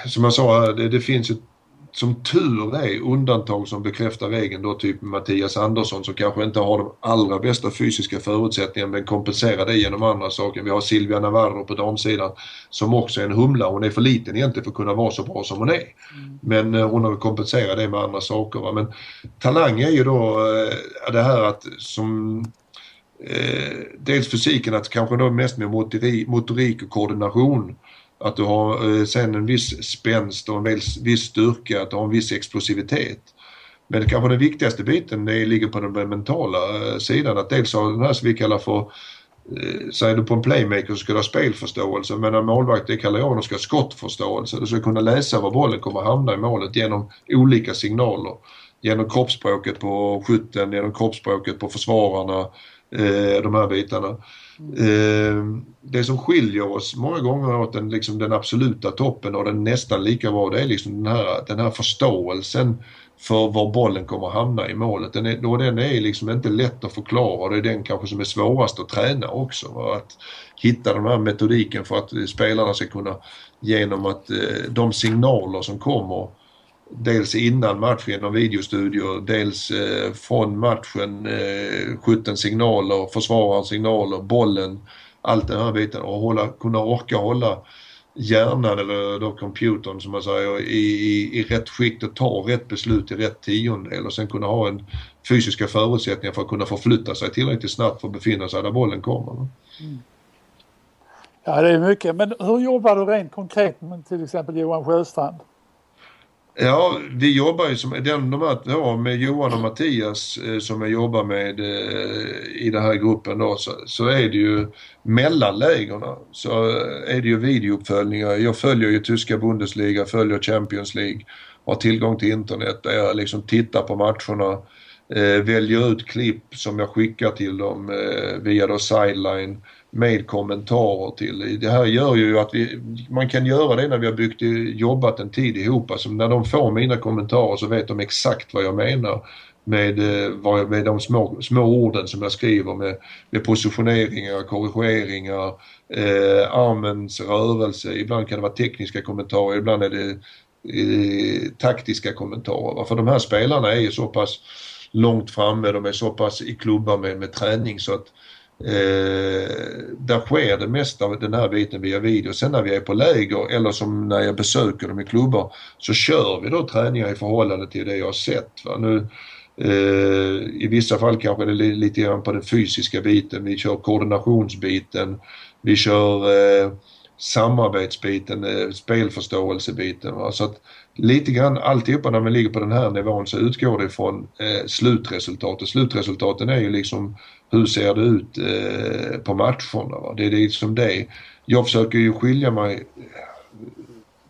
som jag sa, det, det finns ju som tur är undantag som bekräftar regeln då, typ Mattias Andersson som kanske inte har de allra bästa fysiska förutsättningarna men kompenserar det genom andra saker. Vi har Silvia Navarro på damsidan som också är en humla. Hon är för liten egentligen för att kunna vara så bra som hon är. Mm. Men eh, hon har kompenserat det med andra saker. Va? Men talang är ju då eh, det här att som eh, dels fysiken, att kanske då mest med motorik, motorik och koordination. Att du har eh, sen en viss spänst och en viss, viss styrka, att du har en viss explosivitet. Men kanske den viktigaste biten det ligger på den mentala eh, sidan. Att dels ha den här som vi kallar för eh, Säger du på en playmaker så ska du ha spelförståelse men en målvakt det kallar jag ska ha skottförståelse. Du ska kunna läsa var bollen kommer hamna i målet genom olika signaler. Genom kroppsspråket på skytten, genom kroppsspråket på försvararna, eh, de här bitarna. Eh, det som skiljer oss många gånger åt den, liksom den absoluta toppen och den nästan lika bra det är liksom den här, den här förståelsen för var bollen kommer hamna i målet. Den är, och den är liksom inte lätt att förklara och det är den kanske som är svårast att träna också. Att hitta den här metodiken för att spelarna ska kunna genom att eh, de signaler som kommer dels innan matchen genom videostudior, dels eh, från matchen, eh, skyttens signaler, försvararens signaler, bollen, allt den här biten och hålla, kunna orka hålla hjärnan eller då computern som man säger i, i, i rätt skick och ta rätt beslut i rätt tiondel och sen kunna ha en fysiska förutsättningar för att kunna förflytta sig tillräckligt snabbt för att befinna sig där bollen kommer. Mm. Ja det är mycket men hur jobbar du rent konkret med till exempel Johan Sjöstrand? Ja, vi jobbar ju som, den, de här, ja, med Johan och Mattias eh, som jag jobbar med eh, i den här gruppen då så, så är det ju mellan lägerna så eh, är det ju videouppföljningar. Jag följer ju tyska Bundesliga, följer Champions League, har tillgång till internet där jag liksom tittar på matcherna, eh, väljer ut klipp som jag skickar till dem eh, via då sideline med kommentarer till. Det här gör ju att vi, man kan göra det när vi har byggt, jobbat en tid ihop. Alltså när de får mina kommentarer så vet de exakt vad jag menar med, eh, med de små, små orden som jag skriver med, med positioneringar, korrigeringar, eh, armens rörelse. Ibland kan det vara tekniska kommentarer, ibland är det eh, taktiska kommentarer. För de här spelarna är ju så pass långt framme, de är så pass i klubbar med, med träning så att Eh, där sker det mesta av den här biten via video. Sen när vi är på läger eller som när jag besöker dem i klubbar så kör vi då träningar i förhållande till det jag har sett. Va? Nu, eh, I vissa fall kanske det är lite grann på den fysiska biten. Vi kör koordinationsbiten. Vi kör eh, samarbetsbiten, eh, spelförståelsebiten. Va? Så att lite grann alltihopa när man ligger på den här nivån så utgår det från eh, slutresultatet. Slutresultaten är ju liksom hur ser det ut eh, på matcherna. Va? Det är liksom det. Jag försöker ju skilja mig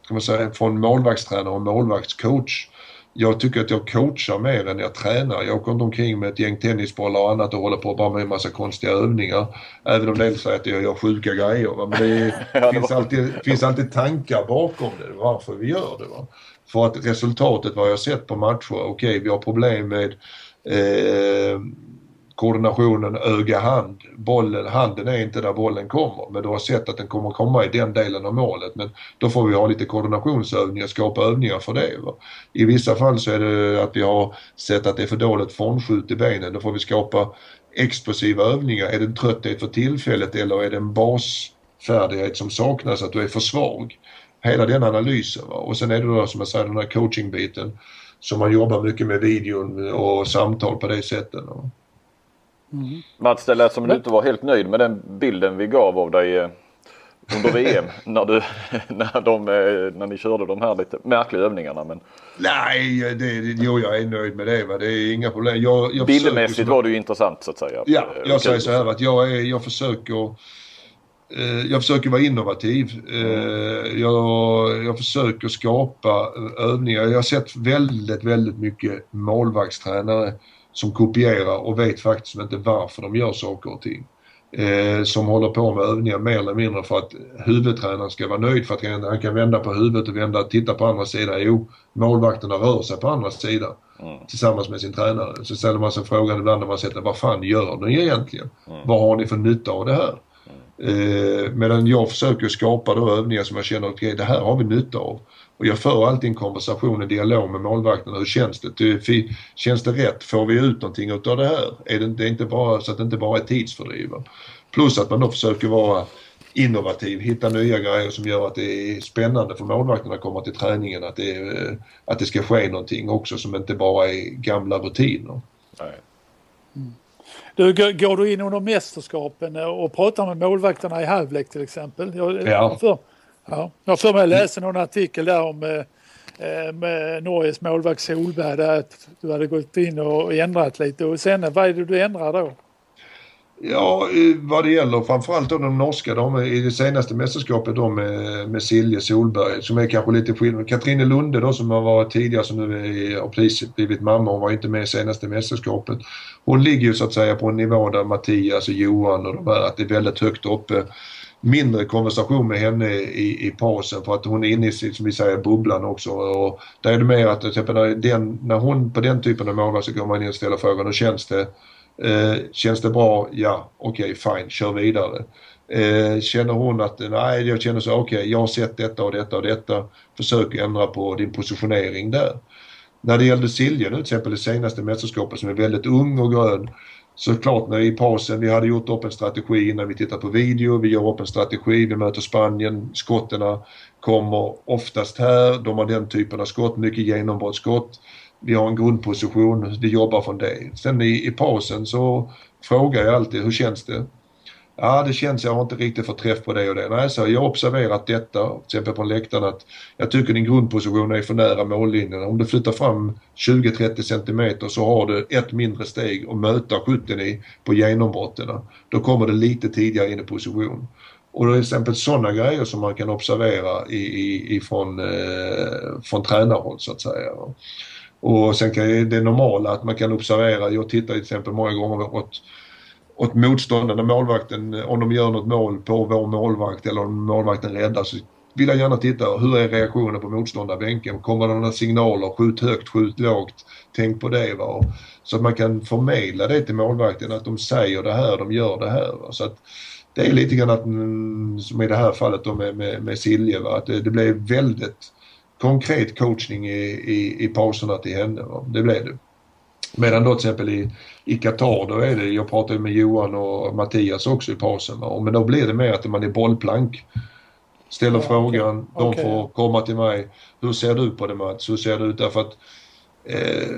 kan man säga, från målvaktstränare och målvaktscoach. Jag tycker att jag coachar mer än jag tränar. Jag åker inte omkring med ett gäng tennisbollar och annat och håller på bara med en massa konstiga övningar. Även om det säger att jag gör sjuka grejer. Va? Men det, [LAUGHS] är, finns, alltid, finns alltid tankar bakom det, varför vi gör det. Va? För att resultatet vad jag sett på matcher, okej okay, vi har problem med eh, koordinationen öga-hand. Bollen, handen är inte där bollen kommer men du har sett att den kommer komma i den delen av målet. Men då får vi ha lite koordinationsövningar, skapa övningar för det. Va? I vissa fall så är det att vi har sett att det är för dåligt frånskjut i benen. Då får vi skapa explosiva övningar. Är det en trötthet för tillfället eller är det en basfärdighet som saknas, att du är för svag? Hela den analysen. Va? Och sen är det då som jag säger den här coachingbiten som man jobbar mycket med videon och samtal på det sättet. Va? Mm. Mats, det lät som att du inte var helt nöjd med den bilden vi gav av dig eh, under VM [LAUGHS] när, du, när, de, eh, när ni körde de här lite märkliga övningarna. Men... Nej, det, jo jag är nöjd med det. Va? Det är inga problem. Jag, jag Bildmässigt försöker... var det ju intressant så att säga. Ja, eh, jag säger så här att jag, är, jag försöker jag försöker vara innovativ. Jag, jag försöker skapa övningar. Jag har sett väldigt, väldigt mycket målvaktstränare som kopierar och vet faktiskt inte varför de gör saker och ting. Eh, som håller på med övningar mer eller mindre för att huvudtränaren ska vara nöjd för att han kan vända på huvudet och vända, titta på andra sidan. Jo, målvakterna rör sig på andra sidan mm. tillsammans med sin tränare. Så ställer man sig frågan ibland när man sätter vad fan gör ni egentligen? Mm. Vad har ni för nytta av det här? Eh, medan jag försöker skapa då övningar som jag känner att okay, det här har vi nytta av. Och jag för alltid en konversation, en dialog med målvakterna. Hur känns det? Känns det rätt? Får vi ut någonting av det här? Är det, det är inte bara så att det inte bara är tidsfördriv. Plus att man då försöker vara innovativ, hitta nya grejer som gör att det är spännande för målvakterna att komma till träningen. Att det, att det ska ske någonting också som inte bara är gamla rutiner. Mm. Du, går du in under mästerskapen och pratar med målvakterna i halvlek till exempel? Jag, ja. För, ja. Jag för mig att läsa någon artikel där om eh, med Norges målvakt Solberg där att du hade gått in och ändrat lite och sen vad är det du ändrar då? Ja, vad det gäller framförallt då de norska, de i det senaste mästerskapet då med, med Silje Solberg som är kanske lite skillnad. Katrine Lunde då som har varit tidigare som nu är, har precis blivit mamma, hon var inte med i senaste mästerskapet. Hon ligger ju så att säga på en nivå där Mattias och Johan och de här, att det är väldigt högt uppe. Mindre konversation med henne i, i pausen för att hon är inne i, som vi säger, bubblan också. Och där är det mer att till exempel när, den, när hon på den typen av målvakt så går man in och ställer frågan, hur känns det? Eh, känns det bra? Ja, okej, okay, fine, kör vidare. Eh, känner hon att nej, jag känner så okej, okay, jag har sett detta och detta och detta. Försök ändra på din positionering där. När det gällde Silje nu till exempel det senaste mästerskapet som är väldigt ung och grön. Såklart när i pausen, vi hade gjort upp en strategi innan vi tittar på video, vi gör upp en strategi, vi möter Spanien, skotterna kommer oftast här, de har den typen av skott, mycket genombrottsskott vi har en grundposition, vi jobbar från det. Sen i, i pausen så frågar jag alltid, hur känns det? Ja, det känns, jag har inte riktigt fått träff på det och det. Nej, så jag har observerat detta, till exempel på läktaren, att jag tycker din grundposition är för nära mållinjen. Om du flyttar fram 20-30 cm så har du ett mindre steg att möta skytten i på genombrotten. Då kommer det lite tidigare in i position. Och det är till exempel sådana grejer som man kan observera i, i, ifrån, eh, från tränarhåll så att säga. Och sen kan ju det normala att man kan observera, jag tittar till exempel många gånger åt, åt motståndarna, målvakten, om de gör något mål på vår målvakt eller om målvakten räddar så vill jag gärna titta, hur är reaktionen på motståndarbänken? Kommer det några signaler? Skjut högt, skjut lågt. Tänk på det. Va? Så att man kan förmedla det till målvakten att de säger det här, de gör det här. Va? Så att det är lite grann att, mm, som i det här fallet då med, med, med Silje, va? att det, det blev väldigt konkret coachning i, i, i pauserna till henne. Va? Det blev det. Medan då till exempel i, i Qatar, då är det, jag pratade med Johan och Mattias också i pausen. Va? Men då blir det mer att man är bollplank. Ställer ja, frågan, okay. de okay. får komma till mig. Hur ser du på det Mats? Hur ser det ut? Därför att eh,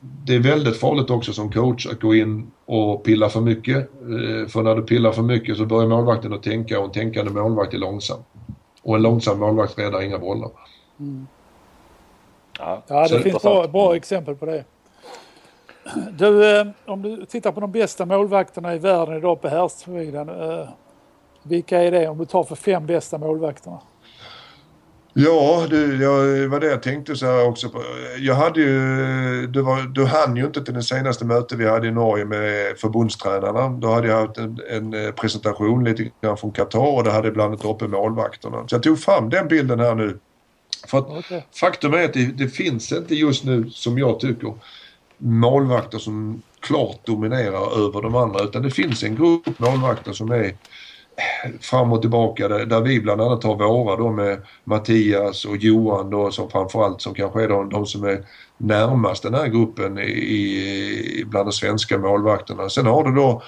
det är väldigt farligt också som coach att gå in och pilla för mycket. Eh, för när du pillar för mycket så börjar målvakten att tänka och en tänkande målvakt är långsam. Och en långsam målvakt räddar inga bollar. Mm. Ja, ja, det finns bra, bra exempel på det. Du, eh, om du tittar på de bästa målvakterna i världen idag på herrsidan. Eh, vilka är det om du tar för fem bästa målvakterna? Ja, du, jag, var det jag tänkte så här också. På. Jag hade ju, du, var, du hann ju inte till det senaste mötet vi hade i Norge med förbundstränarna. Då hade jag haft en, en eh, presentation lite grann från Qatar och det hade blandat upp med målvakterna. Så jag tog fram den bilden här nu för att okay. faktum är att det, det, finns inte just nu, som jag tycker, målvakter som klart dominerar över de andra. Utan det finns en grupp målvakter som är fram och tillbaka där, där vi bland annat har våra då med Mattias och Johan då som framförallt som kanske är de, de som är närmast den här gruppen i, i, bland de svenska målvakterna. Sen har du då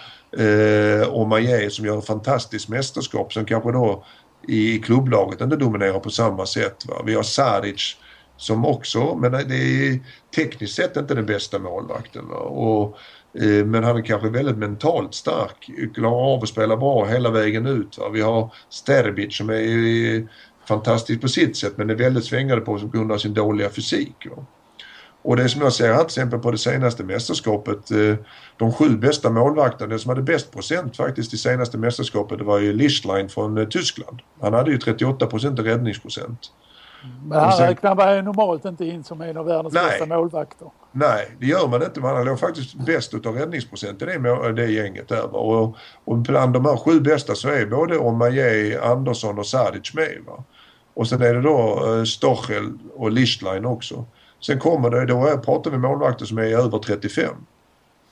eh, Omaye som gör ett fantastiskt mästerskap som kanske då i klubblaget inte dominerar på samma sätt. Va? Vi har Saric som också, men det är tekniskt sett inte den bästa målvakten. Va? Och, eh, men han är kanske väldigt mentalt stark, klarar av att spela bra hela vägen ut. Va? Vi har Sterbic som är fantastisk på sitt sätt men är väldigt svängande på grund av sin dåliga fysik. Va? Och det som jag ser här till exempel på det senaste mästerskapet, eh, de sju bästa målvakterna, den som hade bäst procent faktiskt i senaste mästerskapet, det var ju Lichtlein från eh, Tyskland. Han hade ju 38 procent räddningsprocent. Men han sen, räknar man normalt inte in som en av världens nej, bästa målvakter. Nej, det gör man inte. Man låg faktiskt bäst utav räddningsprocenten i det, det gänget där. Och, och bland de här sju bästa så är både Omaye, Andersson och Sadic med. Va? Och sen är det då eh, Stochel och Lichtlein också. Sen kommer det, då pratar vi målvakter som är över 35.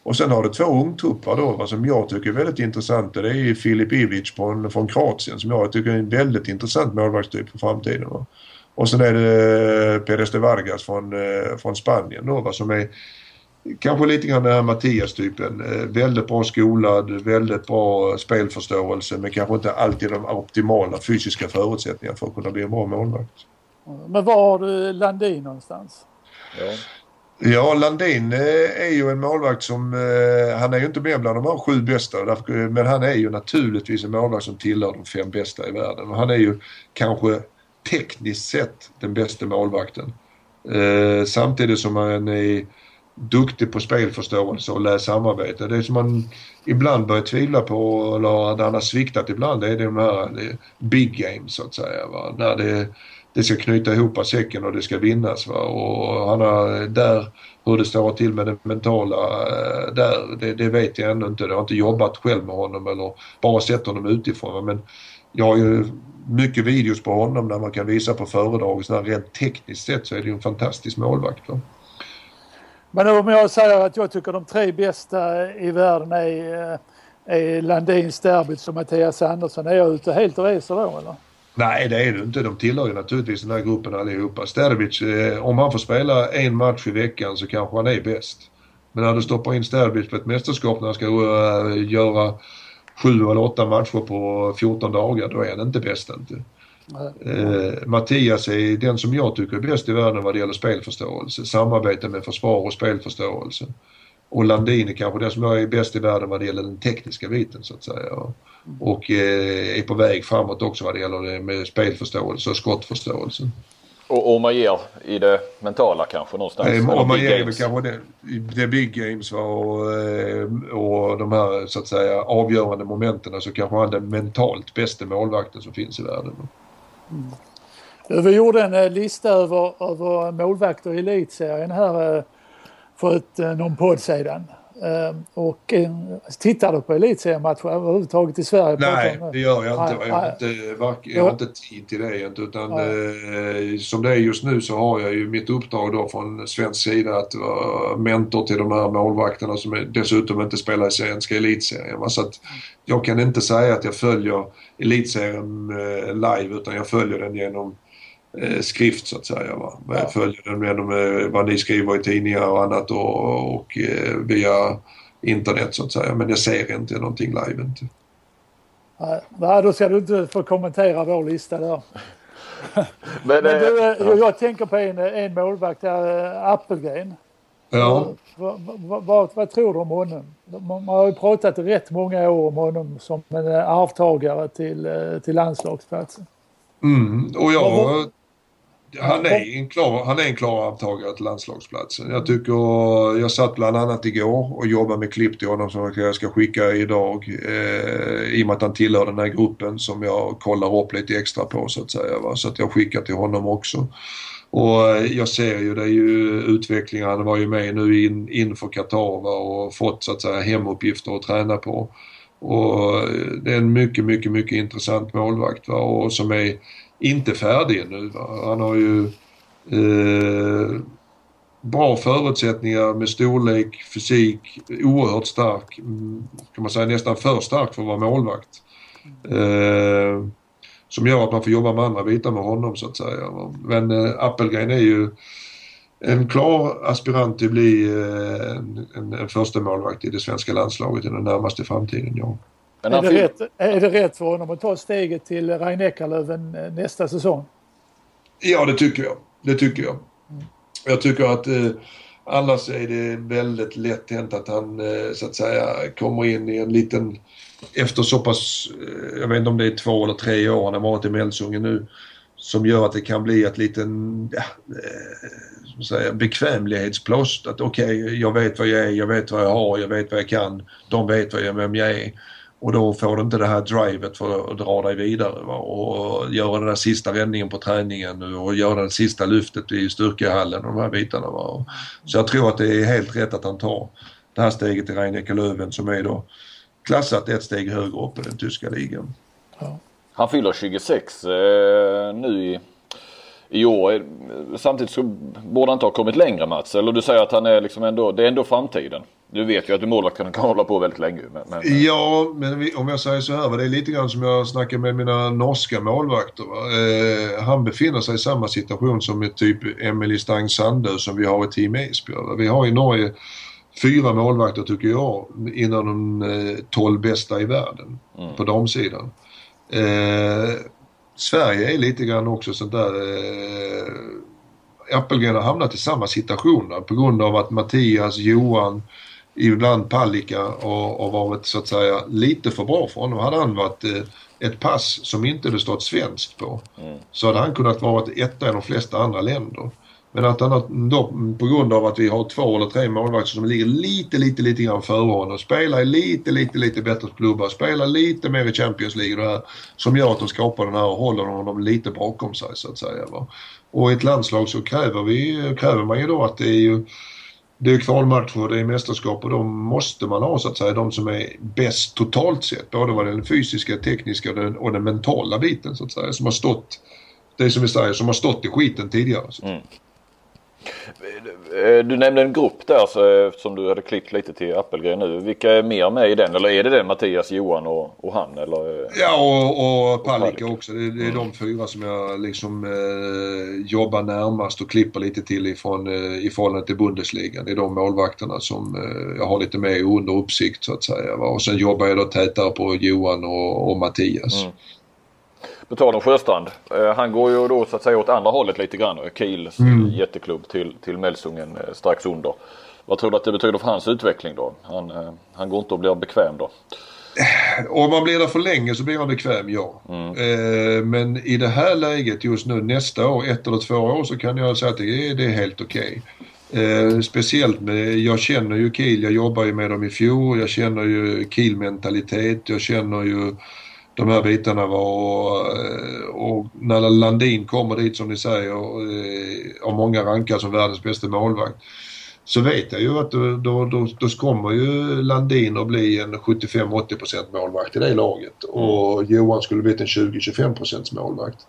Och sen har du två ungtuppar då vad som jag tycker är väldigt intressanta. Det är Filip Ivic från, från Kroatien som jag tycker är en väldigt intressant målvaktstyp för framtiden. Va? Och sen är det eh, Pérez de Vargas från, eh, från Spanien då va? som är kanske lite grann den här Mattias-typen. Eh, väldigt bra skolad, väldigt bra spelförståelse men kanske inte alltid de optimala fysiska förutsättningarna för att kunna bli en bra målvakt. Men var har du Landin någonstans? Ja. Ja, Landin eh, är ju en målvakt som, eh, han är ju inte med bland de här sju bästa, eh, men han är ju naturligtvis en målvakt som tillhör de fem bästa i världen. Och han är ju kanske tekniskt sett den bästa målvakten. Samtidigt som han är duktig på spelförståelse och läs samarbete. Det som man ibland börjar tvivla på, eller där han har sviktat ibland, det är de här big games så att säga. Va? När det, det ska knyta ihop säcken och det ska vinnas. Va? Och han har där, hur det står till med det mentala eh, där, det, det vet jag ändå inte. Jag har inte jobbat själv med honom eller bara sett honom utifrån. Va? Men jag har ju mycket videos på honom där man kan visa på föredrag. Så rent tekniskt sett så är det ju en fantastisk målvakt. Va? Men om jag säger att jag tycker de tre bästa i världen är, eh, är Landin, Sterbitz och Mattias Andersson. Är jag ute helt och reser då eller? Nej det är du inte. De tillhör ju naturligtvis den här gruppen allihopa. Sterbic, eh, om han får spela en match i veckan så kanske han är bäst. Men när du stoppar in Sterbic på ett mästerskap när han ska uh, göra sju eller åtta matcher på 14 dagar, då är han inte bäst inte. Eh, Mattias är den som jag tycker är bäst i världen vad det gäller spelförståelse, samarbete med försvar och spelförståelse. Och Landin är kanske den som jag är bäst i världen vad det gäller den tekniska biten så att säga. Och eh, är på väg framåt också vad det gäller det med spelförståelse och skottförståelse. Och Omayer i det mentala kanske någonstans? Eh, Omayer är väl kanske det, det big games va? Och, eh, och de här så att säga avgörande momenten så kanske han är den mentalt bästa målvakten som finns i världen. Mm. Vi gjorde en eh, lista över, över målvakter i elitserien här eh, för ett, eh, någon podd sedan. Och tittar du på elitseriematcher överhuvudtaget i Sverige? Nej, det gör jag inte. Jag har inte, jag har inte tid till det utan ja. som det är just nu så har jag ju mitt uppdrag då från svensk sida att vara mentor till de här målvakterna som dessutom inte spelar i svenska elitserien. Så att jag kan inte säga att jag följer elitserien eh, live utan jag följer den genom eh, skrift så att säga. Va? Jag ja. följer den genom eh, vad ni skriver i tidningar och annat och, och via internet så att säga. Men jag ser inte någonting live inte. Nej, då ska du inte få kommentera vår lista där. [LAUGHS] Men, Men du, ja. jag tänker på en, en målvakt där, Appelgren. Ja. Vad, vad, vad, vad, tror du om honom? Man har ju pratat rätt många år om honom som en arvtagare till, eh, till landslagsplatsen. Mm, och jag, han, är en klar, han är en klar arvtagare till landslagsplatsen. Jag tycker, jag satt bland annat igår och jobbade med klipp till honom som jag ska skicka idag. Eh, I och med att han tillhör den här gruppen som jag kollar upp lite extra på så att säga. Va? Så att jag skickar till honom också. Och eh, jag ser ju det är ju utvecklingen. Han var ju med nu in, inför Qatar och fått så att säga hemuppgifter att träna på. Och eh, det är en mycket, mycket, mycket intressant målvakt va? och som är inte färdig nu. Han har ju eh, bra förutsättningar med storlek, fysik, oerhört stark. Mm, kan man säga nästan för stark för att vara målvakt. Eh, som gör att man får jobba med andra bitar med honom så att säga. Men eh, Appelgren är ju en klar aspirant till att bli äh, en, en första målvakt i det svenska landslaget i den närmaste framtiden, ja. Är det, rätt, är det rätt för honom att ta steget till Eckerlöven eh, nästa säsong? Ja, det tycker jag. Det tycker jag. Mm. Jag tycker att eh, annars är det väldigt lätt hänt att han eh, så att säga kommer in i en liten efter så pass, eh, jag vet inte om det är två eller tre år han har varit i Mälsungen nu, som gör att det kan bli ett liten ja, eh, säga, bekvämlighetsplåst. Att okej, okay, jag vet vad jag är, jag vet vad jag har, jag vet vad jag kan, de vet vad jag, vem jag är. Och då får du inte det här drivet för att dra dig vidare va? och göra den där sista räddningen på träningen och göra det sista lyftet i styrkehallen och de här bitarna. Va? Så jag tror att det är helt rätt att han tar det här steget i Rhein Löven som är då klassat ett steg högre upp i den tyska ligan. Ja. Han fyller 26 eh, nu i, i år. Samtidigt så borde han inte ha kommit längre Mats. Eller du säger att han är liksom ändå, det är ändå framtiden. Du vet ju att målvakten kan hålla på väldigt länge. Men, men... Ja, men om jag säger så här, det är lite grann som jag snackar med mina norska målvakter. Eh, han befinner sig i samma situation som typ Emily Stang Sandö som vi har i Team Esbjerg. Vi har i Norge fyra målvakter tycker jag innan de eh, 12 bästa i världen mm. på damsidan. Eh, Sverige är lite grann också sånt där eh, Appelgren har hamnat i samma situationer på grund av att Mattias, Johan, ibland Palicka och, och varit så att säga lite för bra för honom. Hade han varit eh, ett pass som inte det stått svenskt på mm. så hade han kunnat vara etta i de flesta andra länder. Men att han då, på grund av att vi har två eller tre målvakter som ligger lite, lite, lite grann före honom. Spelar i lite, lite, lite bättre klubbar. Spelar lite mer i Champions League och det här. Som gör att de skapar den här och håller honom lite bakom sig så att säga. Va? Och i ett landslag så kräver, vi, kräver man ju då att det är ju det är kvalmatcher, det är mästerskap och då måste man ha så att säga de som är bäst totalt sett. Både vad den fysiska, tekniska och den, och den mentala biten så att säga. Som har stått, det är som vi säger, som har stått i skiten tidigare. Mm. Eh, du nämnde en grupp där så, eftersom du hade klippt lite till Appelgren nu. Vilka är mer med i den? Eller är det den Mattias, Johan och, och han? Eller? Ja och, och Palicka också. Det, det är mm. de fyra som jag liksom eh, jobbar närmast och klipper lite till ifrån, eh, i förhållande till Bundesliga. Det är de målvakterna som eh, jag har lite mer under uppsikt så att säga. Va? Och sen jobbar jag då tätare på Johan och, och Mattias. Mm. På tal om Sjöstrand. Eh, han går ju då så att säga åt andra hållet lite grann. Kiels mm. jätteklubb till, till Melsungen eh, strax under. Vad tror du att det betyder för hans utveckling då? Han, eh, han går inte och blir bekväm då? Om man blir där för länge så blir man bekväm, ja. Mm. men i det här läget just nu nästa år, ett eller två år, så kan jag säga att det är, det är helt okej. Okay. speciellt med, jag känner ju Kiel, jag jobbar ju med dem i fjol, jag känner ju Kiel-mentalitet, jag känner ju de här bitarna var eh, och när Landin kommer dit som ni säger och eh, många rankar som världens bästa målvakt så vet jag ju att då, då, då, då kommer ju Landin att bli en 75-80% målvakt i det laget och Johan skulle blivit en 20-25% målvakt.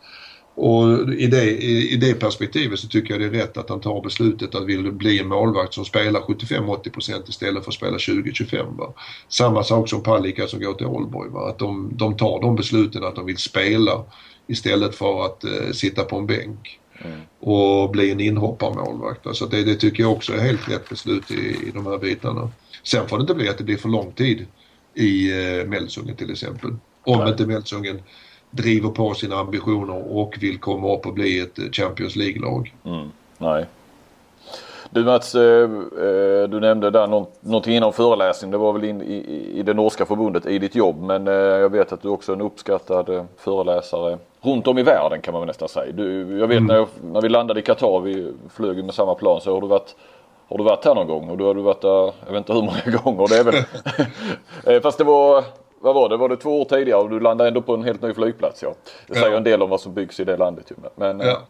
Och i det, i, det perspektivet så tycker jag det är rätt att han tar beslutet att vill bli en målvakt som spelar 75-80% istället för att spela 20-25. Samma sak som Palicka som går till Ålborg. Att de, de tar de besluten att de vill spela istället för att eh, sitta på en bänk. Mm. och bli en inhopparmålvakt. Så det, det tycker jag också är helt rätt beslut i, i de här bitarna. Sen får det inte bli att det blir för lång tid i eh, Melsungen till exempel. Om Nej. inte Melsungen driver på sina ambitioner och vill komma upp och bli ett Champions League-lag. Mm, nej. Du Mats, eh, eh, du nämnde där någonting inom föreläsning. Det var väl in, i, det norska förbundet i ditt jobb. Men eh, jag vet att du också är en uppskattad föreläsare runt om i världen kan man väl nästan säga. Du, jag vet mm. när, jag, när vi landade i Qatar, vi flög med samma plan, så har du varit har du varit här någon gång och då har du varit där, jag vet inte hur många [LAUGHS] gånger det är väl. [LAUGHS] Fast det var vad var det, var det två år tidigare och du landade ändå på en helt ny flygplats ja. Det säger ja. en del om vad som byggs i det landet ju. Men ja.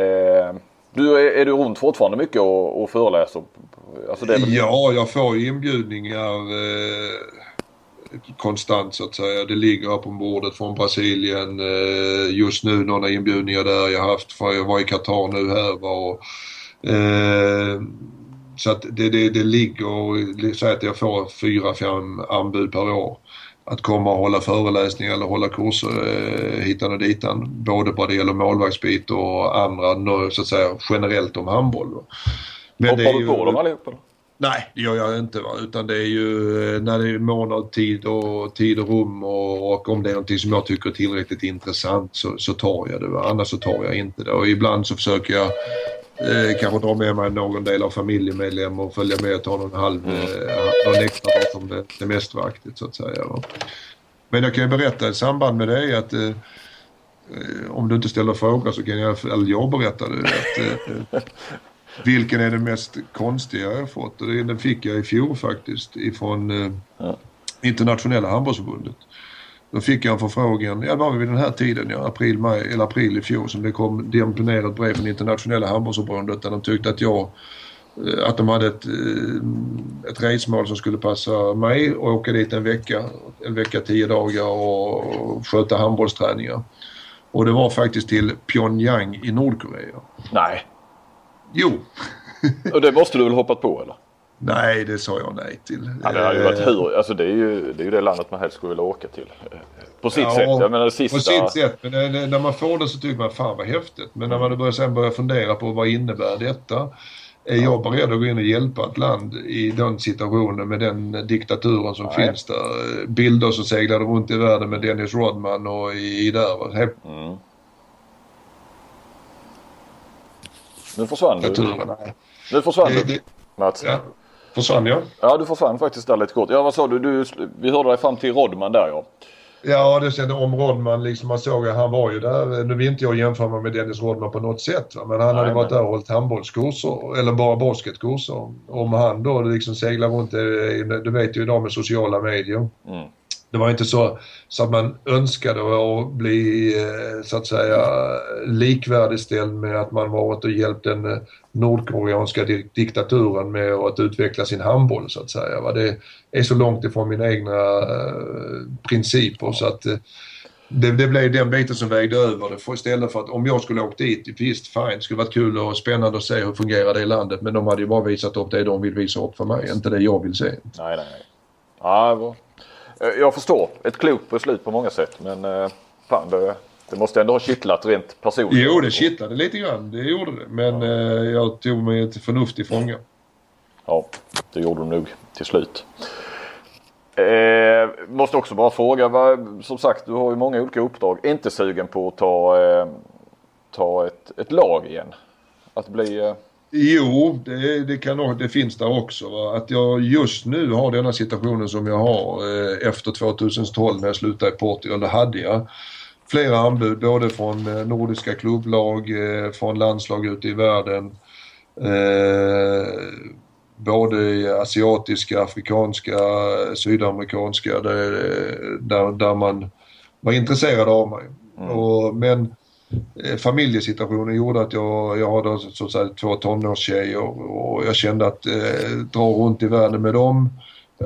eh, du, är, är, du runt fortfarande mycket och, och föreläser? Alltså väl... Ja, jag får inbjudningar eh, konstant så att säga. Det ligger på bordet från Brasilien. Eh, just nu några inbjudningar där jag haft, för jag var i Qatar nu här. Var, eh, så att det, det, det ligger, säg att jag får fyra, fem anbud per år att komma och hålla föreläsningar eller hålla kurser eh, hitan och ditan. Både vad det gäller målvaktsbit och andra så att säga generellt om handboll. Men Hoppar du på dem allihopa? Nej, det gör jag inte. Va? Utan det är ju eh, när det är mån av tid och, tid och rum och, och, om det är någonting som jag tycker är tillräckligt intressant så, så tar jag det. Va? Annars så tar jag inte det. Och ibland så försöker jag Eh, kanske dra med mig någon del av familjemedlem och följa med och ta någon halv, mm. eh, någon extra dag som det, det mest vaktigt så att säga. Men jag kan ju berätta i samband med det att eh, eh, om du inte ställer frågor så kan jag, eller jag berätta det, att eh, vilken är den mest konstiga jag har fått? Och den fick jag i fjol faktiskt ifrån eh, ja. internationella handbollsförbundet. Då fick jag en förfrågan, ja det var vid den här tiden, ja, april, maj, eller april i fjol som det kom diamponerat brev från internationella handbollsförbundet där de tyckte att jag eh, att de hade ett, eh, ett resmål som skulle passa mig och åka dit en vecka, en vecka, tio dagar och sköta handbollsträningar. Och det var faktiskt till Pyongyang i Nordkorea. Nej. Jo. och det måste du väl hoppat på eller? Nej, det sa jag nej till. Ja, det, har ju varit eh, hur, alltså det, är ju, det är ju det landet man helst skulle vilja åka till. På sitt ja, sätt. Jag menar det sista... På sitt sätt. Men när man får det så tycker man fan vad häftigt. Men när man börjar, sen börjar fundera på vad innebär detta? Är ja. jag beredd att gå in och hjälpa ett land i den situationen med den diktaturen som Nej. finns där? Bilder som seglade runt i världen med Dennis Rodman och i, i där. Mm. Nu försvann du. Nu försvann du, Mats. Ja. Försvann jag? Ja, du försvann faktiskt där lite kort. Ja, vad sa du? du vi hörde dig fram till Rodman där ja. Ja, det kände om Rodman. Liksom man såg att han var ju där. Nu vill inte jag jämföra mig med Dennis Rodman på något sätt. Va? Men han Nej, hade varit men... där och hållit handbollskurser, eller bara basketkurser. Om han då liksom seglar runt, du vet ju idag med sociala medier. Mm. Det var inte så, så att man önskade att bli eh, så att säga likvärdigställd med att man varit och hjälpt den eh, nordkoreanska diktaturen med att utveckla sin handboll så att säga. Det är så långt ifrån mina egna eh, principer så att det, det blev den biten som vägde över det för istället för att om jag skulle åkt dit, visst fine, det skulle varit kul och spännande att se hur fungerar det i landet men de hade ju bara visat upp det de vill visa upp för mig, inte det jag vill se. Nej, nej. Ja, jag förstår. Ett klokt beslut på många sätt men eh, fan det, det måste ändå ha kittlat rent personligt. Jo det kittlade lite grann. Det gjorde det. Men eh, jag tog mig ett förnuft i fånga. Ja det gjorde du nog till slut. Eh, måste också bara fråga, vad, som sagt du har ju många olika uppdrag. Inte sugen på att ta, eh, ta ett, ett lag igen? Att bli eh, Jo, det, det, kan, det finns där också. Va? Att jag just nu har denna situationen som jag har eh, efter 2012 när jag slutade i Portugal. Det hade jag flera anbud både från eh, nordiska klubblag, eh, från landslag ute i världen. Eh, både asiatiska, afrikanska, sydamerikanska där, där, där man var intresserad av mig. Mm. Och, men Eh, Eh, familjesituationen gjorde att jag, jag hade så att säga, två tonårstjejer och jag kände att eh, dra runt i världen med dem,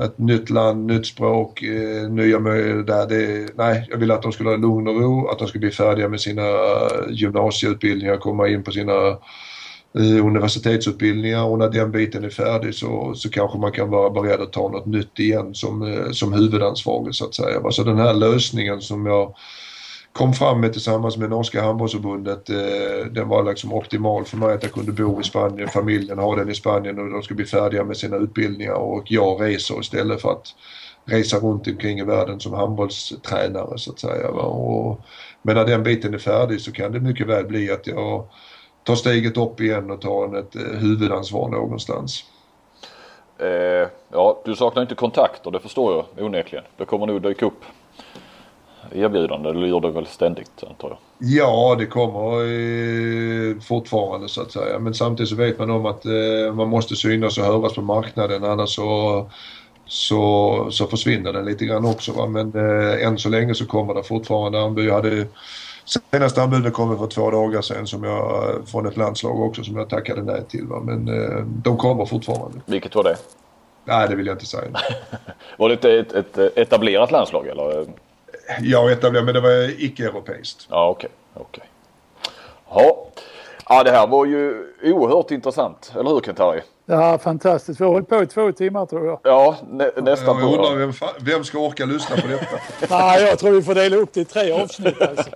ett nytt land, nytt språk, eh, nya möjligheter. Det, nej, jag ville att de skulle ha lugn och ro, att de skulle bli färdiga med sina eh, gymnasieutbildningar, komma in på sina eh, universitetsutbildningar och när den biten är färdig så, så kanske man kan vara beredd att ta något nytt igen som, som huvudansvarig så att säga. Så den här lösningen som jag kom fram med tillsammans med norska handbollsförbundet. Eh, den var liksom optimal för mig att jag kunde bo i Spanien, familjen har den i Spanien och de ska bli färdiga med sina utbildningar och jag reser istället för att resa runt omkring i världen som handbollstränare så att säga. Och, men när den biten är färdig så kan det mycket väl bli att jag tar steget upp igen och tar ett eh, huvudansvar någonstans. Eh, ja, du saknar inte kontakter, det förstår jag onekligen. Det kommer nog dyka upp erbjudande? Det gör det väl ständigt antar jag? Ja, det kommer eh, fortfarande så att säga. Men samtidigt så vet man om att eh, man måste synas och höras på marknaden annars så, så, så försvinner den lite grann också. Va? Men eh, än så länge så kommer det fortfarande anbud. Jag hade Senaste anbudet kom för två dagar sedan som jag, från ett landslag också som jag tackade nej till. Va? Men eh, de kommer fortfarande. Vilket var det? Nej, det vill jag inte säga. [LAUGHS] var det ett, ett, ett etablerat landslag eller? Ja, etablerat, men det var icke-europeiskt. Ja, okej. Okay. okay. Ja. ja, det här var ju oerhört intressant. Eller hur Kent-Harry? Ja, fantastiskt. Vi har hållit på i två timmar tror jag. Ja, nä nästan. Jag undrar vem, vem ska orka lyssna på detta? [LAUGHS] Nej, jag tror vi får dela upp det i tre avsnitt alltså.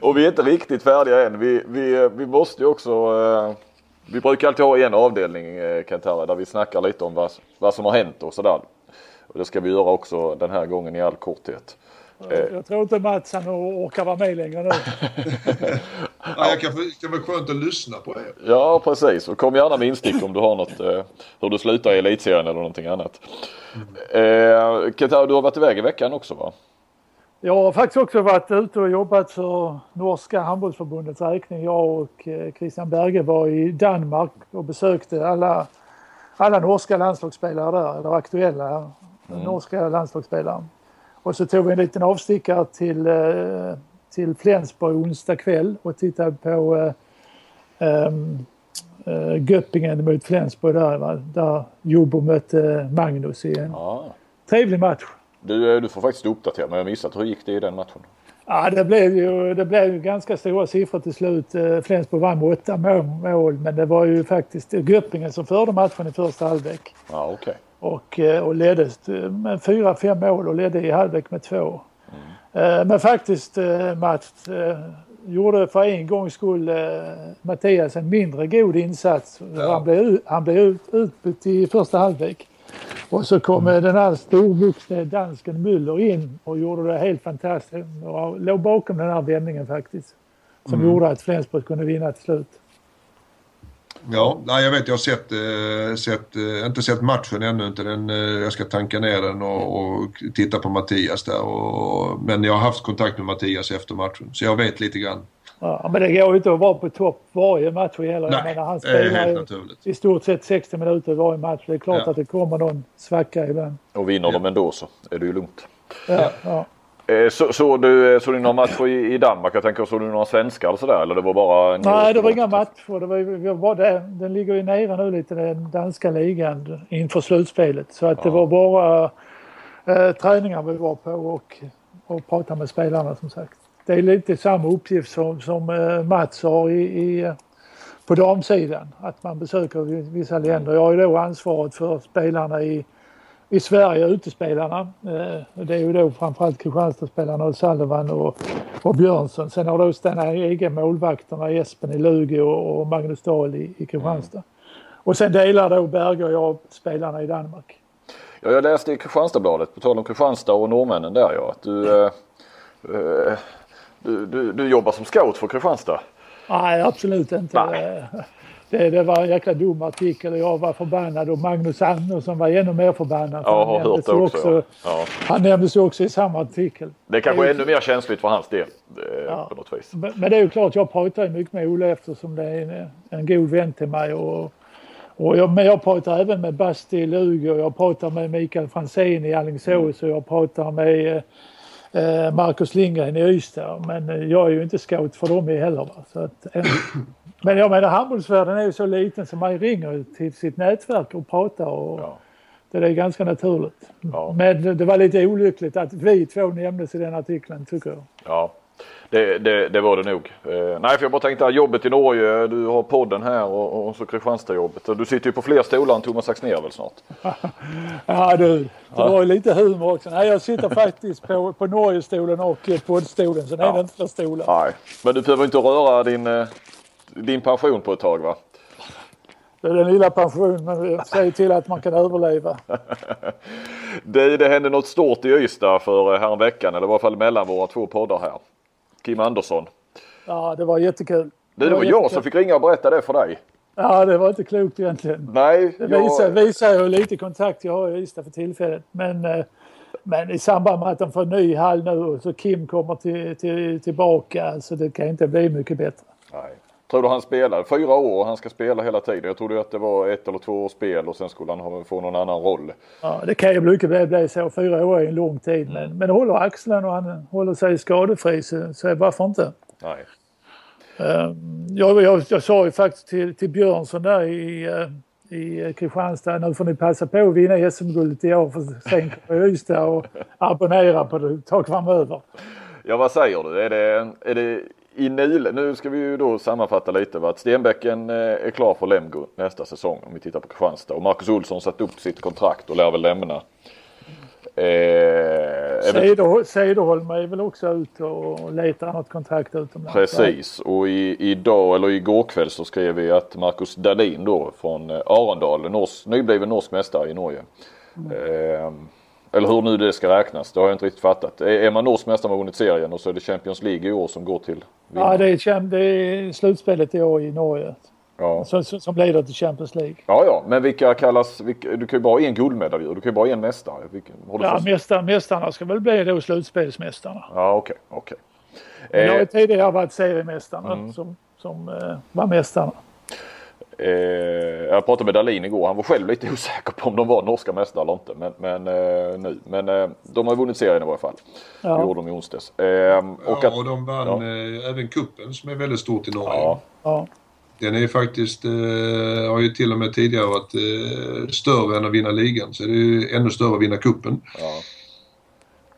[LAUGHS] Och vi är inte riktigt färdiga än. Vi, vi, vi måste ju också... Eh, vi brukar alltid ha en avdelning, eh, Kent-Harry, där vi snackar lite om vad, vad som har hänt och sådär. Och det ska vi göra också den här gången i all korthet. Jag tror inte Mats han orkar vara med längre nu. [LAUGHS] ja, jag kan, det kan vara skönt att lyssna på er. Ja precis och kom gärna med instick om du har något eh, hur du slutar i elitserien eller någonting annat. Mm. Eh, Kenta, du har varit iväg i veckan också va? Jag har faktiskt också varit ute och jobbat för norska handbollsförbundets räkning. Jag och eh, Christian Berge var i Danmark och besökte alla, alla norska landslagsspelare där, eller aktuella mm. norska landslagsspelare. Och så tog vi en liten avstickare till, eh, till Flensburg onsdag kväll och tittade på äh, Göppingen mot Flensburg där, va? där Jobo mötte Magnus i en ja. trevlig match. Du, du får faktiskt uppdatera mig, jag har missat hur gick det i den matchen? Ja, det blev ju det blev ju ganska stora siffror till slut. Flensburg vann med åtta mål, men det var ju faktiskt Göppingen som förde matchen i första halvlek. Ja, okay och, eh, och ledde med fyra, fem mål och ledde i halvlek med två. Mm. Men faktiskt eh, Mats gjorde för en gångs skull Mattias en mindre god insats. Ja. Han blev, han blev ut, utbytt i första halvlek. Och så kom mm. den här storvuxne dansken Müller in och gjorde det helt fantastiskt. Och låg bakom den här vändningen faktiskt. Som mm. gjorde att Flensburg kunde vinna till slut. Ja, nej, jag vet jag har sett, eh, sett eh, inte sett matchen ännu inte. Den, eh, jag ska tanka ner den och, och titta på Mattias där. Och, men jag har haft kontakt med Mattias efter matchen så jag vet lite grann. Ja, men det går ju inte att vara på topp varje match heller. Nej, jag menar, han det är spelar helt ju naturligt. i stort sett 60 minuter i varje match. Det är klart Ja. att det kommer någon svacka ibland. Och vinner de ändå så är det ju lugnt. Ja, ja. Eh, Så, så du, eh, såg du några matcher i, i Danmark? Jag tänker, såg du några svenskar eller sådär? Eller det var bara... Nej, det var inga matcher. Det var, vi var det, den ligger ju nere nu lite, den danska ligan, inför slutspelet. Så att det var bara eh, träningar vi var på och, och prata med spelarna som sagt. Det är lite samma uppgift som, som eh, Mats har i, i, på damsidan. Att man besöker vissa länder. Jag har ju då ansvaret för spelarna i, i Sverige, utespelarna. Eh, det är ju då framförallt Kristianstadsspelarna och Sullivan och, och Björnsson. Sen har då sina egna målvakterna Espen i Lugi och, Magnus Dahl i, i Kristianstad. Och sen delar då Berge och jag spelarna i Danmark. Ja, jag läste i Kristianstadsbladet, på tal om Kristianstad och norrmännen där ja, att du, eh, eh, du, du, du jobbar som scout för Kristianstad. Nej, absolut inte. Nej. Det, det var en jäkla dum artikel och jag var förbannad och Magnus Andersson var ännu mer förbannad. Ja, Han har hört nämndes det ju också. Ja. Han nämndes ju också i samma artikel. Det är kanske Det är ännu mer känsligt för hans del eh, Ja. på något vis. Men men det är ju klart, jag pratar ju mycket med Olle eftersom det är en, en god vän till mig. Och, och jag, men jag pratar även med Basti i och jag pratar med Mikael Franzén i Alingsås och jag pratar med eh, Marcus Lindgren i Ystad. Men eh, jag är ju inte scout för dem heller. Va? Så att, eh, men jag menar handbollsvärlden är ju så liten så man ringer till sitt nätverk och pratar. Och, Ja. Det är ganska naturligt. Ja. Men det var lite olyckligt att vi två nämndes i den artikeln tycker jag. Ja, det, det, det var det nog. Eh, nej, för jag bara tänkte att jobbet i Norge, du har podden här och, och så Kristianstadjobbet. Du sitter ju på fler stolar än Thomas Axnér väl snart? [LAUGHS] Ja du, det var ju lite humor också. Nej, jag sitter faktiskt på, på Norgestolen och eh, poddstolen, så är Ja. det inte fler stolar. Nej, men du behöver inte röra din, eh, din pension på ett tag va? Det är den lilla pensionen, men säg till att man kan överleva. [LAUGHS] Det, det hände något stort i Ystad för eh, häromveckan, eller i alla fall mellan våra två poddar här. Kim Andersson. Ja, det var jättekul. Det, det var jag jättekul. som fick ringa och berätta det för dig. Ja, det var inte klokt egentligen. Nej, Det jag, visar hur lite kontakt jag har i Ystad för tillfället. Men, eh, men i samband med att de får en ny hall nu och så Kim kommer till, till, tillbaka så det kan inte bli mycket bättre. nej. Tror du han spelar? Fyra år och han ska spela hela tiden. Jag trodde att det var ett eller två års spel och sen skulle han ha, få någon annan roll. Ja, det kan ju mycket väl bli så. Fyra år är en lång tid. Men, men håller axeln och han håller sig skadefri så, så varför inte? Nej. Ehm, Jag, jag, jag sa ju faktiskt till, till Björnsson där i, eh, i Kristianstad, nu får ni passa på att vinna SM-guldet i år för sen kommer Ystad och abonnera på det ett tag framöver. Ja vad säger du? Är det, är det i nul? Nu ska vi ju då sammanfatta lite va? att Stenbäcken eh, är klar för Lemgo nästa säsong om vi tittar på Kristianstad. Och Marcus Olsson satt upp sitt kontrakt och lär väl lämna. Eh, Cederholm är väl också ute och letar något kontrakt utomlands. Precis och i, idag eller igår kväll så skrev vi att Marcus Dahlin då från eh, Arendal, norsk, nybliven norsk mästare i Norge. Eh, eller hur nu det ska räknas, det har jag inte riktigt fattat. Är, man norsk mästare man vunnit serien och så är det Champions League i år som går till Ja, vinnaren. det är, det är slutspelet i år i Norge Ja. som, som leder till Champions League. Ja, ja, men vilka kallas, vilka, du kan ju bara ha en guldmedaljör, du kan ju bara ha en mästare. Vilka, Ja, mästar, mästarna ska väl bli då slutspelsmästarna. ja okej, okej. Men det har ju Eh, Mm. tidigare varit seriemästarna som, som eh, var mästarna. Eh, jag pratade med Dahlin igår, han var själv lite [LAUGHS] osäker på om de var norska mästare eller inte. Men, men eh, nu, men eh, de har vunnit serien i varje fall. Det Ja. gjorde de i onsdags. Eh, och ja, att, och de vann ja. eh, även kuppen som är väldigt stort i Norge. ja, Ja. Den är faktiskt, eh, har ju till och med tidigare varit eh, större än att vinna ligan. Så det är ju ännu större att vinna kuppen. ja.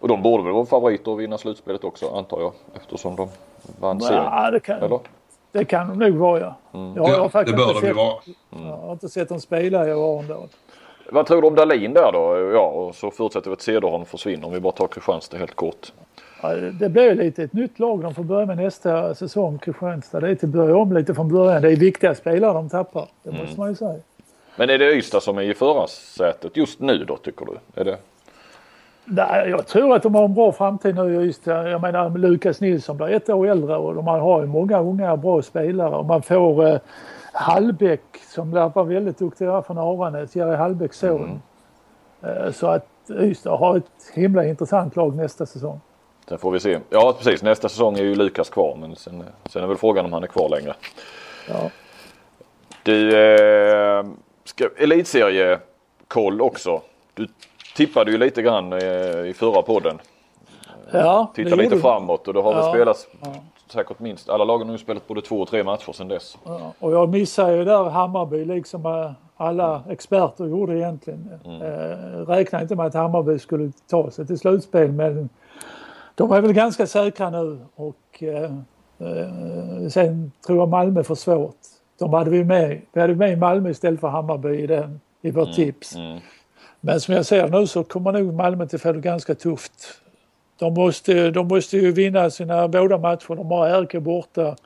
Och de borde väl vara favoriter att vinna slutspelet också antar jag. Eftersom de vann serien. Ja, det kan, Eller? Det kan de nog vara ja. Jag, har- jag har det bör de ju vara. jag har inte sett dem spela i Arendal. Vad tror du om Dahlin där då? Ja, och så förutsätter vi att Cederholm försvinner om vi bara tar Kristianstad helt kort. Ja, det blir lite ett nytt lag de får börja med nästa säsong, Kristianstad. Det är till att börja om lite från början. Det är viktiga spelare de tappar. Det Mm. måste man ju säga. Men är det Ystad som är i förarsätet just nu då tycker du? Är det? Nej, jag tror att de har en bra framtid nu i Ystad. Jag menar Lukas Nilsson blir ett år äldre och de har ju många unga bra spelare. Och man får, eh, Hallbäck som lär vara väldigt duktig från Aranäs, Jerry Hallbäcks son. Mm. Så att Ystad har ett himla intressant lag nästa säsong. Sen får vi se. Ja precis, nästa säsong är ju Lukas kvar men sen, sen är väl frågan om han är kvar längre. Ja. Du, eh, ska, elitseriekoll också. Du tippade ju lite grann eh, i förra podden. Ja, Titta lite du. framåt och det har ja. väl spelats ja. säkert minst. Alla lagen har ju spelat både två och tre matcher sedan dess. Ja. Och jag missade ju där Hammarby liksom eh, alla experter gjorde egentligen. Mm. Eh, räknade inte med att Hammarby skulle ta sig till slutspel men de är väl ganska säkra nu och eh, eh, sen tror jag Malmö får svårt. De hade vi med, vi hade med Malmö istället för Hammarby i, den, i vårt mm. tips. Mm. Men som jag ser nu så kommer nog Malmö till få det ganska tufft. De måste, de måste ju vinna sina båda matcher. De har RK borta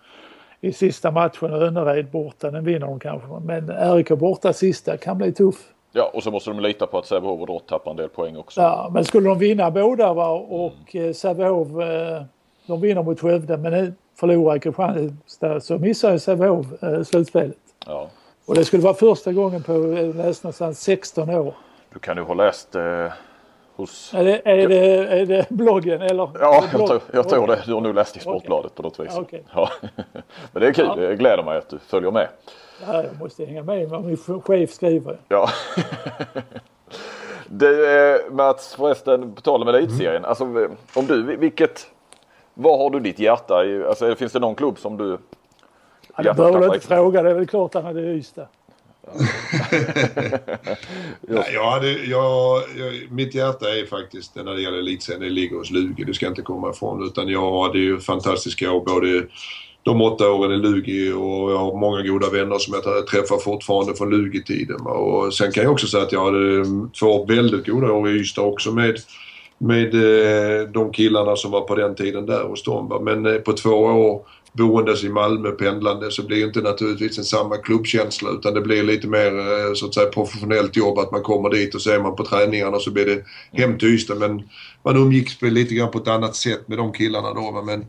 i sista matchen och Önnered borta. Den vinner de kanske. Men RK borta sista kan bli tuff. Ja och så måste de lita på att Sävehof och Drott tappar en del poäng också. Ja men skulle de vinna båda va, och mm. Sävehof eh, de vinner mot Skövde men förlorar Kristianstad så missar Sävehof eh, slutspelet. Ja. Och det skulle vara första gången på nästan 16 år. Du kan ju ha läst eh, hos... Är det, är, det, är det bloggen eller? Ja, jag tror, jag tror det. Du har nog läst i Sportbladet på något vis. Okay. Ja. [LAUGHS] Men det är kul. Ja. Det gläder mig att du följer med. Ja, jag måste hänga med vad min chef skriver. Ja. [LAUGHS] Du eh, Mats förresten, på tal om elitserien. Mm. Alltså om du, vilket, vad har du ditt hjärta i? Alltså finns det någon klubb som du Ja, det behöver du inte fråga, det är väl klart han hade Ystad. Ja, [LAUGHS] jag hade, jag, jag, mitt hjärta är faktiskt när det gäller elitserien, det ligger hos Lugi. Det ska inte komma ifrån. Utan jag hade ju fantastiska år både de åtta åren i Lugi och jag har många goda vänner som jag träffar fortfarande från Lugi-tiden. Och sen kan jag också säga att jag hade två väldigt goda år i Ystad också med med eh, de killarna som var på den tiden där hos dem. Men eh, på två år boendes i Malmö pendlande så blir det inte naturligtvis en samma klubbkänsla utan det blir lite mer eh, så att säga professionellt jobb att man kommer dit och så är man på träningarna och så blir det hem till Ystad. Men man umgicks lite grann på ett annat sätt med de killarna då. Men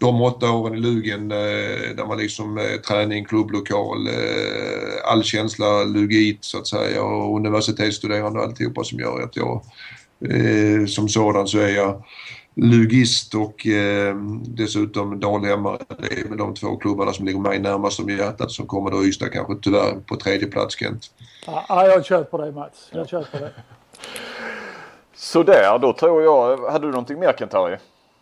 de åtta åren i Lugen eh, där man liksom eh, träning, klubblokal, all känsla Lugit så att säga och universitetsstuderande och alltihopa som gör att jag som sådan så är jag lugist och eh, dessutom dalhemmare. Det är väl de två klubbarna som ligger mig närmast om hjärtat som kommer då Ystad kanske tyvärr på tredje plats Kent. Ja, jag köper dig Mats. Jag köper dig. Sådär, då tror jag. Hade du någonting mer Kent-Harry?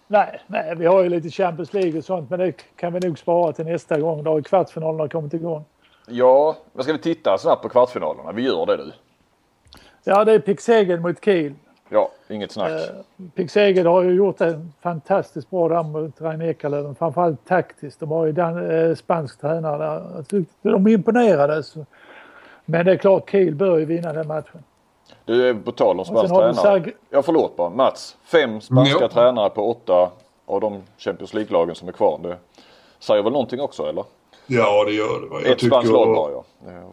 Nej, nej, vi har ju lite Champions League och sånt men det kan vi nog spara till nästa gång. Då har kvartsfinalerna kommit igång. Ja, vad ska vi titta snabbt på kvartsfinalerna? Vi gör det du. Ja, det är Pixegen mot Kiel. Ja, inget snack. Eh, Pixeged har ju gjort en fantastiskt bra där mot Rein Ekalöven. Framförallt taktiskt. De har ju den, eh, spansk tränare där. De imponerades. Men det är klart Kiel bör ju vinna den matchen. Du, är på tal om spansk tränare. Sag... Ja, förlåt bara. Mats. Fem spanska mm. tränare på åtta av de Champions League-lagen som är kvar. Det säger väl någonting också, eller? Ja, det gör det. Jag Ett spanskt lag bara, ja.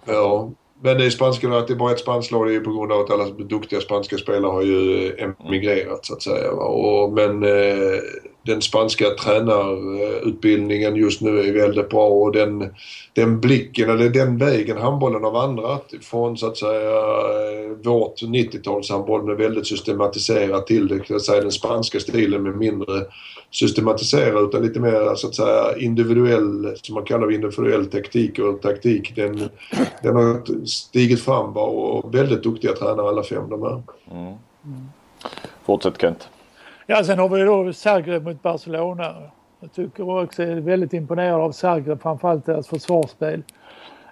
Ja, men det är spanska, att det är bara ett spanskt lag det är ju på grund av att alla duktiga spanska spelare har ju eh, emigrerat så att säga. Och, men eh, den spanska tränarutbildningen just nu är väldigt bra och den, den blicken, eller den vägen handbollen har vandrat från så att säga eh, vårt 90-talshandboll med väldigt systematiserat till det, kan säga, den spanska stilen med mindre systematiserat utan lite mer så att säga individuell, som man kallar individuell taktik och taktik. Den, den har stigit fram bara och väldigt duktiga tränare alla fem de är. Mm. Mm. Fortsätt Kent. Ja, sen har vi då Zagreb mot Barcelona. Jag tycker också jag är väldigt imponerad av Zagreb, framförallt deras försvarsspel.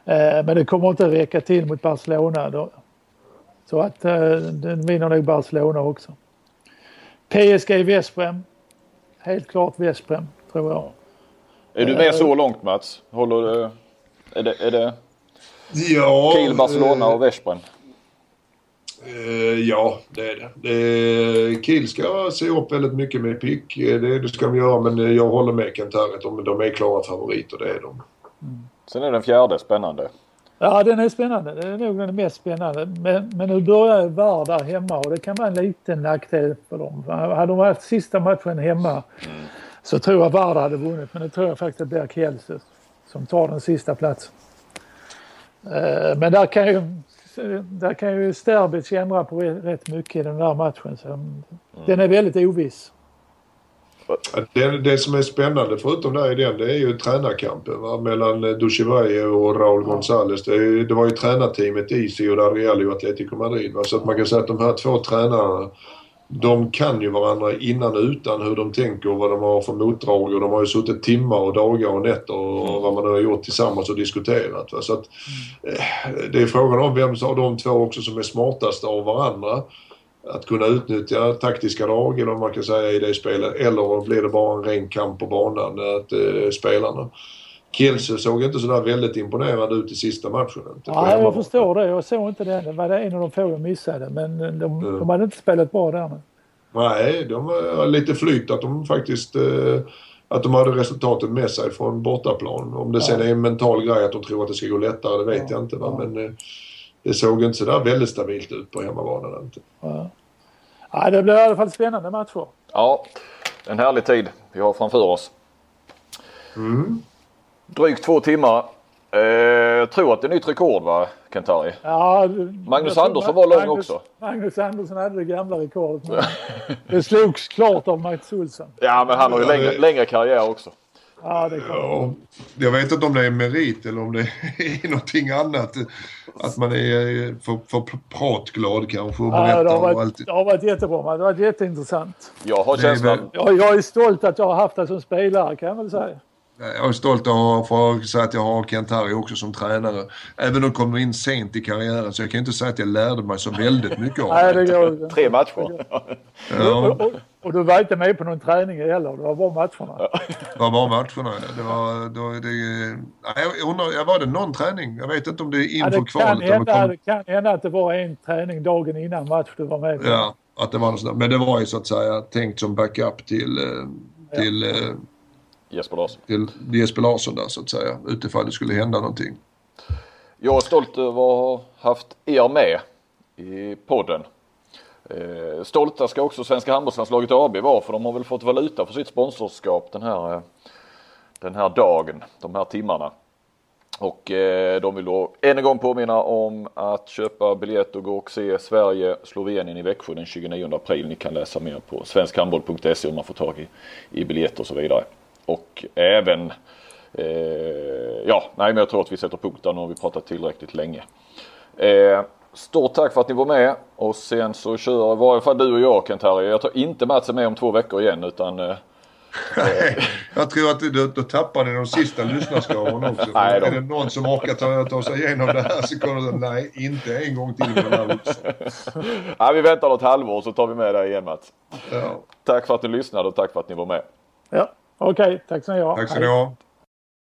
Eh, men det kommer inte att räcka till mot Barcelona. Då. Så att eh, den vinner nog Barcelona också. PSG Vesprem. Helt klart Vesprem, tror jag. Är du med så långt Mats? Håller du... Är det... Är det... Ja... Kiel, Barcelona och Vesprem? Ja, det är det. Uh, Kiel ska se upp väldigt mycket med pick. Uh, det, det ska de göra men jag håller med Kent här att de, de är klara favoriter, det är de. Mm. Sen är den fjärde spännande. Ja, den är spännande. Det är nog den mest spännande. Men, men nu börjar Vardar hemma och det kan vara en liten nackdel för dem. Hade de haft sista matchen hemma mm. så tror jag Vardar hade vunnit. Men det tror jag faktiskt att blir Kielce som tar den sista platsen. Eh, men där kan ju, där kan ju Sterbic ändra på rätt mycket i den där matchen. Så mm. Den är väldigt oviss. Det, det som är spännande förutom där i den det är ju tränarkampen va? mellan Dushivaye och Raúl ja. González. Det, det, var ju tränarteamet i Ciudad Real och Atletico Madrid. Va? Så att man kan säga att de här två tränarna de kan ju varandra innan och utan hur de tänker och vad de har för motdrag och de har ju suttit timmar och dagar och nätter och mm. vad man nu har gjort tillsammans och diskuterat. Va? Så att, mm. Det är frågan om vem av de två också som är smartast av varandra. Att kunna utnyttja taktiska drag eller vad man kan säga i det spelet eller blir det bara en ren kamp på banan, att, eh, spelarna. Kielce såg inte sådär väldigt imponerad ut i sista matchen. Ja, jag förstår det. Jag såg inte det. Det var en av de få jag missade. Men de, mm. de hade inte spelat bra där. Men. Nej, de var lite flyt att de faktiskt eh, att de hade resultatet med sig från bortaplan. Om det ja. sen är en mental grej att de tror att det ska gå lättare, det vet ja. jag inte. Va? Men eh, det såg inte sådär väldigt stabilt ut på hemmabanan. Inte. Ja. ja, det blir i alla fall spännande matcher. Ja, en härlig tid vi har framför oss. Mm. Drygt två timmar. Eh, jag tror att det är nytt rekord va, Kentari? Ja, Magnus Andersson var lång Magnus, också. Magnus Andersson hade det gamla rekordet. Men [LAUGHS] det slogs klart av Mats Olsson. Ja, men han har ju längre, längre karriär också. Ja, det. Ja, jag vet inte om det är merit eller om det är [LAUGHS] någonting annat. Att man är för, för pratglad kanske och ja, det har, varit, allt. det har varit jättebra. Det har varit jätteintressant. Jag har känslan... Jag, jag är stolt att jag har haft det som spelare kan jag väl säga. Jag är stolt att få säga att jag har Kent-Harry också som tränare. Även om jag kom in sent i karriären så jag kan inte säga att jag lärde mig så väldigt mycket av Nej, det. Går, [LAUGHS] Tre matcher. Ja. Och, och, och, du var inte med på någon träning heller, det var bara matcherna. Det var bara matcherna, det var... Då, det, jag undrar, var det någon träning? Jag vet inte om det är inför ja, kvalet. Hända, kom... Det kan hända att det var en träning dagen innan match du var med på. Ja, att det var något sånt. Men det var ju så att säga tänkt som backup till, eh, till ja eh, Jesper Larsson. Till Jesper Larsson där så att säga utifall det skulle hända någonting. Jag är stolt över att ha haft er med i podden. Eh, stolta ska också Svenska handbollslandslaget AB vara för de har väl fått valuta för sitt sponsorskap den här, eh, den här dagen, de här timmarna. Och eh, de vill då än en gång påminna om att köpa biljett och gå och se Sverige-Slovenien i Växjö den 29 april. Ni kan läsa mer på svenskhandboll.se om man får tag i, i biljetter och så vidare. Och även eh, Ja, nej men jag tror att vi sätter punkt där. Nu har vi pratat tillräckligt länge. Eh, stort tack för att ni var med och sen så kör i varje fall du och jag Kent-Harry. Jag tar inte Mats med om två veckor igen utan eh, [LAUGHS] jag tror att då, då tappar ni de sista lyssnarskarorna också. [LAUGHS] nej, de... Är det någon som orkar ta, ta sig igenom det här så kommer det nej, inte en gång till med den här nej, [LAUGHS] Vi väntar något halvår så tar vi med dig igen Mats. Ja. Tack för att ni lyssnade och tack för att ni var med. Ja. Okej, okay, tack så mycket. Tack så ni ha.